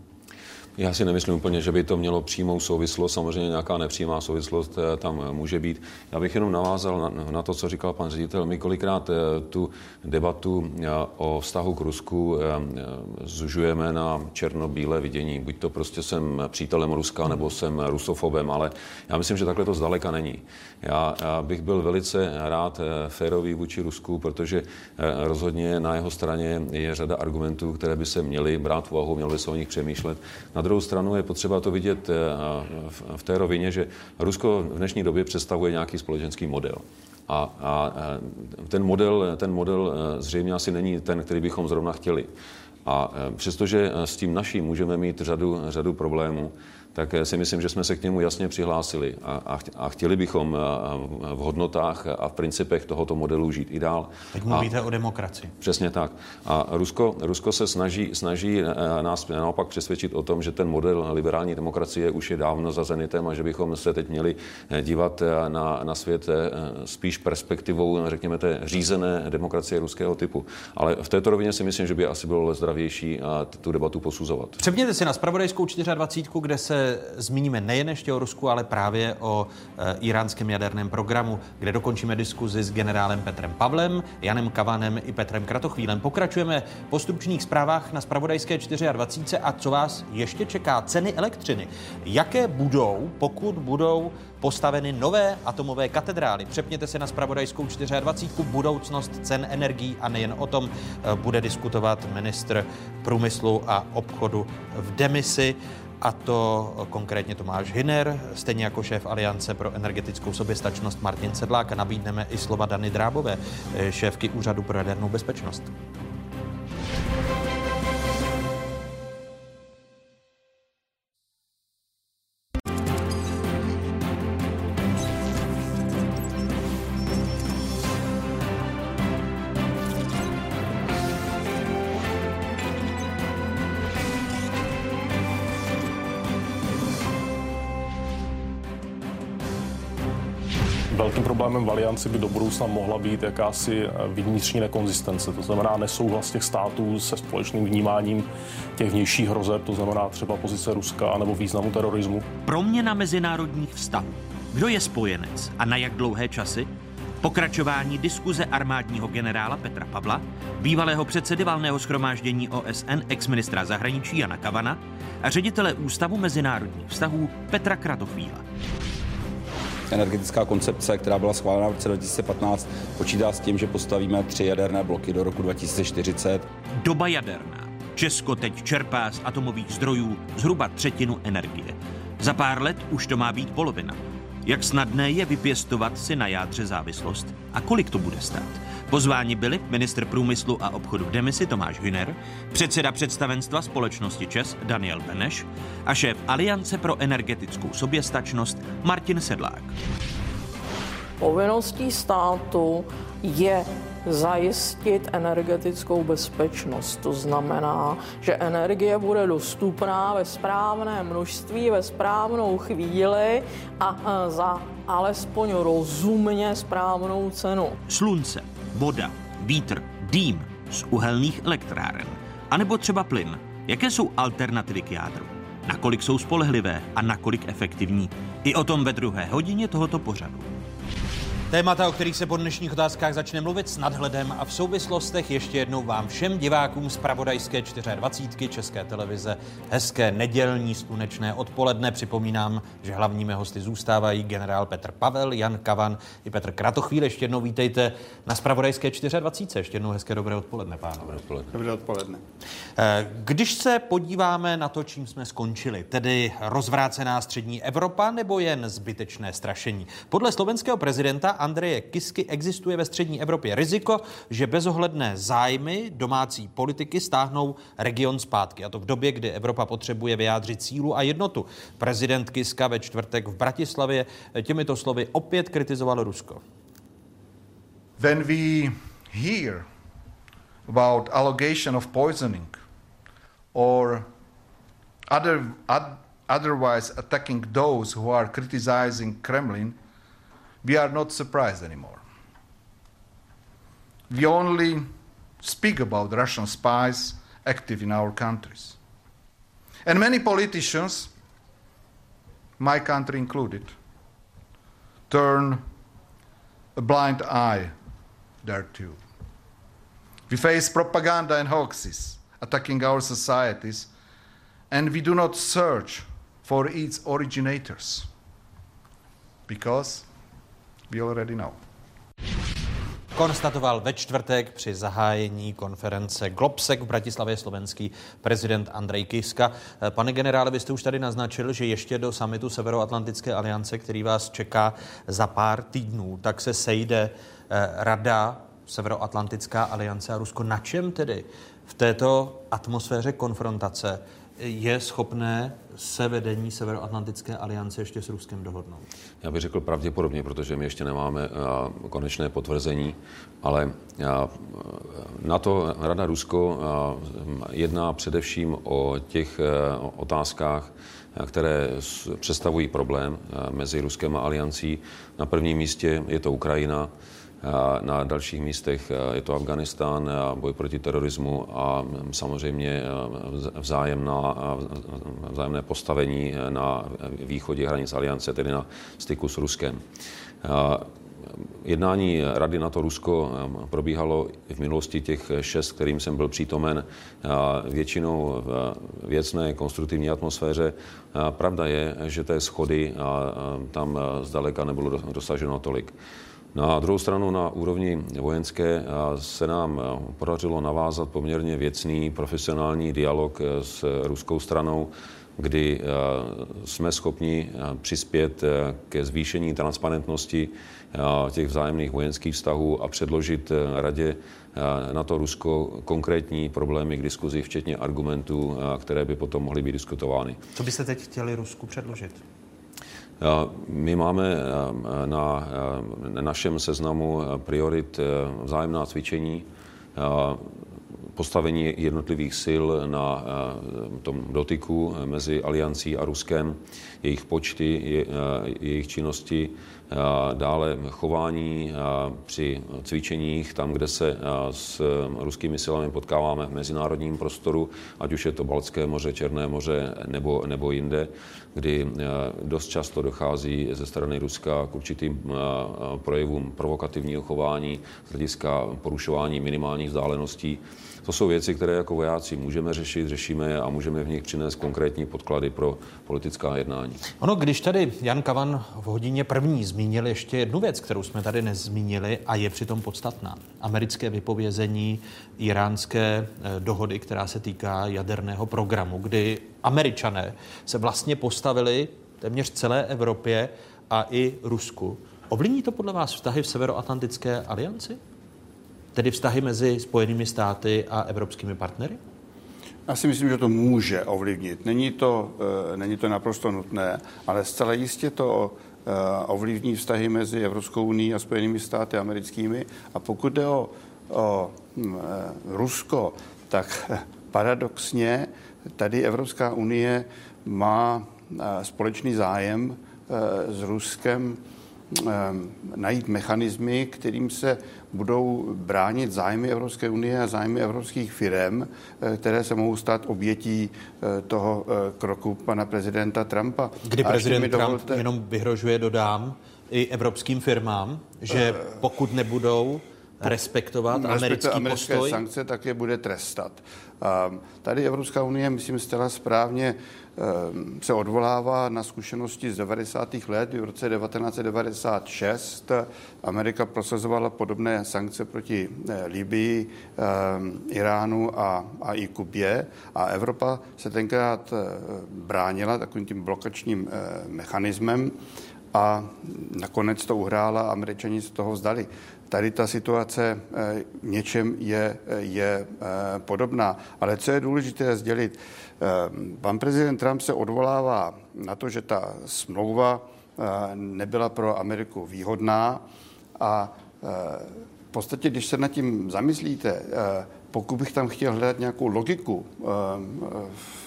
Já si nemyslím úplně, že by to mělo přímou souvislost. Samozřejmě nějaká nepřímá souvislost eh, tam eh, může být. Já bych jenom navázal na, na to, co říkal pan ředitel. My kolikrát eh, tu debatu o vztahu k Rusku zužujeme na černobílé vidění. Buď to prostě jsem přítelem Ruska, nebo jsem rusofobem, ale já myslím, že takhle to zdaleka není. Já, bych byl velice rád férový vůči Rusku, protože rozhodně na jeho straně je řada argumentů, které by se měly brát v úvahu, mělo by se o nich přemýšlet. Na druhou stranu je potřeba to vidět eh, v té rovině, že Rusko v dnešní době představuje nějaký společenský model. A, a ten, model, ten model eh, zřejmě asi není ten, který bychom zrovna chtěli. A eh, přestože s tím naším můžeme mít řadu, řadu problémů, tak si myslím, že jsme se k němu jasně přihlásili a, a chtěli bychom v hodnotách a v principech tohoto modelu žít i dál. Teď mluvíte a, o demokracii. Přesně tak. A Rusko, Rusko se snaží, snaží eh, nás naopak přesvědčit o tom, že ten model liberální demokracie už je dávno za zenitem a že bychom se teď měli dívat na, na svět spíš perspektivou, řekněme, té řízené demokracie ruského typu. Ale v této rovině si myslím, že by asi bylo zdravější tu debatu posuzovat. Přepněte si na spravodajskou 24, kde se zmíníme nejen ještě o Rusku, ale právě o e, iránském jaderném programu, kde dokončíme diskuzi s generálem Petrem Pavlem, Janem Kavanem i Petrem Kratochvílem. Pokračujeme po stručných zprávách na Spravodajské 24 a co vás ještě čeká? Ceny elektřiny. Jaké budou, pokud budou postaveny nové atomové katedrály. Přepněte se na Spravodajskou 24. budoucnost cen energií a nejen o tom e, bude diskutovat ministr průmyslu a obchodu v demisi a to konkrétně Tomáš Hiner, stejně jako šéf Aliance pro energetickou soběstačnost Martin Sedlák a nabídneme i slova Dany Drábové, šéfky Úřadu pro jadernou bezpečnost. Alianci by do budoucna mohla být jakási eh, vnitřní nekonzistence, to znamená nesouhlas těch států se společným vnímáním těch vnějších hrozeb, to znamená třeba pozice Ruska nebo významu terorismu. Proměna mezinárodních vztahů. Kdo je spojenec a na jak dlouhé časy? Pokračování diskuze armádního generála Petra Pavla, bývalého předsedy valného schromáždění OSN, ex-ministra zahraničí Jana Kavana a ředitele Ústavu mezinárodních vztahů Petra Kratochvíla energetická koncepce, která byla schválena v roce 2015, počítá s tím, že postavíme tři jaderné bloky do roku 2040. Doba jaderná. Česko teď čerpá z atomových zdrojů zhruba třetinu energie. Za pár let už to má být polovina. Jak snadné je vypěstovat si na jádře závislost a kolik to bude stát? Pozváni byli ministr průmyslu a obchodu v demisi Tomáš Hüner, předseda představenstva společnosti ČES Daniel Beneš a šéf Aliance pro energetickou soběstačnost Martin Sedlák. Povinností státu je zajistit energetickou bezpečnost. To znamená, že energie bude dostupná ve správné množství, ve správnou chvíli a za alespoň rozumně správnou cenu. Slunce, voda, vítr, dým z uhelných elektráren, anebo třeba plyn. Jaké jsou alternativy k jádru? Nakolik jsou spolehlivé a nakolik efektivní? I o tom ve druhé hodině tohoto pořadu. Témata, o kterých se po dnešních otázkách začne mluvit s nadhledem a v souvislostech ještě jednou vám všem divákům z Pravodajské 24 České televize hezké nedělní slunečné odpoledne. Připomínám, že hlavními hosty zůstávají generál Petr Pavel, Jan Kavan i Petr Kratochvíl. Ještě jednou vítejte na Spravodajské 24. Ještě jednou hezké dobré odpoledne, pánové. Dobré odpoledne. Dobré odpoledne. Eh, když se podíváme na to, čím jsme skončili, tedy rozvrácená střední Evropa nebo jen zbytečné strašení. Podle slovenského prezidenta Andreje Kisky existuje ve střední Evropě riziko, že bezohledné zájmy domácí politiky stáhnou region zpátky. A to v době, kdy Evropa potřebuje vyjádřit sílu a jednotu. Prezident Kiska ve čtvrtek v Bratislavě těmito slovy opět kritizoval Rusko. When we hear about allegation of poisoning or other, otherwise attacking those who are criticizing Kremlin, we are not surprised anymore. We only speak about Russian spies active in our countries. And many politicians, my country included, turn a blind eye thereto. We face propaganda and hoaxes attacking our societies, and we do not search for its originators because we already know. Konstatoval ve čtvrtek při zahájení konference Globsek v Bratislavě slovenský prezident Andrej Kiska. Pane generále, vy jste už tady naznačil, že ještě do samitu Severoatlantické aliance, který vás čeká za pár týdnů, tak se sejde eh, Rada Severoatlantická aliance a Rusko. Na čem tedy v této atmosféře konfrontace je schopné se vedení Severoatlantické aliance ještě s Ruskem dohodnout? Já bych řekl pravděpodobně, protože my ještě nemáme uh, konečné potvrzení, ale uh, na to Rada Rusko uh, jedná především o těch otázkách, které představují problém mezi Ruskem a aliancí. Na prvním místě je to Ukrajina, na dalších místech je to Afganistán, boj proti terorismu a samozřejmě vzájemná, vzájemné postavení na východě hranic aliance, tedy na styku s Ruskem. Jednání Rady NATO Rusko probíhalo v minulosti těch šest, kterým jsem byl přítomen, většinou v věcné, konstruktivní atmosféře. Pravda je, že té schody tam zdaleka nebylo dosaženo tolik. Na druhou stranu na úrovni vojenské se nám podařilo navázat poměrně věcný profesionální dialog s ruskou stranou, kdy jsme schopni přispět ke zvýšení transparentnosti těch vzájemných vojenských vztahů a předložit radě na to Rusko konkrétní problémy k diskuzi, včetně argumentů, které by potom mohly být diskutovány. Co byste teď chtěli Rusku předložit? My máme na našem seznamu priorit vzájemná cvičení, postavení jednotlivých sil na tom dotyku mezi aliancí a Ruskem, jejich počty, jejich činnosti, dále chování při cvičeních, tam, kde se s ruskými silami potkáváme v mezinárodním prostoru, ať už je to Balcké moře, Černé moře nebo, nebo jinde, kdy dost často dochází ze strany Ruska k určitým projevům provokativního chování z hlediska porušování minimálních vzdáleností to jsou věci, které jako vojáci můžeme řešit, řešíme je a můžeme v nich přinést konkrétní podklady pro politická jednání. Ono, když tady Jan Kavan v hodině první zmínil ještě jednu věc, kterou jsme tady nezmínili a je přitom podstatná. Americké vypovězení iránské eh, dohody, která se týká jaderného programu, kdy američané se vlastně postavili téměř celé Evropě a i Rusku. Ovlivní to podle vás vztahy v Severoatlantické alianci? tedy vztahy mezi Spojenými státy a evropskými partnery? Já si myslím, že to může ovlivnit. Není to, uh, není to naprosto nutné, ale zcela jistě to ovlivní vztahy mezi Evropskou unii a Spojenými státy americkými. A pokud jde o, o uh, Rusko, tak paradoxně tady Evropská unie má společný zájem s Ruskem najít mechanismy, kterým se budou bránit zájmy Evropské unie a zájmy evropských firm, eh, které se mohou stát obětí eh, toho eh, kroku pana prezidenta Trumpa. Kdy prezident Trump dovolte... jenom vyhrožuje, dodám, i evropským firmám, že pokud nebudou respektovat americký americké postoj? sankce, tak je bude trestat. Tady Evropská unie, myslím, zcela správně ehm, se odvolává na zkušenosti z 90. let. V roce 1996 Amerika prosazovala podobné sankce proti eh, Libii, ehm, Iránu a, a i Kubě a Evropa se tenkrát eh, bránila takovým tím blokačním eh, mechanismem a nakonec to uhrála, američani se toho vzdali. Tady ta situace eh, něčem je, je eh, podobná. Ale co je důležité sdělit, eh, pan prezident Trump se odvolává na to, že ta smlouva nebyla pro Ameriku výhodná a v podstatě, když se nad tím zamyslíte, pokud bych tam chtěl hledat nějakou logiku v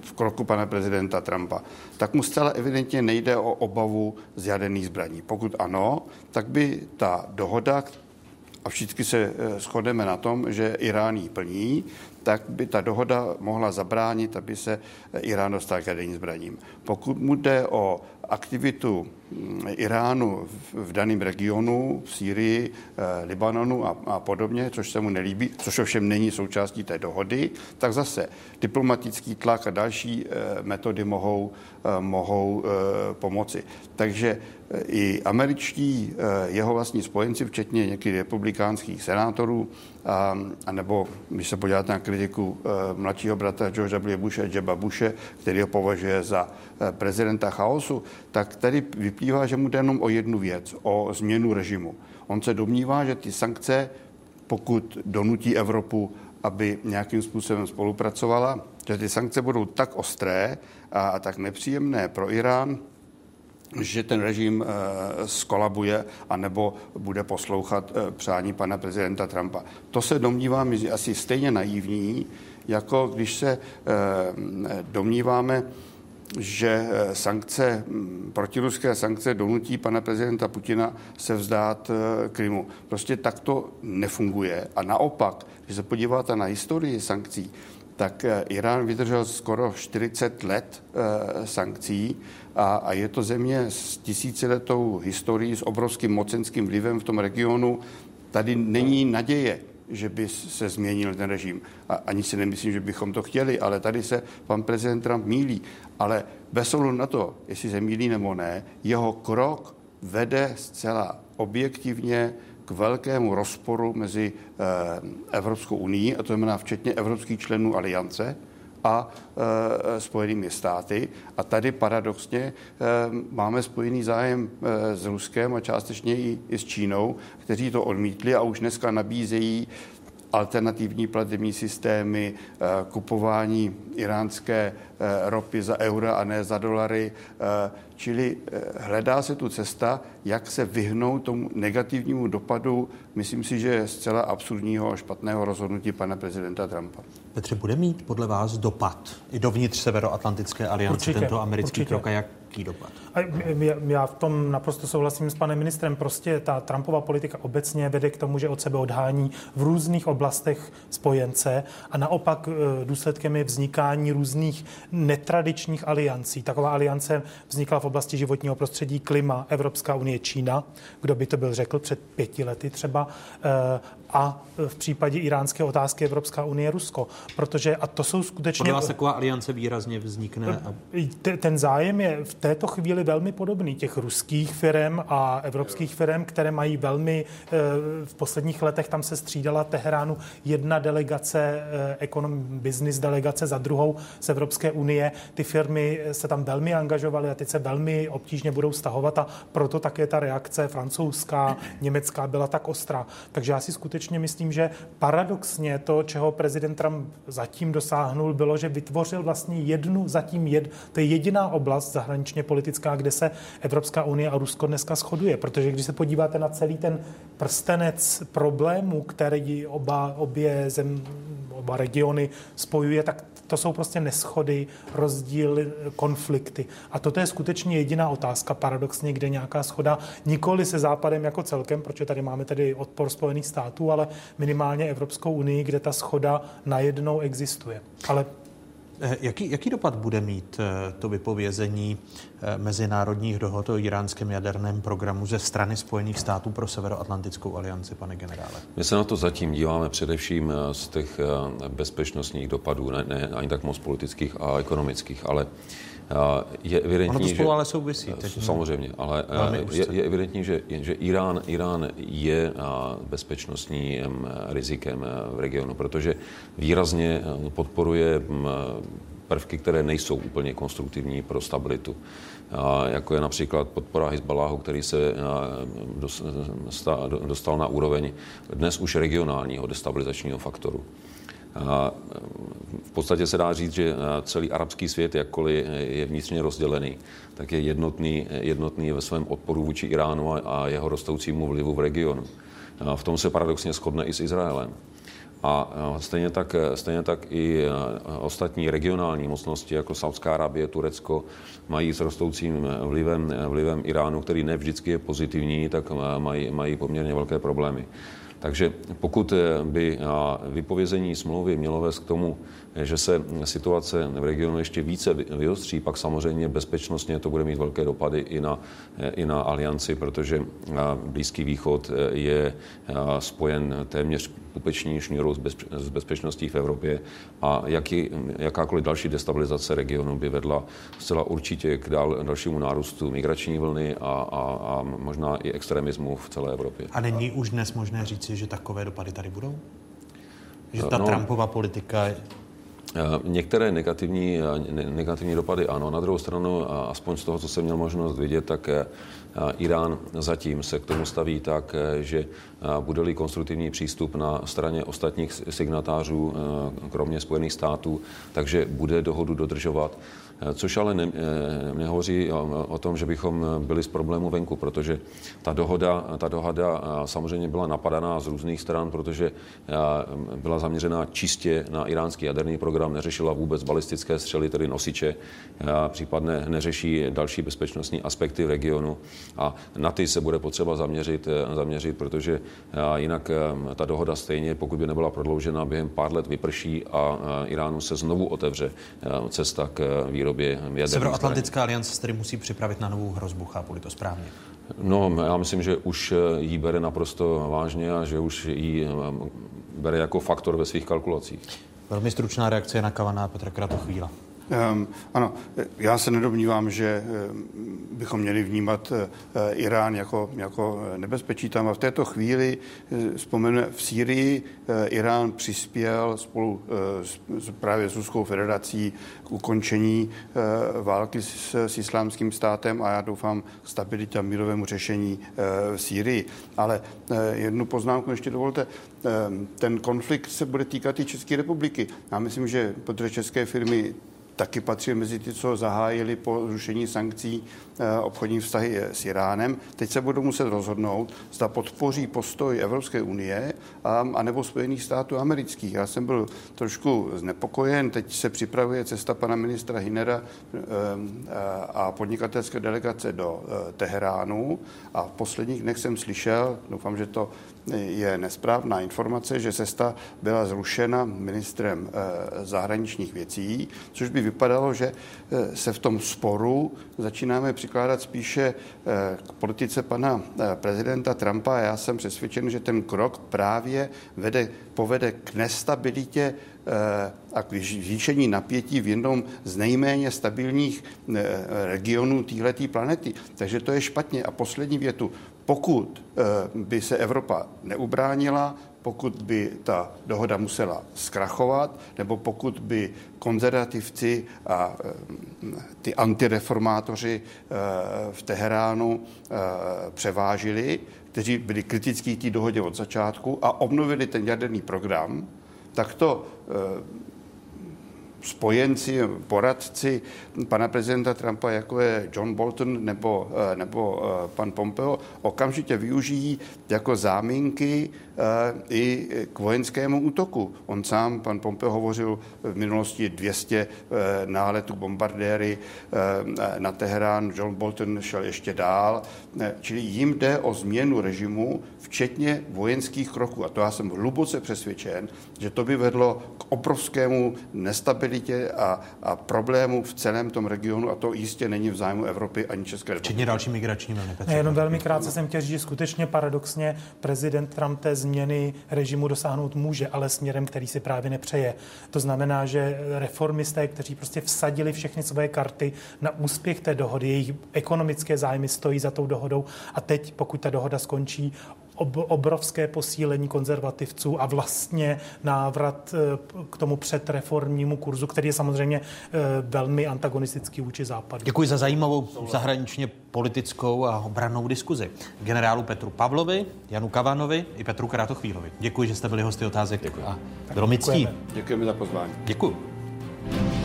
v kroku pana prezidenta Trumpa, tak mu zcela evidentně nejde o obavu z jaderných zbraní. Pokud ano, tak by ta dohoda, a všichni se eh, shodeme na tom, že Irán ji plní, tak by ta dohoda mohla zabránit, aby se Irán dostal k jaderným zbraním. Pokud mu jde o aktivitu mm, Iránu v daném regionu, v Sýrii, eh, Libanonu a, a podobně, což se mu nelíbí, což ovšem není součástí té dohody, tak zase diplomatický tlak a další eh, metody mohou, eh, mohou pomoci. Takže i američtí jeho vlastní spojenci, včetně některých republikánských senátorů, a, a nebo když se podíváte na kritiku mladšího bratra George W. Bushe, Jeba Bushe, který ho považuje za prezidenta chaosu, tak tady vyplývá, že mu jde jenom o jednu věc, o změnu režimu. On se domnívá, že ty sankce, pokud donutí Evropu, aby nějakým způsobem spolupracovala, že ty sankce budou tak ostré a tak nepříjemné pro Irán, že ten režim skolabuje anebo bude poslouchat e, přání pana prezidenta Trumpa. To se domnívám asi stejně naivní, jako když se e, domníváme, že eh, sankce, hm, protiruské sankce donutí pana prezidenta Putina se vzdát eh, Krymu. Prostě tak to nefunguje. A naopak, když se podíváte na historii sankcí, tak eh, Irán vydržel skoro 40 let sankcí a, a je to země s tisíciletou historií, s obrovským mocenským vlivem v tom regionu. Tady není naděje že by se změnil ten režim. A ani si nemyslím, že bychom to chtěli, ale tady se pan prezident Trump mílí. Ale bez ohledu na to, jestli se mílí nebo ne, jeho krok vede zcela objektivně k velkému rozporu mezi eh, Evropskou unii, a to znamená včetně evropských členů aliance, a e, Spojenými státy. A tady paradoxně e, máme spojený zájem e, s Ruskem a částečně i, i s Čínou, kteří to odmítli a už dneska nabízejí alternativní platební systémy, eh, kupování iránské eh, ropy za eura a ne za dolary. Eh, čili hledá se tu cesta, jak se vyhnout tomu negativnímu dopadu, myslím si, že zcela absurdního a špatného rozhodnutí pana prezidenta Trumpa. Petře, bude mít podle vás dopad i dovnitř Severoatlantické aliance určitě, tento americký určitě. krok a jaký dopad? A já v tom naprosto souhlasím s panem ministrem. Prostě ta Trumpova politika obecně vede k tomu, že od sebe odhání v různých oblastech spojence a naopak e, důsledkem je vznikání různých netradičních aliancí. Taková aliance vznikla v oblasti životního prostředí, klima, Evropská unie, Čína, kdo by to byl řekl před pěti lety třeba, e, a v případě iránské otázky Evropská unie, Rusko. Protože, a to jsou skutečně... Podle vás taková aliance výrazně vznikne? A... Ten zájem je v této chvíli velmi podobný těch ruských firm a evropských firm, které mají velmi eh, v posledních letech tam se střídala Teheránu jedna delegace, ekonom, eh, business delegace za druhou z Evropské unie. Ty firmy se tam velmi angažovaly a teď se velmi obtížně budou stahovat a proto také ta reakce francouzská, německá byla tak ostrá. Takže já si skutečně myslím, že paradoxně to, čeho prezident Trump zatím dosáhnul, bylo, že vytvořil vlastně jednu, zatím jed, to je jediná oblast zahraničně politická, kde se Evropská unie a Rusko dneska shoduje. Protože když se podíváte na celý ten prstenec problémů, který oba, obě zem, oba regiony spojuje, tak to jsou prostě neschody, rozdíly, konflikty. A toto je skutečně jediná otázka, paradoxně, kde nějaká schoda nikoli se Západem jako celkem, protože tady máme tedy odpor Spojených států, ale minimálně Evropskou unii, kde ta schoda najednou existuje. Ale Eh, jaký, jaký dopad bude mít eh, to vypovězení eh, mezinárodních dohod o iránském jaderném programu ze strany Spojených států pro Severoatlantickou alianci, pane generále? My se na to zatím díváme především z těch bezpečnostních dopadů, ne, ne ani tak moc politických a ekonomických, ale je evidentní, ono to spolu že, ale souvisí. Teď samozřejmě, ale je, je evidentní, že, že Irán, Irán je bezpečnostním rizikem v regionu, protože výrazně podporuje prvky, které nejsou úplně konstruktivní pro stabilitu. Jako je například podpora Hezbaláhu, který se dostal na úroveň dnes už regionálního destabilizačního faktoru. A v podstatě se dá říct, že celý arabský svět, jakkoliv je vnitřně rozdělený, tak je jednotný, jednotný ve svém odporu vůči Iránu a jeho rostoucímu vlivu v regionu. V tom se paradoxně shodne i s Izraelem. A stejně tak, stejně tak i ostatní regionální mocnosti, jako Saudská Arábie, Turecko, mají s rostoucím vlivem, vlivem Iránu, který ne vždycky je pozitivní, tak mají, mají poměrně velké problémy. Takže pokud by vypovězení smlouvy mělo vést k tomu, že se situace v regionu ještě více vyostří, pak samozřejmě bezpečnostně to bude mít velké dopady i na, i na alianci, protože Blízký východ je spojen téměř pupeční šňůrou s bezpečností v Evropě a jaký, jakákoliv další destabilizace regionu by vedla zcela určitě k dál, dalšímu nárůstu migrační vlny a, a, a možná i extremismu v celé Evropě. A není už dnes možné říci, že takové dopady tady budou? Že ta no, Trumpova politika Některé negativní, negativní dopady ano. Na druhou stranu, aspoň z toho, co jsem měl možnost vidět, tak Irán zatím se k tomu staví tak, že bude-li konstruktivní přístup na straně ostatních signatářů, kromě Spojených států, takže bude dohodu dodržovat. Což ale ne, nehovoří o, o tom, že bychom byli z problému venku, protože ta dohoda, ta dohoda samozřejmě byla napadaná z různých stran, protože byla zaměřena čistě na iránský jaderný program, neřešila vůbec balistické střely, tedy nosiče, případně neřeší další bezpečnostní aspekty v regionu. A na ty se bude potřeba zaměřit, zaměřit protože jinak ta dohoda stejně, pokud by nebyla prodloužena, během pár let vyprší a Iránu se znovu otevře cesta k výrobě výrobě jaderných Severoatlantická aliance se tedy musí připravit na novou hrozbu, chápu to správně? No, já myslím, že už ji bere naprosto vážně a že už ji eh, bere jako faktor ve svých kalkulacích. Velmi stručná reakce na Kavaná Petra Kratochvíla. Um, ano, já se nedomnívám, že um, bychom měli vnímat uh, Irán jako, jako nebezpečí tam. A v této chvíli, uh, vzpomeneme, v Sýrii Irán přispěl spolu s, právě s Ruskou federací k ukončení války s, s islámským státem a já doufám k stabilitě a mírovému řešení v Sýrii. Ale jednu poznámku ještě dovolte. Um, ten konflikt se bude týkat i České republiky. Já myslím, že protože české firmy taky patří mezi ty, co zahájili po zrušení sankcí eh, obchodní vztahy s Iránem. Teď se budou muset rozhodnout, zda podpoří postoj Evropské unie a, nebo Spojených států amerických. Já jsem byl trošku znepokojen, teď se připravuje cesta pana ministra Hinera eh, a podnikatelské delegace do eh, Teheránu a v posledních dnech jsem slyšel, doufám, že to je nesprávná informace, že cesta byla zrušena ministrem zahraničních věcí, což by vypadalo, že eh, se v tom sporu začínáme přikládat spíše eh, k politice pana eh, prezidenta Trumpa já jsem přesvědčen, že ten krok právě vede, povede k nestabilitě a k zvýšení napětí v jednom z nejméně stabilních regionů téhleté planety. Takže to je špatně. A poslední větu. Pokud by se Evropa neubránila, pokud by ta dohoda musela zkrachovat, nebo pokud by konzervativci a eh, ty antireformátoři eh, v Teheránu eh, převážili, kteří byli kritický té dohodě od začátku a obnovili ten jaderný program, tak to spojenci, poradci pana prezidenta Trumpa, jako je John Bolton nebo, eh, nebo eh, pan Pompeo, okamžitě využijí jako záminky eh, i k vojenskému útoku. On sám, pan Pompeo, hovořil v minulosti 200 náletů bombardéry na Teherán, John Bolton šel ještě dál, čili jim jde o změnu režimu, včetně vojenských kroků. A to já jsem hluboce přesvědčen, že to by vedlo k obrovskému nestabilitě nestabilitě a, a problému v celém tom regionu a to jistě není v zájmu Evropy ani České republiky. Včetně další migrační vlny. Ne, jenom velmi krátce jsem chtěl říct, že skutečně paradoxně prezident Trump té změny režimu dosáhnout může, ale směrem, který si právě nepřeje. To znamená, že reformisté, kteří prostě vsadili všechny své karty na úspěch té dohody, jejich ekonomické zájmy stojí za tou dohodou a teď, pokud ta dohoda skončí, obrovské posílení konzervativců a vlastně návrat eh, k tomu předreformnímu kurzu, který je samozřejmě eh, velmi antagonistický vůči západu. Děkuji za zajímavou zahraničně politickou a obrannou diskuzi. Generálu Petru Pavlovi, Janu Kavanovi i Petru Kratochvílovi. Děkuji, že jste byli hosty otázek. Děkuji. A bylo mi ctí. Děkujeme za pozvání. Děkuji.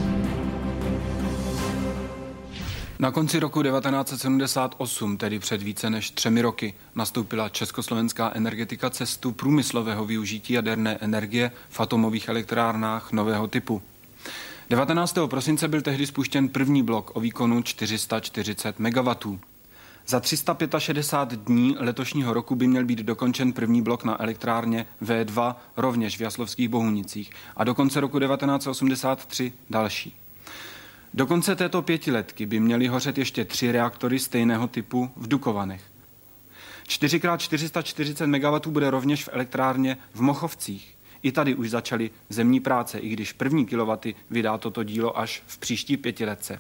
Na konci roku 1978, tedy před více než třemi roky, nastoupila československá energetika cestu průmyslového využití jaderné energie v atomových elektrárnách nového typu. 19. prosince byl tehdy spuštěn první blok o výkonu 440 MW. Za 365 dní letošního roku by měl být dokončen první blok na elektrárně V2, rovněž v Jaslovských Bohunicích, a do konce roku 1983 další. Do konce této pětiletky by měly hořet ještě tři reaktory stejného typu v Dukovanech. 4x440 MW bude rovněž v elektrárně v Mochovcích. I tady už začaly zemní práce, i když první kilowaty vydá toto dílo až v příští pětiletce.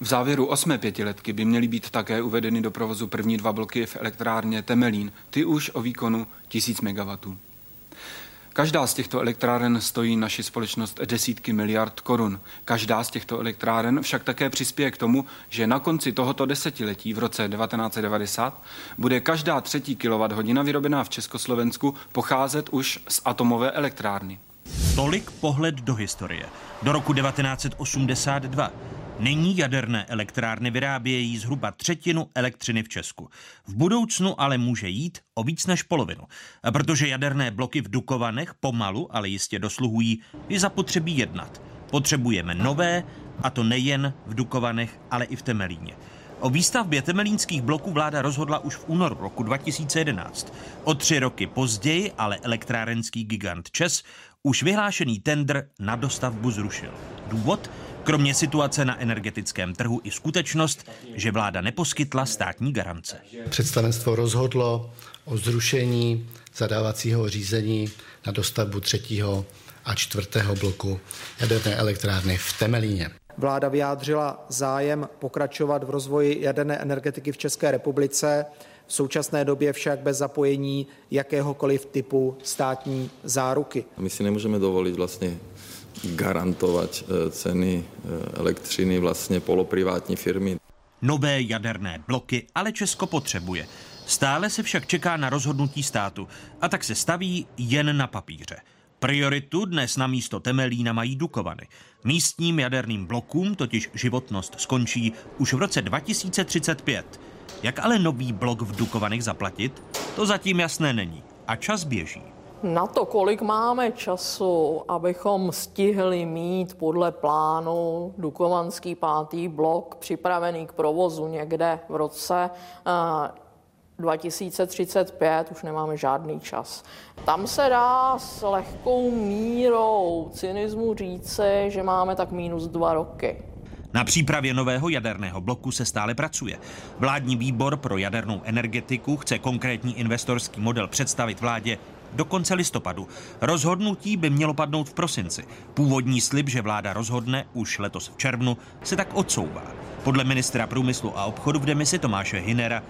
V závěru osmé pětiletky by měly být také uvedeny do provozu první dva bloky v elektrárně Temelín, ty už o výkonu 1000 MW. Každá z těchto elektráren stojí naši společnost desítky miliard korun. Každá z těchto elektráren však také přispěje k tomu, že na konci tohoto desetiletí v roce 1990 bude každá třetí kWh vyrobená v Československu pocházet už z atomové elektrárny. Tolik pohled do historie. Do roku 1982 Nyní jaderné elektrárny vyrábějí zhruba třetinu elektřiny v Česku. V budoucnu ale může jít o víc než polovinu. Protože jaderné bloky v Dukovanech pomalu, ale jistě dosluhují, je zapotřebí jednat. Potřebujeme nové, a to nejen v Dukovanech, ale i v Temelíně. O výstavbě temelínských bloků vláda rozhodla už v únoru roku 2011. O tři roky později ale elektrárenský gigant ČES už vyhlášený tender na dostavbu zrušil. Důvod? Kromě situace na energetickém trhu i skutečnost, že vláda neposkytla státní garance. Představenstvo rozhodlo o zrušení zadávacího řízení na dostavbu třetího a čtvrtého bloku jaderné elektrárny v Temelíně. Vláda vyjádřila zájem pokračovat v rozvoji jaderné energetiky v České republice, v současné době však bez zapojení jakéhokoliv typu státní záruky. My si nemůžeme dovolit vlastně garantovat eh, ceny eh, elektřiny vlastně poloprivátní firmy. Nové jaderné bloky ale Česko potřebuje. Stále se však čeká na rozhodnutí státu a tak se staví jen na papíře. Prioritu dnes na místo Temelína mají Dukovany. Místním jaderným blokům totiž životnost skončí už v roce 2035. Jak ale nový blok v Dukovanech zaplatit, to zatím jasné není a čas běží. Na to, kolik máme času, abychom stihli mít podle plánu Dukovanský pátý blok připravený k provozu někde v roce 2035, eh, už nemáme žádný čas. Tam se dá s lehkou mírou cynismu říci, že máme tak minus dva roky. Na přípravě nového jaderného bloku se stále pracuje. Vládní výbor pro jadernou energetiku chce konkrétní investorský model představit vládě do konce listopadu. Rozhodnutí by mělo padnout v prosinci. Původní slib, že vláda rozhodne už letos v červnu, se tak odsouvá. Podle ministra průmyslu a obchodu v demisi Tomáše Hinera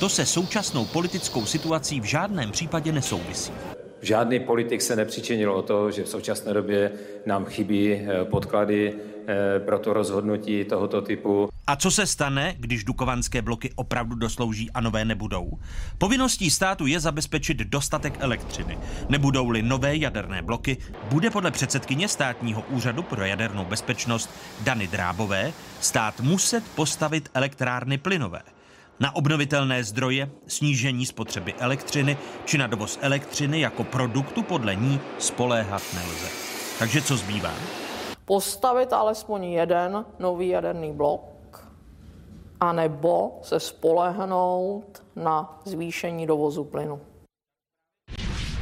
to se současnou politickou situací v žádném případě nesouvisí. Žádný politik se nepřičinil o to, že v současné době nám chybí eh, podklady eh, pro to rozhodnutí tohoto typu. A co se stane, když dukovanské bloky opravdu doslouží a nové nebudou? Povinností státu je zabezpečit dostatek elektřiny. Nebudou-li nové jaderné bloky, bude podle předsedkyně státního úřadu pro jadernou bezpečnost Dany Drábové stát muset postavit elektrárny plynové na obnovitelné zdroje, snížení spotřeby elektřiny či na dovoz elektřiny jako produktu podle ní spoléhat nelze. Takže co zbývá? Postavit alespoň jeden nový jaderný blok, anebo se spolehnout na zvýšení dovozu plynu.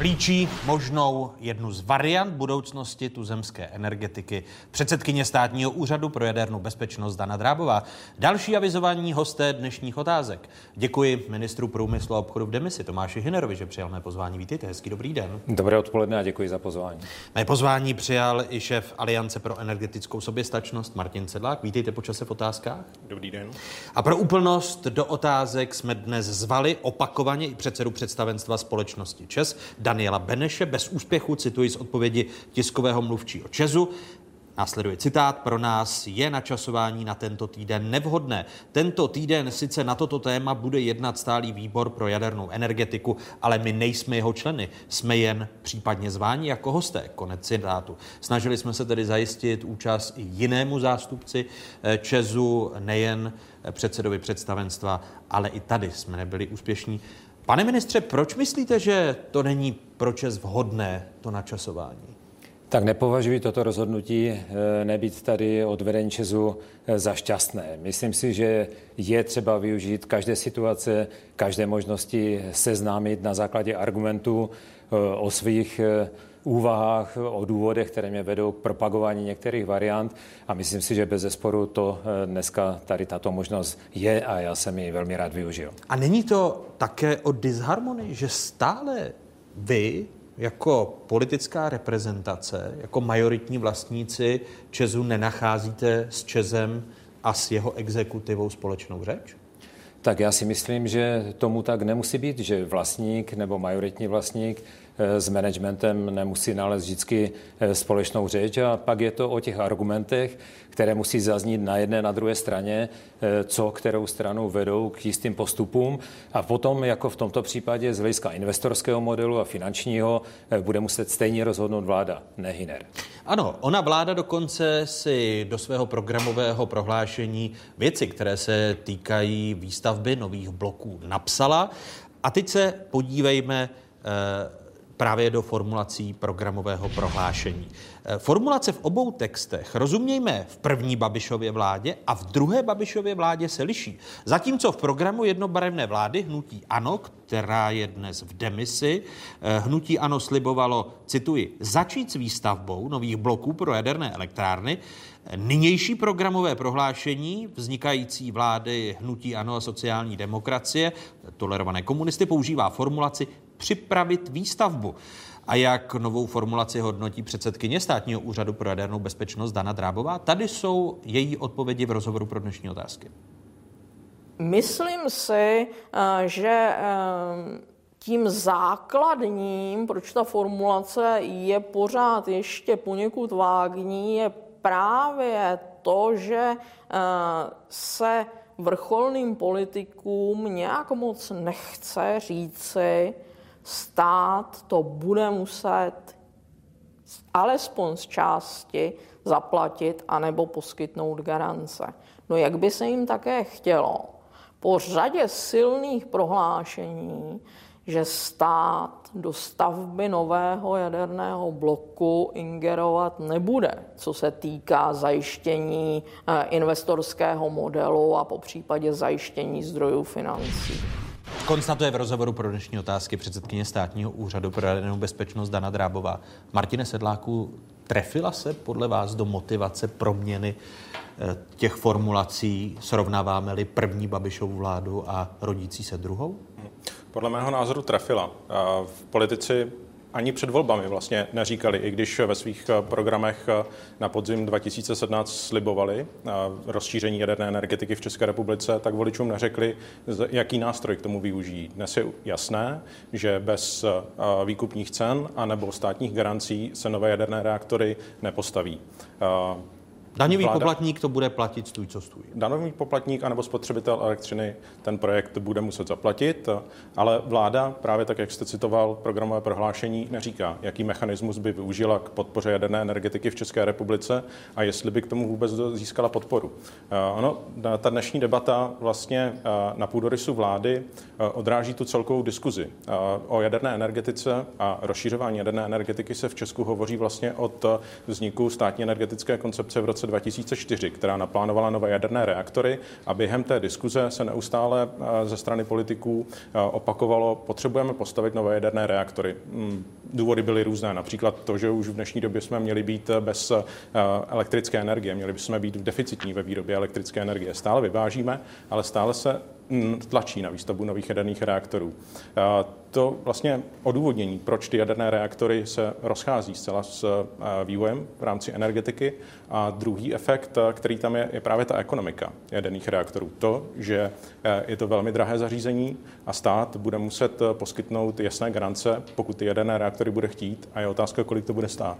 Líčí možnou jednu z variant budoucnosti tuzemské energetiky. Předsedkyně státního úřadu pro jadernou bezpečnost Dana Drábová. Další avizování hosté dnešních otázek. Děkuji ministru průmyslu a obchodu v demisi Tomáši Hinerovi, že přijal mé pozvání. Vítejte, hezký dobrý den. Dobré odpoledne a děkuji za pozvání. Mé pozvání přijal i šéf Aliance pro energetickou soběstačnost Martin Sedlák. Vítejte po čase v otázkách. Dobrý den. A pro úplnost do otázek jsme dnes zvali opakovaně i předsedu představenstva společnosti ČES Daniela Beneše. Bez úspěchu cituji z odpovědi tiskového mluvčího Česu. Následuje citát, pro nás je načasování na tento týden nevhodné. Tento týden sice na toto téma bude jednat stálý výbor pro jadernou energetiku, ale my nejsme jeho členy, jsme jen případně zváni jako hosté. Konec citátu. Snažili jsme se tedy zajistit účast i jinému zástupci eh, Česu, nejen eh, předsedovi představenstva, ale i tady jsme nebyli úspěšní. Pane ministře, proč myslíte, že to není pro Čes vhodné, to načasování? Tak nepovažuji toto rozhodnutí eh, nebýt tady od vedení Česu eh, za šťastné. Myslím si, že je třeba využít každé situace, každé možnosti seznámit na základě argumentů eh, o svých úvahách, o důvodech, které mě vedou k propagování některých variant a myslím si, že bez zesporu to dneska tady tato možnost je a já jsem ji velmi rád využil. A není to také o disharmonii, že stále vy jako politická reprezentace, jako majoritní vlastníci Česu nenacházíte s Čezem a s jeho exekutivou společnou řeč? Tak já si myslím, že tomu tak nemusí být, že vlastník nebo majoritní vlastník Eh, s managementem nemusí nalézt vždycky eh, společnou řeč a pak je to o těch argumentech, které musí zaznít na jedné, na druhé straně, eh, co kterou stranu vedou k jistým postupům a potom, jako v tomto případě z hlediska investorského modelu a finančního, bude muset stejně rozhodnout vláda, ne Hiner. Ano, ona vláda dokonce si do svého programového prohlášení věci, které se týkají výstavby nových bloků, napsala. A teď se podívejme právě do formulací programového prohlášení. Eh, formulace v obou textech, rozumějme, v první Babišově vládě a v druhé Babišově vládě se liší. Zatímco v programu jednobarevné vlády hnutí ANO, která je dnes v demisi, eh, hnutí ANO slibovalo, cituji, začít s výstavbou nových bloků pro jaderné elektrárny, Nynější programové prohlášení vznikající vlády Hnutí Ano a sociální demokracie, tolerované komunisty, používá formulaci připravit výstavbu. A jak novou formulaci hodnotí předsedkyně státního úřadu pro jadernou bezpečnost Dana Drábová? Tady jsou její odpovědi v rozhovoru pro dnešní otázky. Myslím si, eh, že eh, tím základním, proč ta formulace je pořád ještě poněkud vágní, je právě to, že eh, se vrcholným politikům nějak moc nechce říci, stát to bude muset alespoň z části zaplatit anebo poskytnout garance. No jak by se jim také chtělo, po řadě silných prohlášení, že stát do stavby nového jaderného bloku ingerovat nebude, co se týká zajištění eh, investorského modelu a po případě zajištění zdrojů financí. Konstatuje v rozhovoru pro dnešní otázky předsedkyně státního úřadu pro jadernou bezpečnost Dana Drábová. Martine Sedláku, trefila se podle vás do motivace proměny eh, těch formulací, srovnáváme-li první Babišovu vládu a rodící se druhou? Podle mého názoru trefila. V politici ani před volbami vlastně neříkali, i když ve svých eh, programech eh, na podzim 2017 slibovali eh, rozšíření jaderné energetiky v České republice, tak voličům neřekli, jaký nástroj k tomu využijí. Dnes je jasné, že bez výkupních cen anebo státních garancí se nové jaderné reaktory nepostaví. Daňový vláda, poplatník to bude platit stůj co stůj. Daňový poplatník anebo spotřebitel elektřiny ten projekt bude muset zaplatit, ale vláda, právě tak, jak jste citoval programové prohlášení, neříká, jaký mechanismus by využila k podpoře jaderné energetiky v České republice a jestli by k tomu vůbec získala podporu. Eh, ono, ta dnešní debata vlastně eh, na půdorysu vlády eh, odráží tu celkovou diskuzi. O jaderné energetice a rozšířování jaderné energetiky se v Česku hovoří vlastně od vzniku státní energetické koncepce v roce roce 2004, která naplánovala nové jaderné reaktory a během té diskuze se neustále ze strany politiků opakovalo, potřebujeme postavit nové jaderné reaktory. Hmm, důvody byly různé, například to, že už v dnešní době jsme měli být bez elektrické energie, měli bychom být v deficitní ve výrobě elektrické energie. Stále vyvážíme, ale stále se tlačí na výstavbu nových jaderných reaktorů. To vlastně odůvodnění, proč ty jaderné reaktory se rozchází zcela s vývojem v rámci energetiky. A druhý efekt, který tam je, je právě ta ekonomika jaderných reaktorů. To, že je to velmi drahé zařízení a stát bude muset poskytnout jasné garance, pokud ty jaderné reaktory bude chtít a je otázka, kolik to bude stát.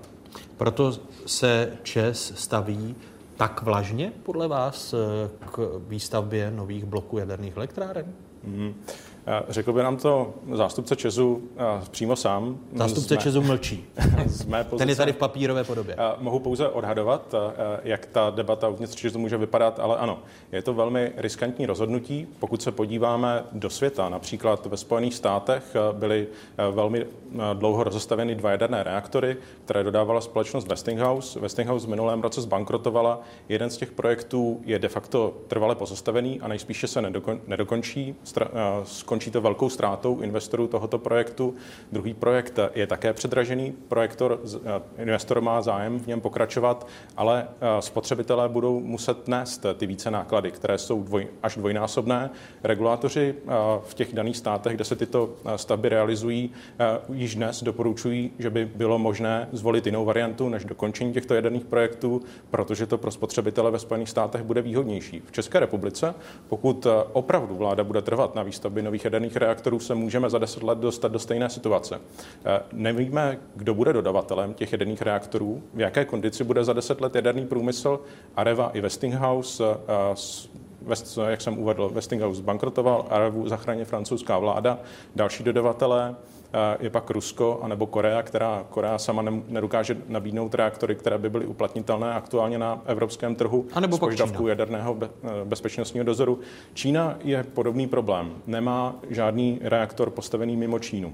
Proto se ČES staví tak vlažně podle vás eh, k výstavbě nových bloků jaderných elektráren? Mm. Řekl by nám to zástupce Česu přímo sám. Zástupce mé, Česu mlčí. z mé pozice, Ten je tady v papírové podobě. Mohu pouze odhadovat, jak ta debata uvnitř Česu může vypadat, ale ano, je to velmi riskantní rozhodnutí. Pokud se podíváme do světa, například ve Spojených státech byly velmi dlouho rozestaveny dva jaderné reaktory, které dodávala společnost Westinghouse. Westinghouse v minulém roce zbankrotovala. Jeden z těch projektů je de facto trvale pozastavený a nejspíše se nedokon, nedokončí. Stra, skončí to velkou ztrátou investorů tohoto projektu. Druhý projekt je také předražený. Projektor, eh, investor má zájem v něm pokračovat, ale eh, spotřebitelé budou muset nést ty více náklady, které jsou dvoj, až dvojnásobné. Regulátoři eh, v těch daných státech, kde se tyto stavby realizují, již dnes doporučují, že by bylo možné zvolit jinou variantu než dokončení těchto jaderných projektů, protože to pro spotřebitele ve Spojených státech bude výhodnější. V České republice, pokud opravdu vláda bude trvat na výstavbě nových jaderných reaktorů se můžeme za deset let dostat do stejné situace. Eh, nevíme, kdo bude dodavatelem těch jaderných reaktorů, v jaké kondici bude za deset let jaderný průmysl. Areva i Westinghouse West, jak jsem uvedl, Westinghouse bankrotoval, Arevu zachránil francouzská vláda, další dodavatelé eh, je pak Rusko anebo Korea, která Korea sama nedokáže nabídnout reaktory, které by byly uplatnitelné aktuálně na evropském trhu a nebo s požadavkou jaderného eh, bezpečnostního dozoru. Čína je podobný problém. Nemá žádný reaktor postavený mimo Čínu.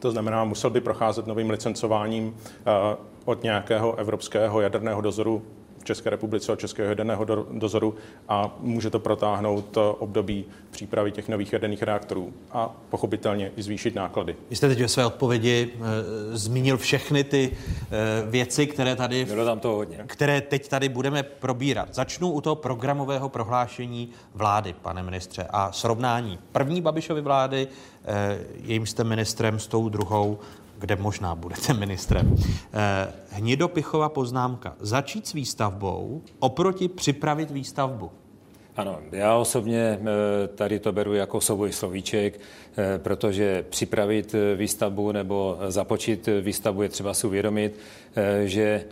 To znamená, musel by procházet novým licencováním eh, od nějakého evropského jaderného dozoru v České republice od Českého jaderného dozoru a může to protáhnout období přípravy těch nových jaderných reaktorů a pochopitelně i zvýšit náklady. Vy jste teď ve své odpovědi e, zmínil všechny ty e, věci, které tady, Bylo tam to hodně. které teď tady budeme probírat. Začnu u toho programového prohlášení vlády, pane ministře, a srovnání první Babišovy vlády, e, jejím jste ministrem s tou druhou kde možná budete ministrem. Eh, Hnidopichova poznámka. Začít s výstavbou oproti připravit výstavbu. Ano, já osobně eh, tady to beru jako souboj slovíček, eh, protože připravit výstavbu nebo započít výstavbu je třeba si uvědomit, že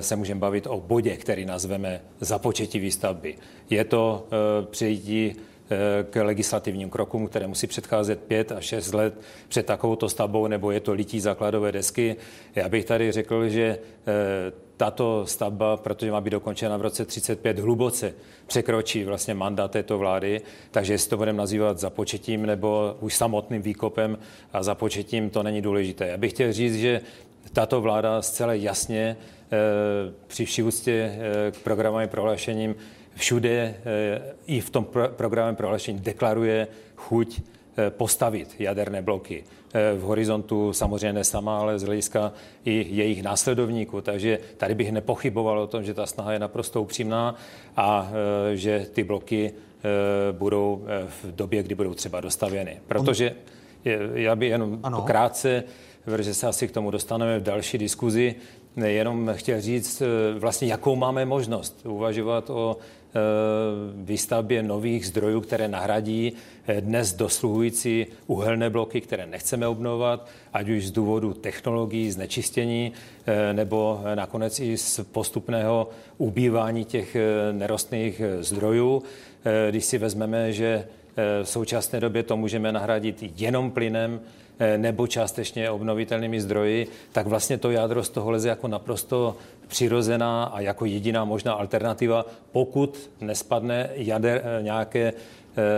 se můžeme bavit o bodě, který nazveme započetí výstavby. Je to přejítí k legislativním krokům, které musí předcházet pět a šest let před takovouto stavbou, nebo je to lití základové desky. Já bych tady řekl, že eh, tato stavba, protože má být dokončena v roce 35, hluboce překročí vlastně mandát této vlády, takže jestli to budeme nazývat započetím nebo už samotným výkopem a započetím, to není důležité. Já bych chtěl říct, že tato vláda zcela jasně eh, při vší eh, k programovým prohlášením všude eh, i v tom programem prohlášení deklaruje chuť eh, postavit jaderné bloky. Eh, v horizontu samozřejmě ne sama, ale z hlediska i jejich následovníků. Takže tady bych nepochyboval o tom, že ta snaha je naprosto upřímná a že ty bloky budou v době, kdy budou třeba dostavěny. Protože já bych jenom ano. krátce, protože se asi k tomu dostaneme v další diskuzi, jenom chtěl říct vlastně, jakou máme možnost uvažovat o výstavbě nových zdrojů, které nahradí eh, dnes dosluhující uhelné bloky, které nechceme obnovovat, ať už z důvodu technologií, znečištění, eh, nebo nakonec i z postupného ubývání těch nerostných zdrojů. Když si vezmeme, že v současné době to můžeme nahradit jenom plynem, nebo částečně obnovitelnými zdroji, tak vlastně to jádro z toho leze jako naprosto přirozená a jako jediná možná alternativa, pokud nespadne jader, eh, nějaké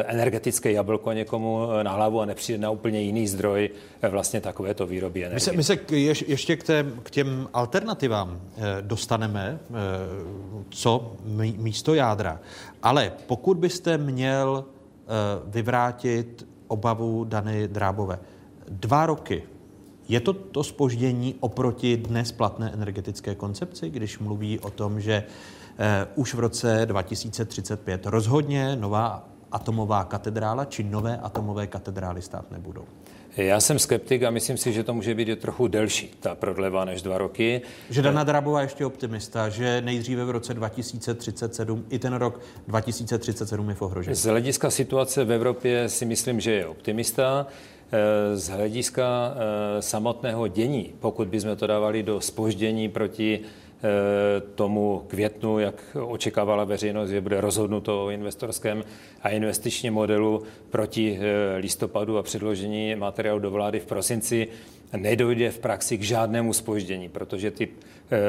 energetické jablko někomu na hlavu a nepřijde na úplně jiný zdroj vlastně takovéto výroby energie. My se, my se k, ješ, ještě k, té, k těm alternativám dostaneme, co místo jádra. Ale pokud byste měl vyvrátit obavu Dany Drábové, dva roky je to to spoždění oproti dnes platné energetické koncepci, když mluví o tom, že eh, už v roce 2035 rozhodně nová atomová katedrála či nové atomové katedrály stát nebudou? Já jsem skeptik a myslím si, že to může být trochu delší, ta prodleva než dva roky. Že Dana Drabová ještě optimista, že nejdříve v roce 2037, i ten rok 2037 je v ohrožení. Z hlediska situace v Evropě si myslím, že je optimista. Eh, z hlediska eh, samotného dění, pokud bychom to dávali do spoždění proti eh, tomu květnu, jak očekávala veřejnost, že bude rozhodnuto o investorském a investičním modelu proti listopadu a předložení materiálu do vlády v prosinci, nedojde v praxi k žádnému spoždění, protože ty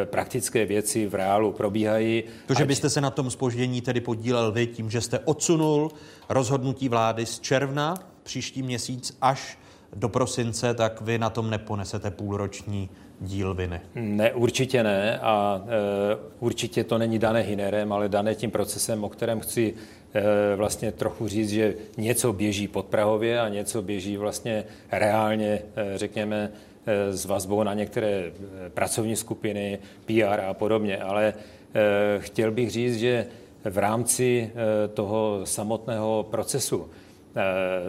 praktické věci v reálu probíhají. To, že byste se na tom spoždění tedy podílel vy tím, že jste odsunul rozhodnutí vlády z června příští měsíc až do prosince, tak vy na tom neponesete půlroční díl viny. Ne, určitě ne a e, určitě to není dané Hinerem, ale dané tím procesem, o kterém chci e, vlastně trochu říct, že něco běží pod Prahově a něco běží vlastně reálně, e, řekněme, e, s vazbou na některé pracovní skupiny, PR a podobně, ale e, chtěl bych říct, že v rámci e, toho samotného procesu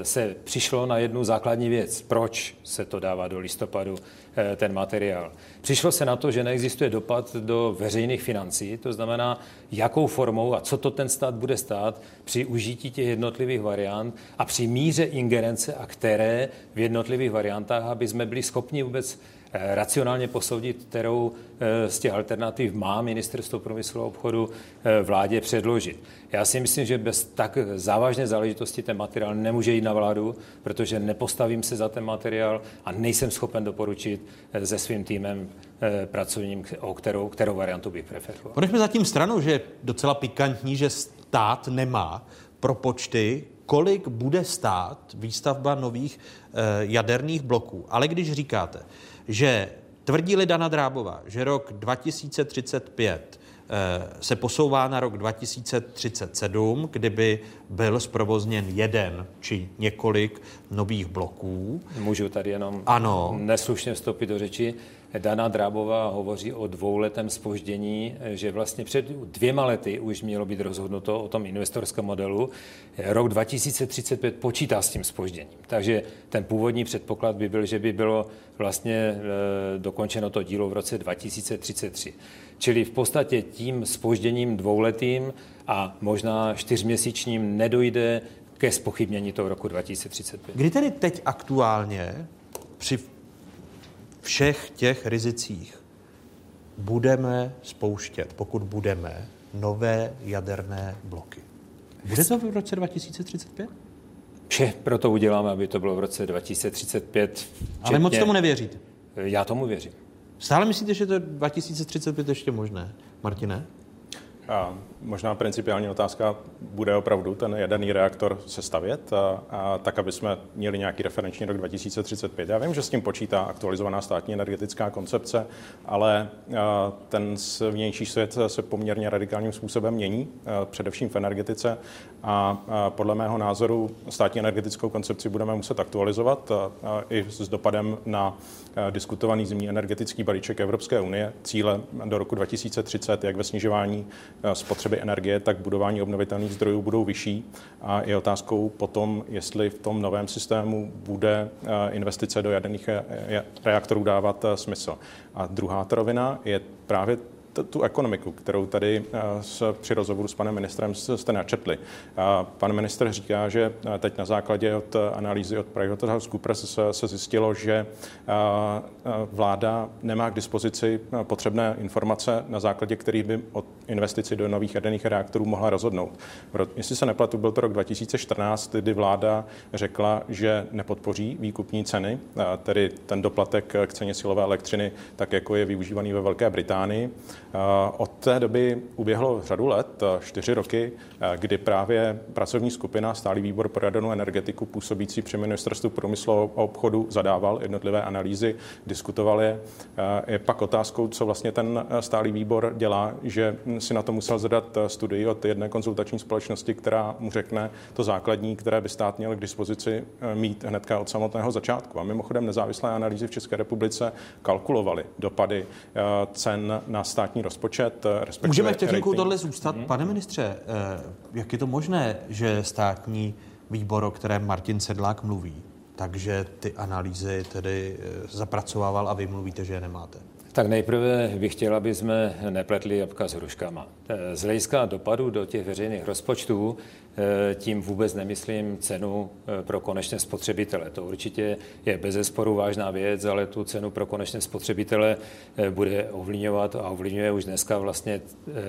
se přišlo na jednu základní věc. Proč se to dává do listopadu, eh, ten materiál? Přišlo se na to, že neexistuje dopad do veřejných financí, to znamená, jakou formou a co to ten stát bude stát při užití těch jednotlivých variant a při míře ingerence a které v jednotlivých variantách, aby jsme byli schopni vůbec Eh, racionálně posoudit, kterou eh, z těch alternativ má ministerstvo průmyslu a obchodu eh, vládě předložit. Já si myslím, že bez tak závažné záležitosti ten materiál nemůže jít na vládu, protože nepostavím se za ten materiál a nejsem schopen doporučit se svým týmem pracovním, o kterou, kterou variantu bych preferoval. Ponechme zatím stranu, že je docela pikantní, že stát nemá pro počty, kolik bude stát výstavba nových jaderných bloků. Ale když říkáte, že tvrdí Dana Drábová, že rok 2035 eh, se posouvá na rok 2037, kdyby byl zprovozněn jeden či několik nových bloků. Můžu tady jenom ano. neslušně vstoupit do řeči. Dana Drábová hovoří o dvouletém spoždění, že vlastně před dvěma lety už mělo být rozhodnuto o tom investorském modelu. Rok 2035 počítá s tím spožděním. Takže ten původní předpoklad by byl, že by bylo vlastně e, dokončeno to dílo v roce 2033. Čili v podstatě tím spožděním dvouletým a možná čtyřměsíčním nedojde ke spochybnění toho roku 2035. Kdy tedy teď aktuálně při všech těch rizicích budeme spouštět, pokud budeme, nové jaderné bloky. Bude to v roce 2035? Vše proto uděláme, aby to bylo v roce 2035. Včetně... Ale moc tomu nevěříte? Já tomu věřím. Stále myslíte, že to je 2035 ještě možné, Martine? A možná principiální otázka, bude opravdu ten jaderný reaktor se stavět, a, a tak, aby jsme měli nějaký referenční rok 2035. Já vím, že s tím počítá aktualizovaná státní energetická koncepce, ale a, ten vnější svět se poměrně radikálním způsobem mění, a, především v energetice a, a podle mého názoru státní energetickou koncepci budeme muset aktualizovat a, a i s dopadem na a, diskutovaný zimní energetický balíček Evropské unie, cíle do roku 2030, jak ve snižování spotřeby energie, tak budování obnovitelných zdrojů budou vyšší. A je otázkou potom, jestli v tom novém systému bude investice do jaderných reaktorů dávat smysl. A druhá rovina je právě tu ekonomiku, kterou tady eh, s, při rozhovoru s panem ministrem jste načetli. Pan minister říká, že eh, teď na základě od analýzy od PricewaterhouseCoopers se, se zjistilo, že eh, vláda nemá k dispozici potřebné informace, na základě kterých by od investici do nových jaderných reaktorů mohla rozhodnout. Jestli se nepletu, byl to rok 2014, kdy vláda řekla, že nepodpoří výkupní ceny, tedy ten doplatek k ceně silové elektřiny, tak jako je využívaný ve Velké Británii. Od té doby uběhlo řadu let, čtyři roky, kdy právě pracovní skupina, stálý výbor pro jadernou energetiku působící při ministerstvu průmyslu a obchodu zadával jednotlivé analýzy, diskutoval je. Je pak otázkou, co vlastně ten stálý výbor dělá, že si na to musel zadat studii od jedné konzultační společnosti, která mu řekne to základní, které by stát měl k dispozici mít hnedka od samotného začátku. A mimochodem nezávislé analýzy v České republice kalkulovaly dopady cen na státní rozpočet. Můžeme vteřinku tohle zůstat. Hmm. Pane ministře, jak je to možné, že státní výbor, o kterém Martin Sedlák mluví, takže ty analýzy tedy zapracovával a vy mluvíte, že je nemáte? Tak nejprve bych chtěl, aby jsme nepletli jabka s hruškama. Z hlediska dopadu do těch veřejných rozpočtů Eh, tím vůbec nemyslím cenu eh, pro konečné spotřebitele. To určitě je bez zesporu vážná věc, ale tu cenu pro konečné spotřebitele eh, bude ovlivňovat a ovlivňuje už dneska vlastně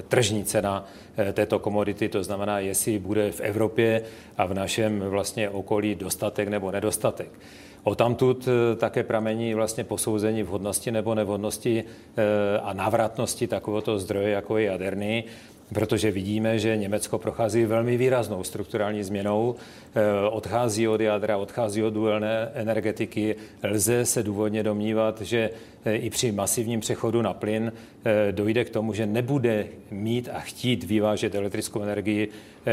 tržní cena této komodity. To znamená, jestli bude v Evropě a v našem vlastně okolí dostatek nebo nedostatek. O tamtud také pramení vlastně posouzení vhodnosti nebo nevhodnosti a návratnosti takovéto zdroje, jako je jaderný protože vidíme, že Německo prochází velmi výraznou strukturální změnou, eh, odchází od jádra, odchází od důlné energetiky. Lze se důvodně domnívat, že eh, i při masivním přechodu na plyn eh, dojde k tomu, že nebude mít a chtít vyvážet elektrickou energii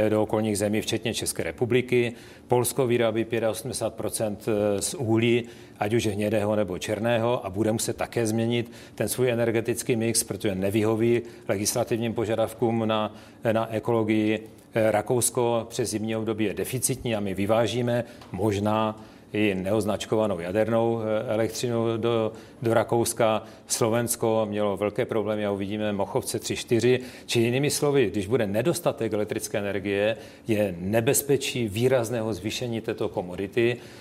do okolních zemí, včetně České republiky. Polsko vyrábí 85% z uhlí, ať už hnědého nebo černého, a bude muset také změnit ten svůj energetický mix, protože nevyhoví legislativním požadavkům na, na ekologii. Rakousko přes zimní období je deficitní a my vyvážíme možná i neoznačkovanou jadernou eh, elektřinu do, do Rakouska. Slovensko mělo velké problémy a uvidíme Mochovce 3-4. Či jinými slovy, když bude nedostatek elektrické energie, je nebezpečí výrazného zvýšení této komodity eh,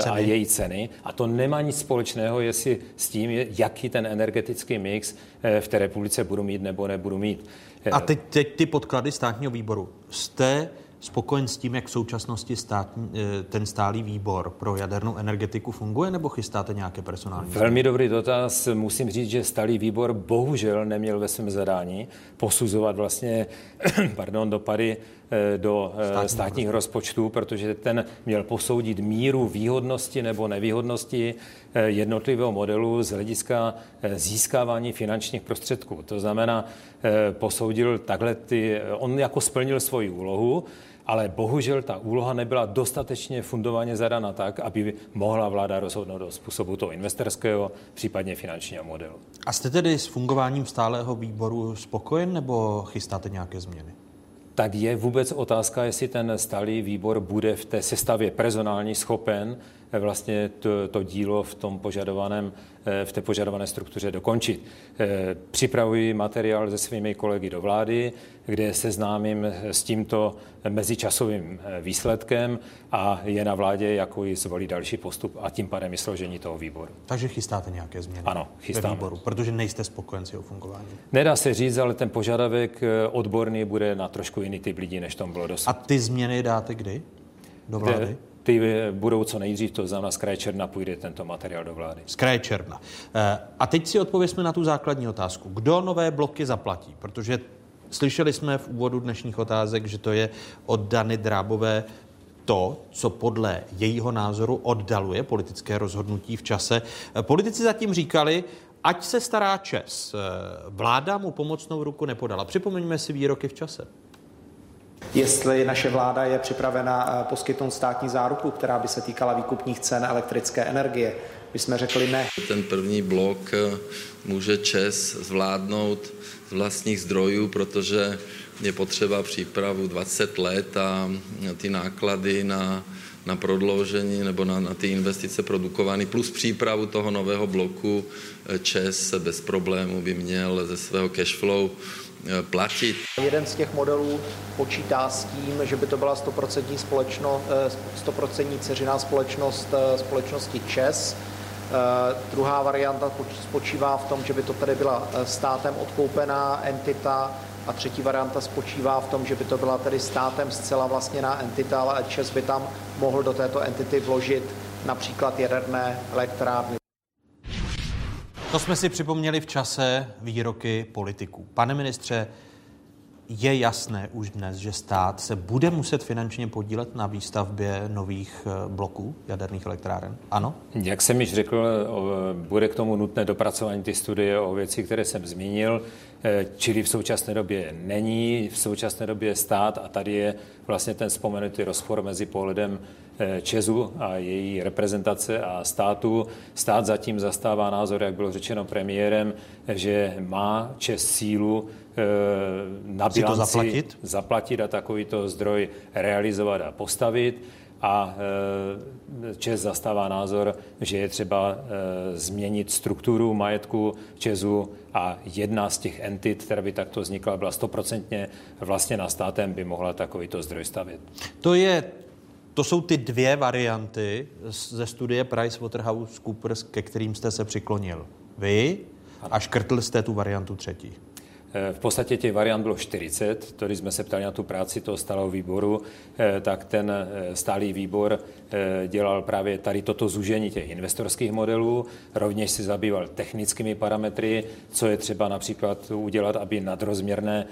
ceny. a její ceny. A to nemá nic společného, jestli s tím, jaký ten energetický mix eh, v té republice budu mít nebo nebudu mít. A teď, teď ty podklady státního výboru. Jste spokojen s tím, jak v současnosti státní, eh, ten stálý výbor pro jadernou energetiku funguje, nebo chystáte nějaké personální? Velmi dobrý dotaz. Musím říct, že stálý výbor bohužel neměl ve svém zadání posuzovat vlastně pardon, dopady eh, do eh, státních, státních rozpočtů, protože ten měl posoudit míru výhodnosti nebo nevýhodnosti jednotlivého modelu z hlediska získávání finančních prostředků. To znamená, posoudil takhle ty, on jako splnil svoji úlohu, ale bohužel ta úloha nebyla dostatečně fundovaně zadana tak, aby mohla vláda rozhodnout o způsobu toho investorského, případně finančního modelu. A jste tedy s fungováním stálého výboru spokojen nebo chystáte nějaké změny? Tak je vůbec otázka, jestli ten stálý výbor bude v té sestavě personální schopen vlastně to, to dílo v tom požadovaném, eh, v té požadované struktuře dokončit. Eh, připravuji materiál se svými kolegy do vlády, kde seznámím s tímto mezičasovým eh, výsledkem a je na vládě, jako ji zvolí další postup a tím pádem i složení toho výboru. Takže chystáte nějaké změny? Ano, chystáme. výboru, protože nejste spokojen s jeho fungování. Nedá se říct, ale ten požadavek odborný bude na trošku jiný typ lidí, než tomu bylo dosud. A ty změny dáte kdy? Do vlády? Ty budou co nejdřív, to znamená z kraje června půjde tento materiál do vlády. Z kraje června. Eh, a teď si odpověsme na tu základní otázku. Kdo nové bloky zaplatí? Protože slyšeli jsme v úvodu dnešních otázek, že to je od Dany Drábové to, co podle jejího názoru oddaluje politické rozhodnutí v čase. Eh, politici zatím říkali, ať se stará Čes. Eh, vláda mu pomocnou ruku nepodala. Připomeňme si výroky v čase jestli naše vláda je připravena eh, poskytnout státní záruku, která by se týkala výkupních cen elektrické energie. My jsme řekli ne. Ten první blok eh, může Čes zvládnout z vlastních zdrojů, protože je potřeba přípravu 20 let a ty náklady na, na prodloužení nebo na, na ty investice produkovány plus přípravu toho nového bloku eh, ČES bez problému by měl ze svého cashflow platit. Jeden z těch modelů počítá s tím, že by to byla 100% společno, 100% eh, ceřiná společnost eh, společnosti ČES. Druhá varianta spočívá v tom, že by to tady byla státem odkoupená entita a třetí varianta spočívá v tom, že by to byla tedy státem zcela vlastněná entita, ale ČES by tam mohl do této entity vložit například jaderné elektrárny. To jsme si připomněli v čase výroky politiků. Pane ministře, je jasné už dnes, že stát se bude muset finančně podílet na výstavbě nových eh, bloků jaderných elektráren? Ano? Jak jsem již řekl, bude k tomu nutné dopracování ty studie o věci, které jsem zmínil, eh, čili v současné době není, v současné době stát a tady je vlastně ten vzpomenutý rozpor mezi pohledem eh, Česu a její reprezentace a státu. Stát zatím zastává názor, jak bylo řečeno premiérem, že má Čes sílu na bilanci to zaplatit? zaplatit a takovýto zdroj realizovat a postavit. A Čes zastává názor, že je třeba změnit strukturu majetku Česu a jedna z těch entit, která by takto vznikla, byla stoprocentně vlastně na státem, by mohla takovýto zdroj stavět. To je to jsou ty dvě varianty ze studie PricewaterhouseCoopers, ke kterým jste se přiklonil. Vy a škrtl jste tu variantu třetí. V podstatě těch variant bylo 40, to když jsme se ptali na tu práci toho stálého výboru, tak ten stálý výbor dělal právě tady toto zúžení těch investorských modelů, rovněž si zabýval technickými parametry, co je třeba například udělat, aby nadrozměrné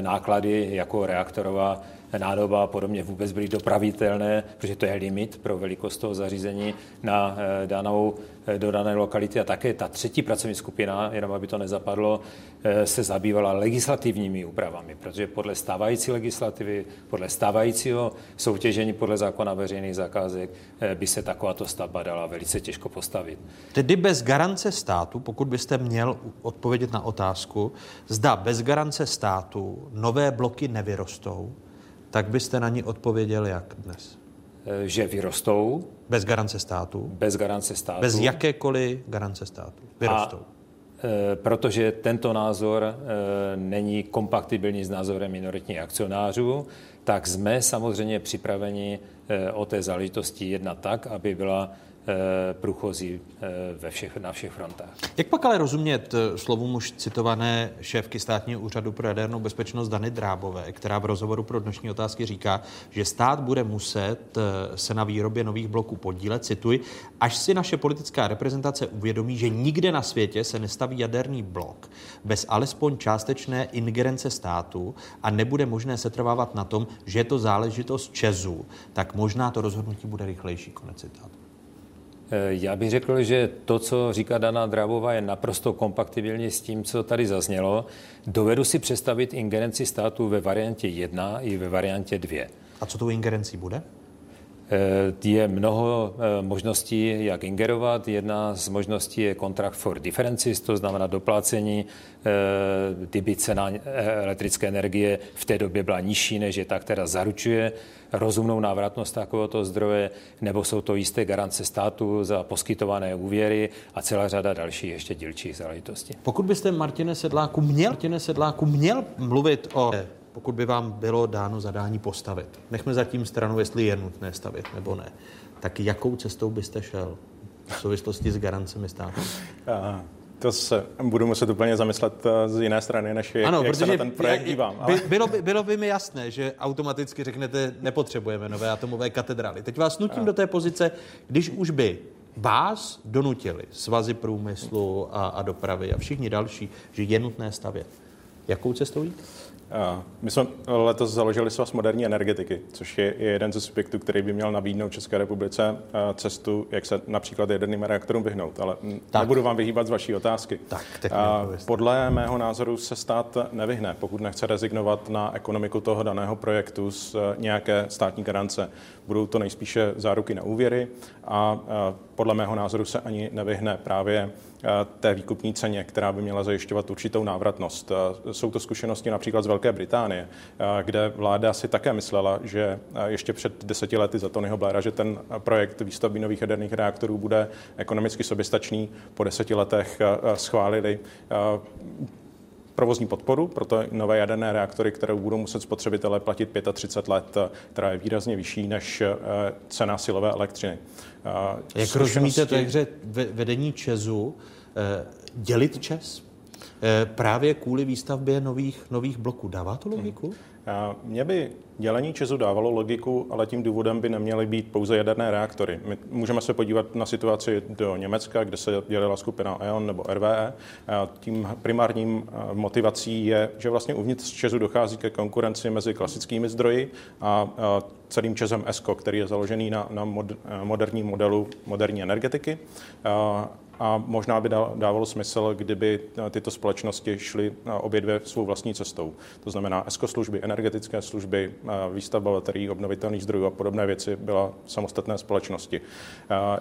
náklady jako reaktorová nádoba a podobně vůbec byly dopravitelné, protože to je limit pro velikost toho zařízení na danou, do dané lokality. A také ta třetí pracovní skupina, jenom aby to nezapadlo, se zabývala legislativními úpravami, protože podle stávající legislativy, podle stávajícího soutěžení podle zákona veřejných zakázek by se takováto stavba dala velice těžko postavit. Tedy bez garance státu, pokud byste měl odpovědět na otázku, zda bez garance státu nové bloky nevyrostou, tak byste na ní odpověděl jak dnes? Že vyrostou. Bez garance státu? Bez garance státu. Bez jakékoliv garance státu. Vyrostou. A, e, protože tento názor není kompatibilní s názorem minoritních akcionářů, tak jsme samozřejmě připraveni o té záležitosti jednat tak, aby byla průchozí ve všech, na všech frontách. Jak pak ale rozumět slovům už citované šéfky státního úřadu pro jadernou bezpečnost Dany Drábové, která v rozhovoru pro dnešní otázky říká, že stát bude muset se na výrobě nových bloků podílet, cituji, až si naše politická reprezentace uvědomí, že nikde na světě se nestaví jaderný blok bez alespoň částečné ingerence státu a nebude možné setrvávat na tom, že je to záležitost Česu, tak možná to rozhodnutí bude rychlejší. Konec citátu. Já bych řekl, že to, co říká Dana Drábová, je naprosto kompatibilní s tím, co tady zaznělo. Dovedu si představit ingerenci státu ve variantě 1 i ve variantě 2. A co tou ingerencí bude? Je mnoho možností, jak ingerovat. Jedna z možností je kontrakt for differences, to znamená doplácení, kdyby cena elektrické energie v té době byla nižší, než je ta, která zaručuje rozumnou návratnost takovéhoto zdroje, nebo jsou to jisté garance státu za poskytované úvěry a celá řada dalších ještě dílčích záležitostí. Pokud byste Martine Sedláku měl, Martine Sedláku měl mluvit o pokud by vám bylo dáno zadání postavit. Nechme zatím stranu, jestli je nutné stavět nebo ne. Tak jakou cestou byste šel v souvislosti s garancemi státu? To se budu muset úplně zamyslet z jiné strany, než ano, jak se na ten projekt dívám. Ale... By, bylo, by, bylo by mi jasné, že automaticky řeknete, nepotřebujeme nové atomové katedrály. Teď vás nutím a. do té pozice, když už by vás donutili svazy průmyslu a, a dopravy a všichni další, že je nutné stavět. Jakou cestou jít? My jsme letos založili svaz moderní energetiky, což je jeden ze subjektů, který by měl nabídnout České republice cestu, jak se například jaderným reaktorům vyhnout. Ale tak. nebudu vám vyhýbat z vaší otázky. Tak, teď Podle mého názoru se stát nevyhne, pokud nechce rezignovat na ekonomiku toho daného projektu z nějaké státní garance. Budou to nejspíše záruky na úvěry a podle mého názoru se ani nevyhne právě té výkupní ceně, která by měla zajišťovat určitou návratnost. Jsou to zkušenosti například z Velké Británie, kde vláda si také myslela, že ještě před deseti lety za Tonyho Blaira, že ten projekt výstavby nových jaderných reaktorů bude ekonomicky soběstačný. Po deseti letech schválili provozní podporu pro to nové jaderné reaktory, které budou muset spotřebitelé platit 35 let, která je výrazně vyšší než cena silové elektřiny. Jak rozumíte té hře vedení Česu dělit Čes? eh, právě kvůli výstavbě nových, nových bloků. Dává to logiku? Hmm. Mě by dělení Česu dávalo logiku, ale tím důvodem by neměly být pouze jaderné reaktory. My můžeme se podívat na situaci do Německa, kde se dělila skupina E.ON nebo RVE. Tím primárním motivací je, že vlastně uvnitř Česu dochází ke konkurenci mezi klasickými zdroji a celým Česem ESCO, který je založený na, na mod, moderním modelu moderní energetiky a možná by dávalo smysl, kdyby tyto společnosti šly obě dvě svou vlastní cestou. To znamená ESCO služby, energetické služby, výstavba baterií, obnovitelných zdrojů a podobné věci byla samostatné společnosti.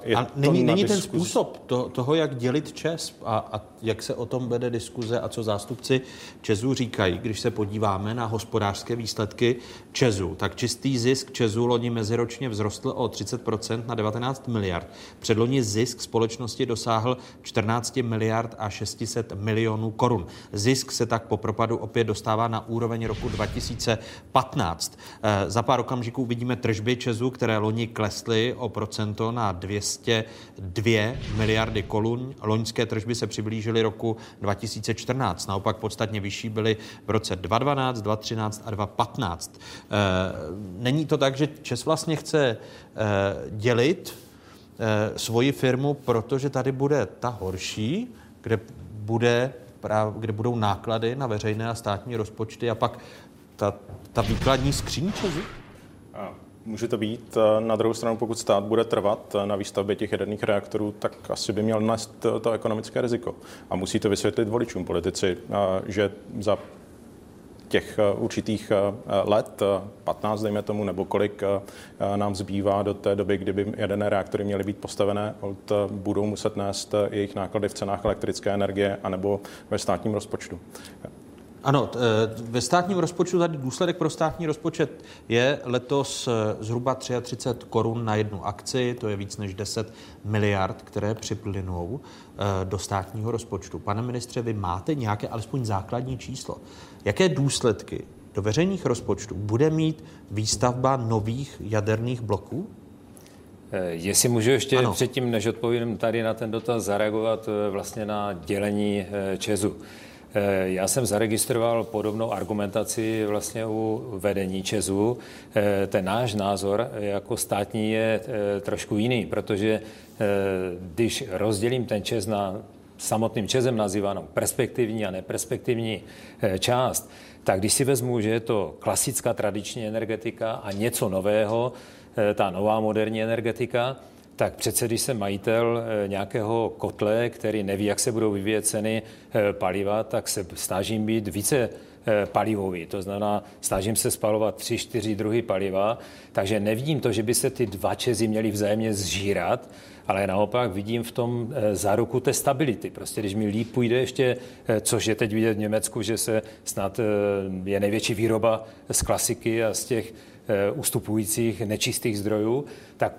Je a není, není ten způsob to, toho, jak dělit ČES a, a jak se o tom vede diskuze a co zástupci ČESu říkají, když se podíváme na hospodářské výsledky ČESu, tak čistý zisk ČESu loni meziročně vzrostl o 30% na 19 miliard. Předloni zisk společnosti dosáhl dosáhl 14 miliard a 600 milionů korun. Zisk se tak po propadu opět dostává na úroveň roku 2015. Eh, za pár okamžiků vidíme tržby Česu, které loni klesly o procento na 202 miliardy korun. Loňské tržby se přiblížily roku 2014. Naopak podstatně vyšší byly v roce 2012, 2013 a 2015. Eh, není to tak, že Čes vlastně chce eh, dělit svoji firmu, protože tady bude ta horší, kde, bude, kde budou náklady na veřejné a státní rozpočty a pak ta, ta výkladní skříň Česu? Může to být. Na druhou stranu, pokud stát bude trvat na výstavbě těch jaderných reaktorů, tak asi by měl nést to ekonomické riziko. A musí to vysvětlit voličům politici, že za těch eh, určitých eh, let, 15 dejme tomu, nebo kolik eh, nám zbývá do té doby, kdyby jaderné reaktory měly být postavené, budou muset nést jejich náklady v cenách elektrické energie anebo ve státním rozpočtu. Ano, ve státním rozpočtu tady důsledek pro státní rozpočet je letos zhruba 33 korun na jednu akci, to je víc než 10 miliard, které připlynou do státního rozpočtu. Pane ministře, vy máte nějaké alespoň základní číslo. Jaké důsledky do veřejných rozpočtů bude mít výstavba nových jaderných bloků? Jestli můžu ještě ano. předtím, než odpovím tady na ten dotaz, zareagovat vlastně na dělení Česu. Já jsem zaregistroval podobnou argumentaci vlastně u vedení Česu. Ten náš názor jako státní je trošku jiný, protože když rozdělím ten Čes na samotným Česem nazývanou perspektivní a neperspektivní eh, část, tak když si vezmu, že je to klasická tradiční energetika a něco nového, eh, ta nová moderní energetika, tak přece, když jsem majitel eh, nějakého kotle, který neví, jak se budou vyvíjet ceny paliva, tak se snažím být více palivový. To znamená, snažím se spalovat tři, čtyři druhy paliva, takže nevidím to, že by se ty dva čezy měly vzájemně zžírat, ale naopak vidím v tom eh, záruku té stability. Prostě když mi líp půjde ještě, eh, což je teď vidět v Německu, že se snad eh, je největší výroba z klasiky a z těch ustupujících nečistých zdrojů, tak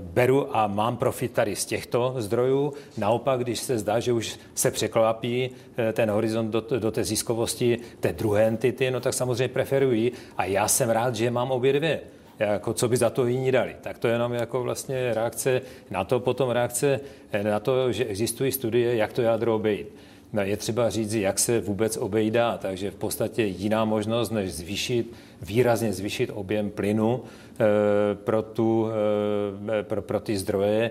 beru a mám profit tady z těchto zdrojů. Naopak, když se zdá, že už se překlápí ten horizont do, do té ziskovosti té druhé entity, no tak samozřejmě preferuji a já jsem rád, že mám obě dvě jako co by za to jiní dali. Tak to je jenom jako vlastně reakce na to, potom reakce na to, že existují studie, jak to jádro obejít. No, je třeba říct, jak se vůbec obejdá, takže v podstatě jiná možnost, než zvýšit, výrazně zvýšit objem plynu e, pro, tu, e, pro, pro ty zdroje. E,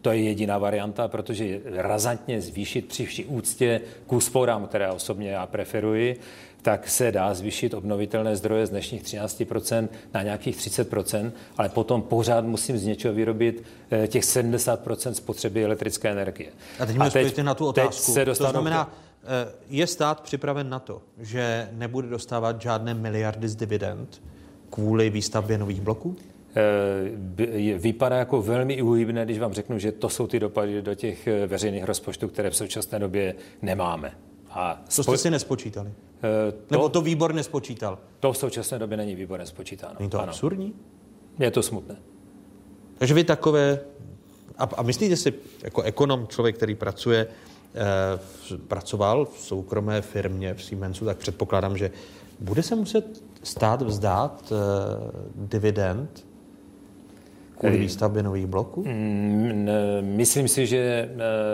to je jediná varianta, protože razantně zvýšit při vší úctě k úsporám, které osobně já preferuji, tak se dá zvýšit obnovitelné zdroje z dnešních 13% na nějakých 30%, ale potom pořád musím z něčeho vyrobit eh, těch 70% spotřeby elektrické energie. A teď mi odpověďte na tu otázku. Se to znamená, eh, je stát připraven na to, že nebude dostávat žádné miliardy z dividend kvůli výstavbě nových bloků? Eh, vypadá jako velmi uhybné, když vám řeknu, že to jsou ty dopady do těch veřejných rozpočtů, které v současné době nemáme. A to jste si nespočítali? Uh, to, Nebo to výbor nespočítal? To v současné době není výbor nespočítáno. Není to ano. absurdní? Je to smutné. Takže vy takové... A, a myslíte si, jako ekonom, člověk, který pracuje, eh, pracoval v soukromé firmě v Siemensu, tak předpokládám, že bude se muset stát vzdát eh, dividend kvůli výstavbě nových bloků? Mm, myslím si, že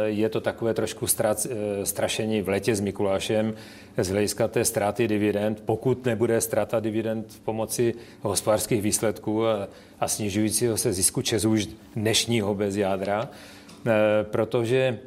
je to takové trošku strašení v letě s Mikulášem z hlediska té ztráty dividend, pokud nebude ztráta dividend v pomoci hospodářských výsledků a, a snižujícího se zisku Česu už dnešního bez jádra, protože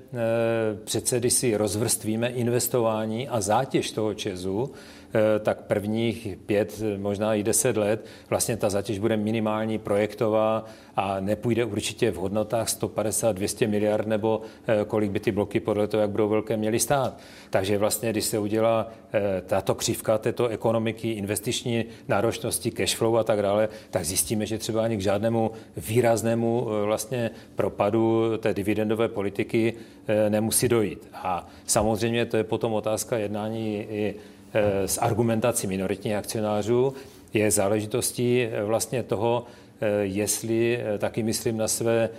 přece, když si rozvrstvíme investování a zátěž toho Česu, Eh, tak prvních pět, možná i deset let vlastně ta zatěž bude minimální projektová a nepůjde určitě v hodnotách 150-200 miliard nebo eh, kolik by ty bloky podle toho, jak budou velké, měly stát. Takže vlastně, když se udělá eh, tato křivka této ekonomiky, investiční náročnosti, cash flow a tak dále, tak zjistíme, že třeba ani k žádnému výraznému vlastně propadu té dividendové politiky nemusí dojít. A samozřejmě to je potom otázka jednání i Eh, s argumentací minoritních akcionářů je záležitostí eh, vlastně toho, eh, jestli taky myslím na své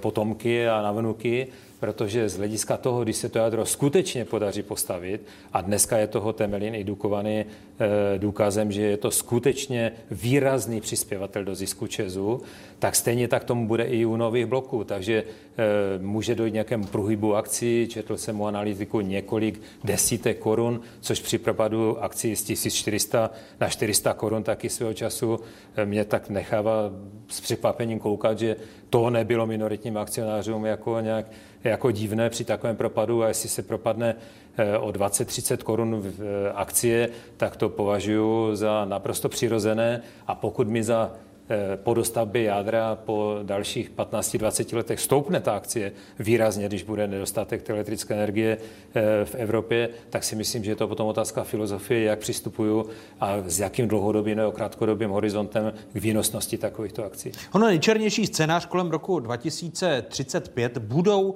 potomky a na vnuky, protože z hlediska toho, když se to jádro skutečně podaří postavit, a dneska je toho Temelin i Dukovaný eh, důkazem, že je to skutečně výrazný přispěvatel do zisku Česu, tak stejně tak tomu bude i u nových bloků. Takže eh, může dojít nějakému průhybu akcí, četl jsem u analytiku několik desítek korun, což při propadu akcí z 1400 na 400 korun taky svého času eh, mě tak nechává s překvapením koukat, že to nebylo minoritním akcionářům jako nějak jako divné při takovém propadu a jestli se propadne eh, o 20-30 korun eh, akcie, tak to považuji za naprosto přirozené. A pokud mi za po dostavbě jádra po dalších 15-20 letech stoupne ta akcie výrazně, když bude nedostatek elektrické energie eh, v Evropě, tak si myslím, že je to potom otázka filozofie, jak přistupuju a s jakým dlouhodobým nebo krátkodobým horizontem k výnosnosti takovýchto akcí. Ono nejčernější scénář kolem roku 2035 budou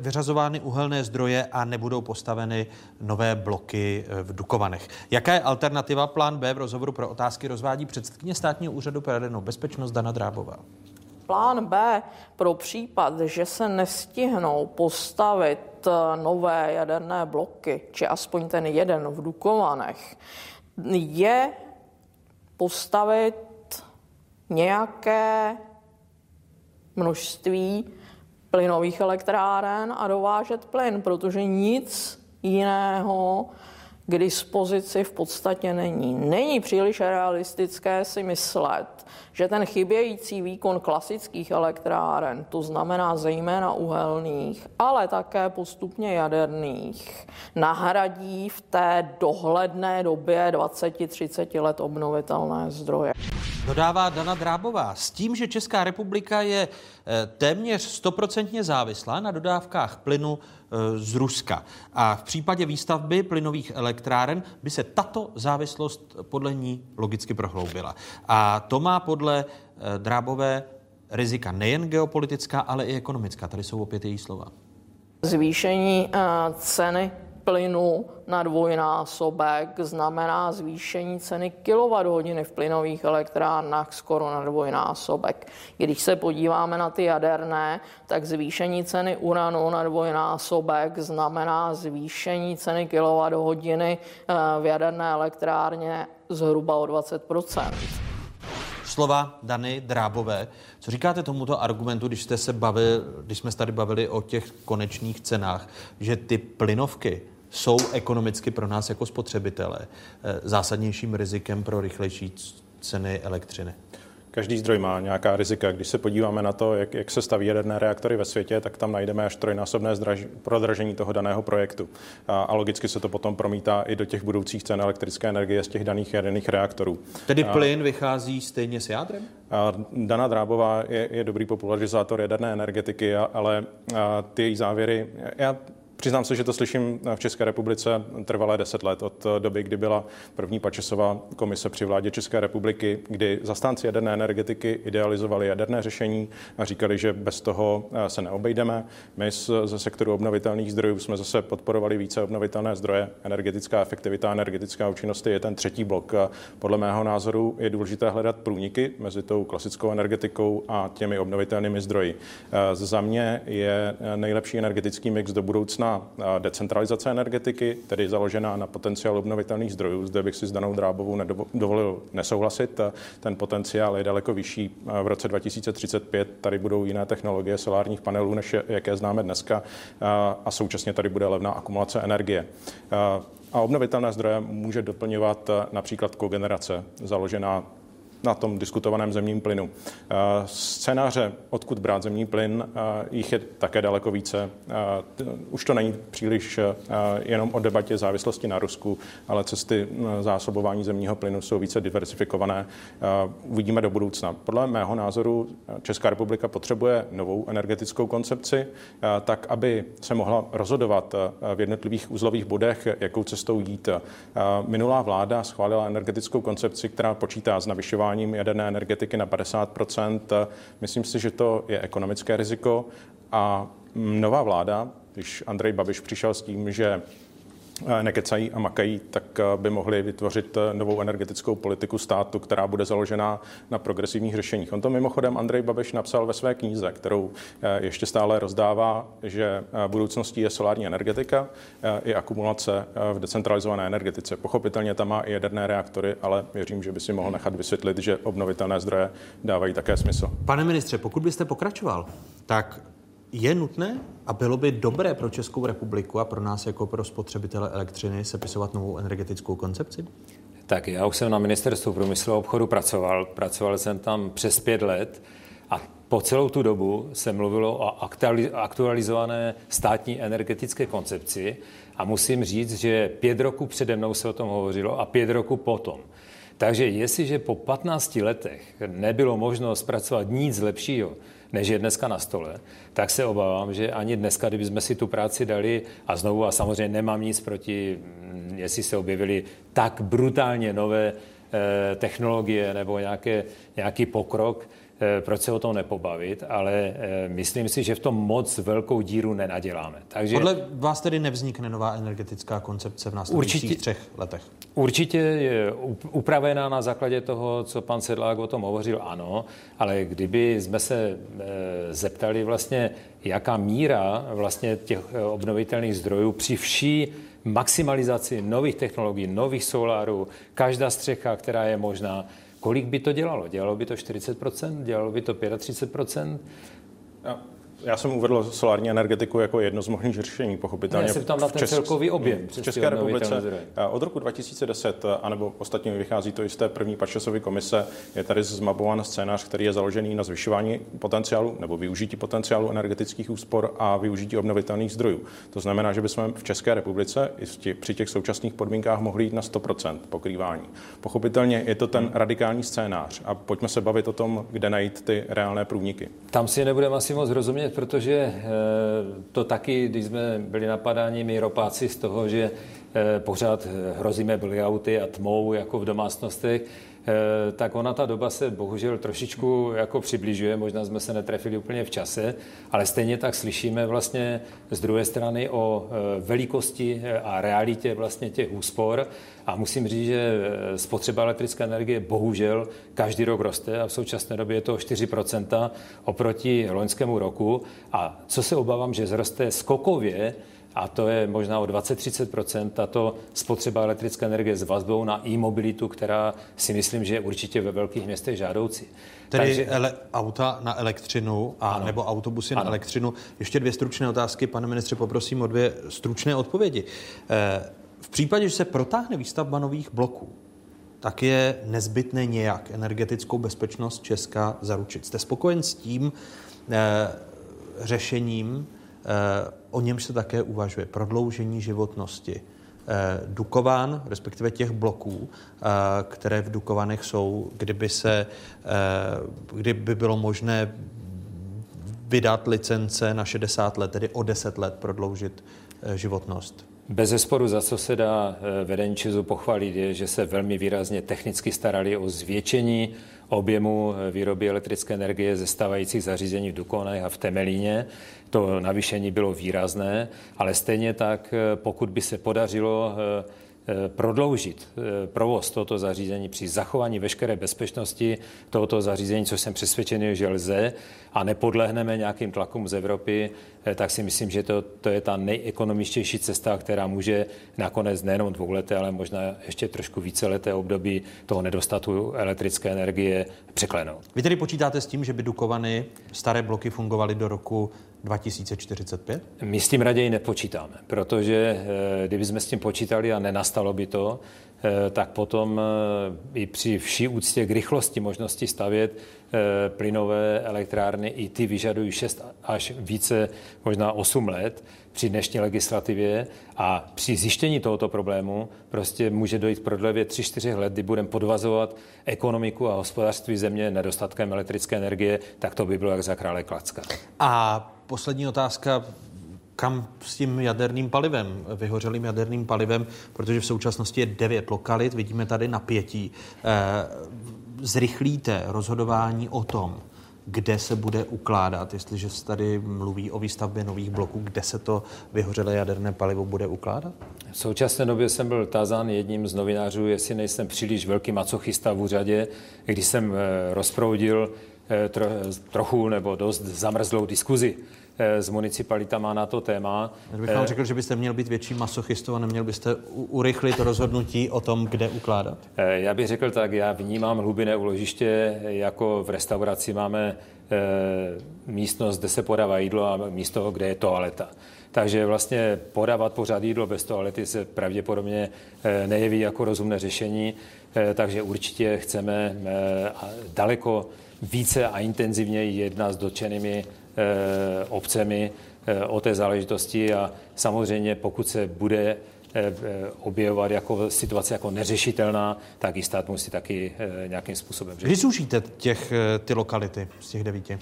vyřazovány uhelné zdroje a nebudou postaveny nové bloky eh, v Dukovanech. Jaká je alternativa? Plán B v rozhovoru pro otázky rozvádí předsedkyně státního úřadu pro jadernou bezpečnost Dana Drábová. Plán B pro případ, že se nestihnou postavit eh, nové jaderné bloky, či aspoň ten jeden v Dukovanech, je postavit nějaké množství plynových elektráren a dovážet plyn, protože nic jiného k dispozici v podstatě není. Není příliš realistické si myslet, že ten chybějící výkon klasických elektráren, to znamená zejména uhelných, ale také postupně jaderných, nahradí v té dohledné době 20-30 let obnovitelné zdroje. Dodává Dana Drábová s tím, že Česká republika je eh, téměř stoprocentně závislá na dodávkách plynu z Ruska. A v případě výstavby plynových elektráren by se tato závislost podle ní logicky prohloubila. A to má podle eh, Drábové rizika nejen geopolitická, ale i ekonomická. Tady jsou opět její slova. Zvýšení ceny plynu na dvojnásobek znamená zvýšení ceny kilowatthodiny v plynových elektrárnách skoro na dvojnásobek. Když se podíváme na ty jaderné, tak zvýšení ceny uranu na dvojnásobek znamená zvýšení ceny kilowatthodiny eh, v jaderné elektrárně zhruba o 20% slova Dany Drábové. Co říkáte tomuto argumentu, když jste se bavili, když jsme se tady bavili o těch konečných cenách, že ty plynovky jsou ekonomicky pro nás jako spotřebitele eh, zásadnějším rizikem pro rychlejší ceny elektřiny? Každý zdroj má nějaká rizika. Když se podíváme na to, jak, jak se staví jaderné reaktory ve světě, tak tam najdeme až trojnásobné zdraž, prodražení toho daného projektu. A, a logicky se to potom promítá i do těch budoucích cen elektrické energie z těch daných jaderných reaktorů. Tedy a, plyn vychází stejně s jádrem? A Dana Drábová je, je dobrý popularizátor jaderné energetiky, ale a ty její závěry, já Přiznám se, že to slyším v České republice trvalé deset let od doby, kdy byla první Pačesová komise při vládě České republiky, kdy zastánci jaderné energetiky idealizovali jaderné řešení a říkali, že bez toho eh, se neobejdeme. My ze sektoru obnovitelných zdrojů jsme zase podporovali více obnovitelné zdroje. Energetická efektivita, energetická účinnost je ten třetí blok. Podle mého názoru je důležité hledat průniky mezi tou klasickou energetikou a těmi obnovitelnými zdroji. Eh, za mě je nejlepší energetický mix do budoucna decentralizace energetiky, tedy založená na potenciálu obnovitelných zdrojů. Zde bych si s Danou Drábovou dovolil nesouhlasit. Ten potenciál je daleko vyšší. V roce 2035 tady budou jiné technologie solárních panelů, než jaké známe dneska a současně tady bude levná akumulace energie. A obnovitelné zdroje může doplňovat například kogenerace založená na tom diskutovaném zemním plynu. Eh, scénáře, odkud brát zemní plyn, eh, jich je také daleko více. Eh, už to není příliš jenom o debatě závislosti na Rusku, ale cesty zásobování zemního plynu jsou více diversifikované. Uvidíme do budoucna. Podle mého názoru Česká republika potřebuje novou energetickou koncepci, tak aby se mohla rozhodovat v jednotlivých uzlových bodech, jakou cestou jít. Minulá vláda schválila energetickou koncepci, která počítá s navyšováním zvyšováním jaderné energetiky na 50% Myslím si, že to je ekonomické riziko. A nová vláda, když Andrej Babiš přišel s tím, že nekecají a makají, tak eh, by mohli vytvořit eh, novou energetickou politiku státu, která bude založená na progresivních řešeních. On to mimochodem Andrej Babiš napsal ve své knize, kterou ještě stále rozdává, že budoucností je solární energetika i akumulace v decentralizované energetice. Pochopitelně tam má i jaderné reaktory, ale věřím, že by si mohl nechat vysvětlit, že obnovitelné zdroje dávají také smysl. Pane ministře, pokud byste pokračoval, tak je nutné a bylo by dobré pro Českou republiku a pro nás jako pro spotřebitele elektřiny sepisovat novou energetickou koncepci? Tak já už jsem na ministerstvu průmyslu a obchodu pracoval. Pracoval jsem tam přes pět let a po celou tu dobu se mluvilo o aktualizované státní energetické koncepci a musím říct, že pět roku přede mnou se o tom hovořilo a pět roku potom. Takže jestliže po 15 letech nebylo možno zpracovat nic lepšího, než je dneska na stole, tak se obávám, že ani dneska, kdybychom si tu práci dali a znovu, a samozřejmě nemám nic proti, mm, jestli se objevily tak brutálně nové eh, technologie nebo nějaké, nějaký pokrok, proč se o tom nepobavit, ale eh, myslím si, že v tom moc velkou díru nenaděláme. Takže... Podle vás tedy nevznikne nová energetická koncepce v následujících určitě, třech letech? Určitě je upravená na základě toho, co pan Sedlák o tom hovořil, ano, ale kdyby jsme se eh, zeptali vlastně, jaká míra vlastně těch obnovitelných zdrojů při vší maximalizaci nových technologií, nových solárů, každá střecha, která je možná, Kolik by to dělalo? Dělalo by to 40%? Dělalo by to 35%? Já jsem uvedl solární energetiku jako jedno z možných řešení, pochopitelně. Já se ptám na ten celkový objem. V České republice od roku 2010, anebo ostatně vychází to i z té první Pačesovy komise, je tady zmapovaný scénář, který je založený na zvyšování potenciálu nebo využití potenciálu energetických úspor a využití obnovitelných zdrojů. To znamená, že bychom v České republice i při těch současných podmínkách mohli jít na 100% pokrývání. Pochopitelně je to ten radikální scénář a pojďme se bavit o tom, kde najít ty reálné průniky. Tam si nebudeme asi moc rozumět protože eh, to taky, když jsme byli napadáni my ropáci z toho, že eh, pořád hrozíme blackouty a tmou jako v domácnostech, eh, tak ona ta doba se bohužel trošičku jako přibližuje, možná jsme se netrefili úplně v čase, ale stejně tak slyšíme vlastně z druhé strany o velikosti a realitě vlastně těch úspor a musím říct, že eh, spotřeba elektrické energie bohužel každý rok roste a v současné době je to 4% oproti loňskému roku. A co se obávám, že zroste skokově, a to je možná o 20-30% tato spotřeba elektrické energie s vazbou na e-mobilitu, která si myslím, že je určitě ve velkých městech žádoucí. Tedy Takže... ele- auta na elektřinu a ano. nebo autobusy ano. na elektřinu. Ještě dvě stručné otázky, pane ministře, poprosím o dvě stručné odpovědi. Eh, v případě, že se protáhne výstavba nových bloků, tak je nezbytné nějak energetickou bezpečnost Česka zaručit. Jste spokojen s tím e, řešením, o němž se také uvažuje, prodloužení životnosti e, Dukován, respektive těch bloků, e, které v Dukovanech jsou, kdyby, se, kdyby bylo možné vydat licence na 60 let, tedy o 10 let prodloužit životnost. Bez zesporu, za co se dá eh, vedení Česu pochválit, je, že se velmi výrazně technicky starali o zvětšení objemu eh, výroby elektrické energie ze stávajících zařízení v Dukonech a v Temelíně. To navýšení bylo výrazné, ale stejně tak, eh, pokud by se podařilo Eh, prodloužit eh, provoz tohoto zařízení při zachování veškeré bezpečnosti tohoto zařízení, což jsem přesvědčený, že lze, a nepodlehneme nějakým tlakům z Evropy, eh, tak si myslím, že to, to je ta nejekonomičtější cesta, která může nakonec nejenom dvouleté, ale možná ještě trošku víceleté období toho nedostatku elektrické energie překlenout. Vy tedy počítáte s tím, že by Dukovany staré bloky fungovaly do roku 2045? My s tím raději nepočítáme, protože kdyby jsme s tím počítali a nenastalo by to, Eh, tak potom eh, i při vší úctě k rychlosti možnosti stavět eh, plynové elektrárny i ty vyžadují 6 až více, možná 8 let při dnešní legislativě a při zjištění tohoto problému prostě může dojít k prodlevě 3-4 let, kdy budeme podvazovat ekonomiku a hospodářství země nedostatkem elektrické energie, tak to by bylo jak za krále Klacka. A poslední otázka kam s tím jaderným palivem, vyhořelým jaderným palivem, protože v současnosti je devět lokalit, vidíme tady napětí. Eh, zrychlíte rozhodování o tom, kde se bude ukládat, jestliže se tady mluví o výstavbě nových bloků, kde se to vyhořelé jaderné palivo bude ukládat? V současné době jsem byl tázán jedním z novinářů, jestli nejsem příliš velký macochista v úřadě, když jsem eh, rozproudil eh, tro, trochu nebo dost zamrzlou diskuzi s municipalitama na to téma. Já bych vám eh, řekl, že byste měl být větší masochistou a neměl byste urychlit rozhodnutí o tom, kde ukládat? Eh, já bych řekl tak, já vnímám hlubinné uložiště, jako v restauraci máme místnost, kde se podává jídlo a místo, kde je toaleta. Takže vlastně podávat pořád jídlo bez toalety se pravděpodobně nejeví jako rozumné řešení, takže určitě chceme daleko více a intenzivněji jednat s dotčenými Eh, obcemi eh, o té záležitosti a samozřejmě pokud se bude eh, objevovat jako situace jako neřešitelná, tak i stát musí taky nějakým způsobem řešit. Kdy zúžíte těch, ty lokality z těch devíti?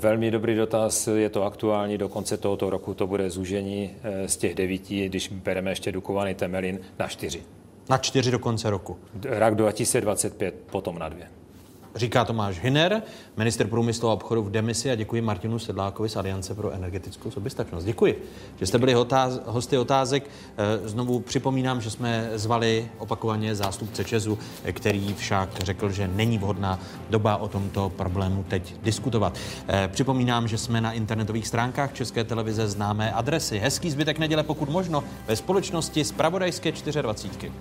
Velmi dobrý dotaz, je to aktuální, do konce tohoto roku to bude zúžení z těch devíti, když bereme ještě Dukovany Temelin na čtyři. Na čtyři do konce roku? Rok 2025, potom na dvě. Říká Tomáš Hiner, minister průmyslu a obchodu v demisi a děkuji Martinu Sedlákovi z Aliance pro energetickou soběstačnost. Děkuji, že jste byli otáz- hosty otázek. Eh, znovu připomínám, že jsme zvali opakovaně zástupce Česu, který však řekl, že není vhodná doba o tomto problému teď diskutovat. Eh, připomínám, že jsme na internetových stránkách České televize známé adresy. Hezký zbytek neděle, pokud možno, ve společnosti z Pravodajské 24.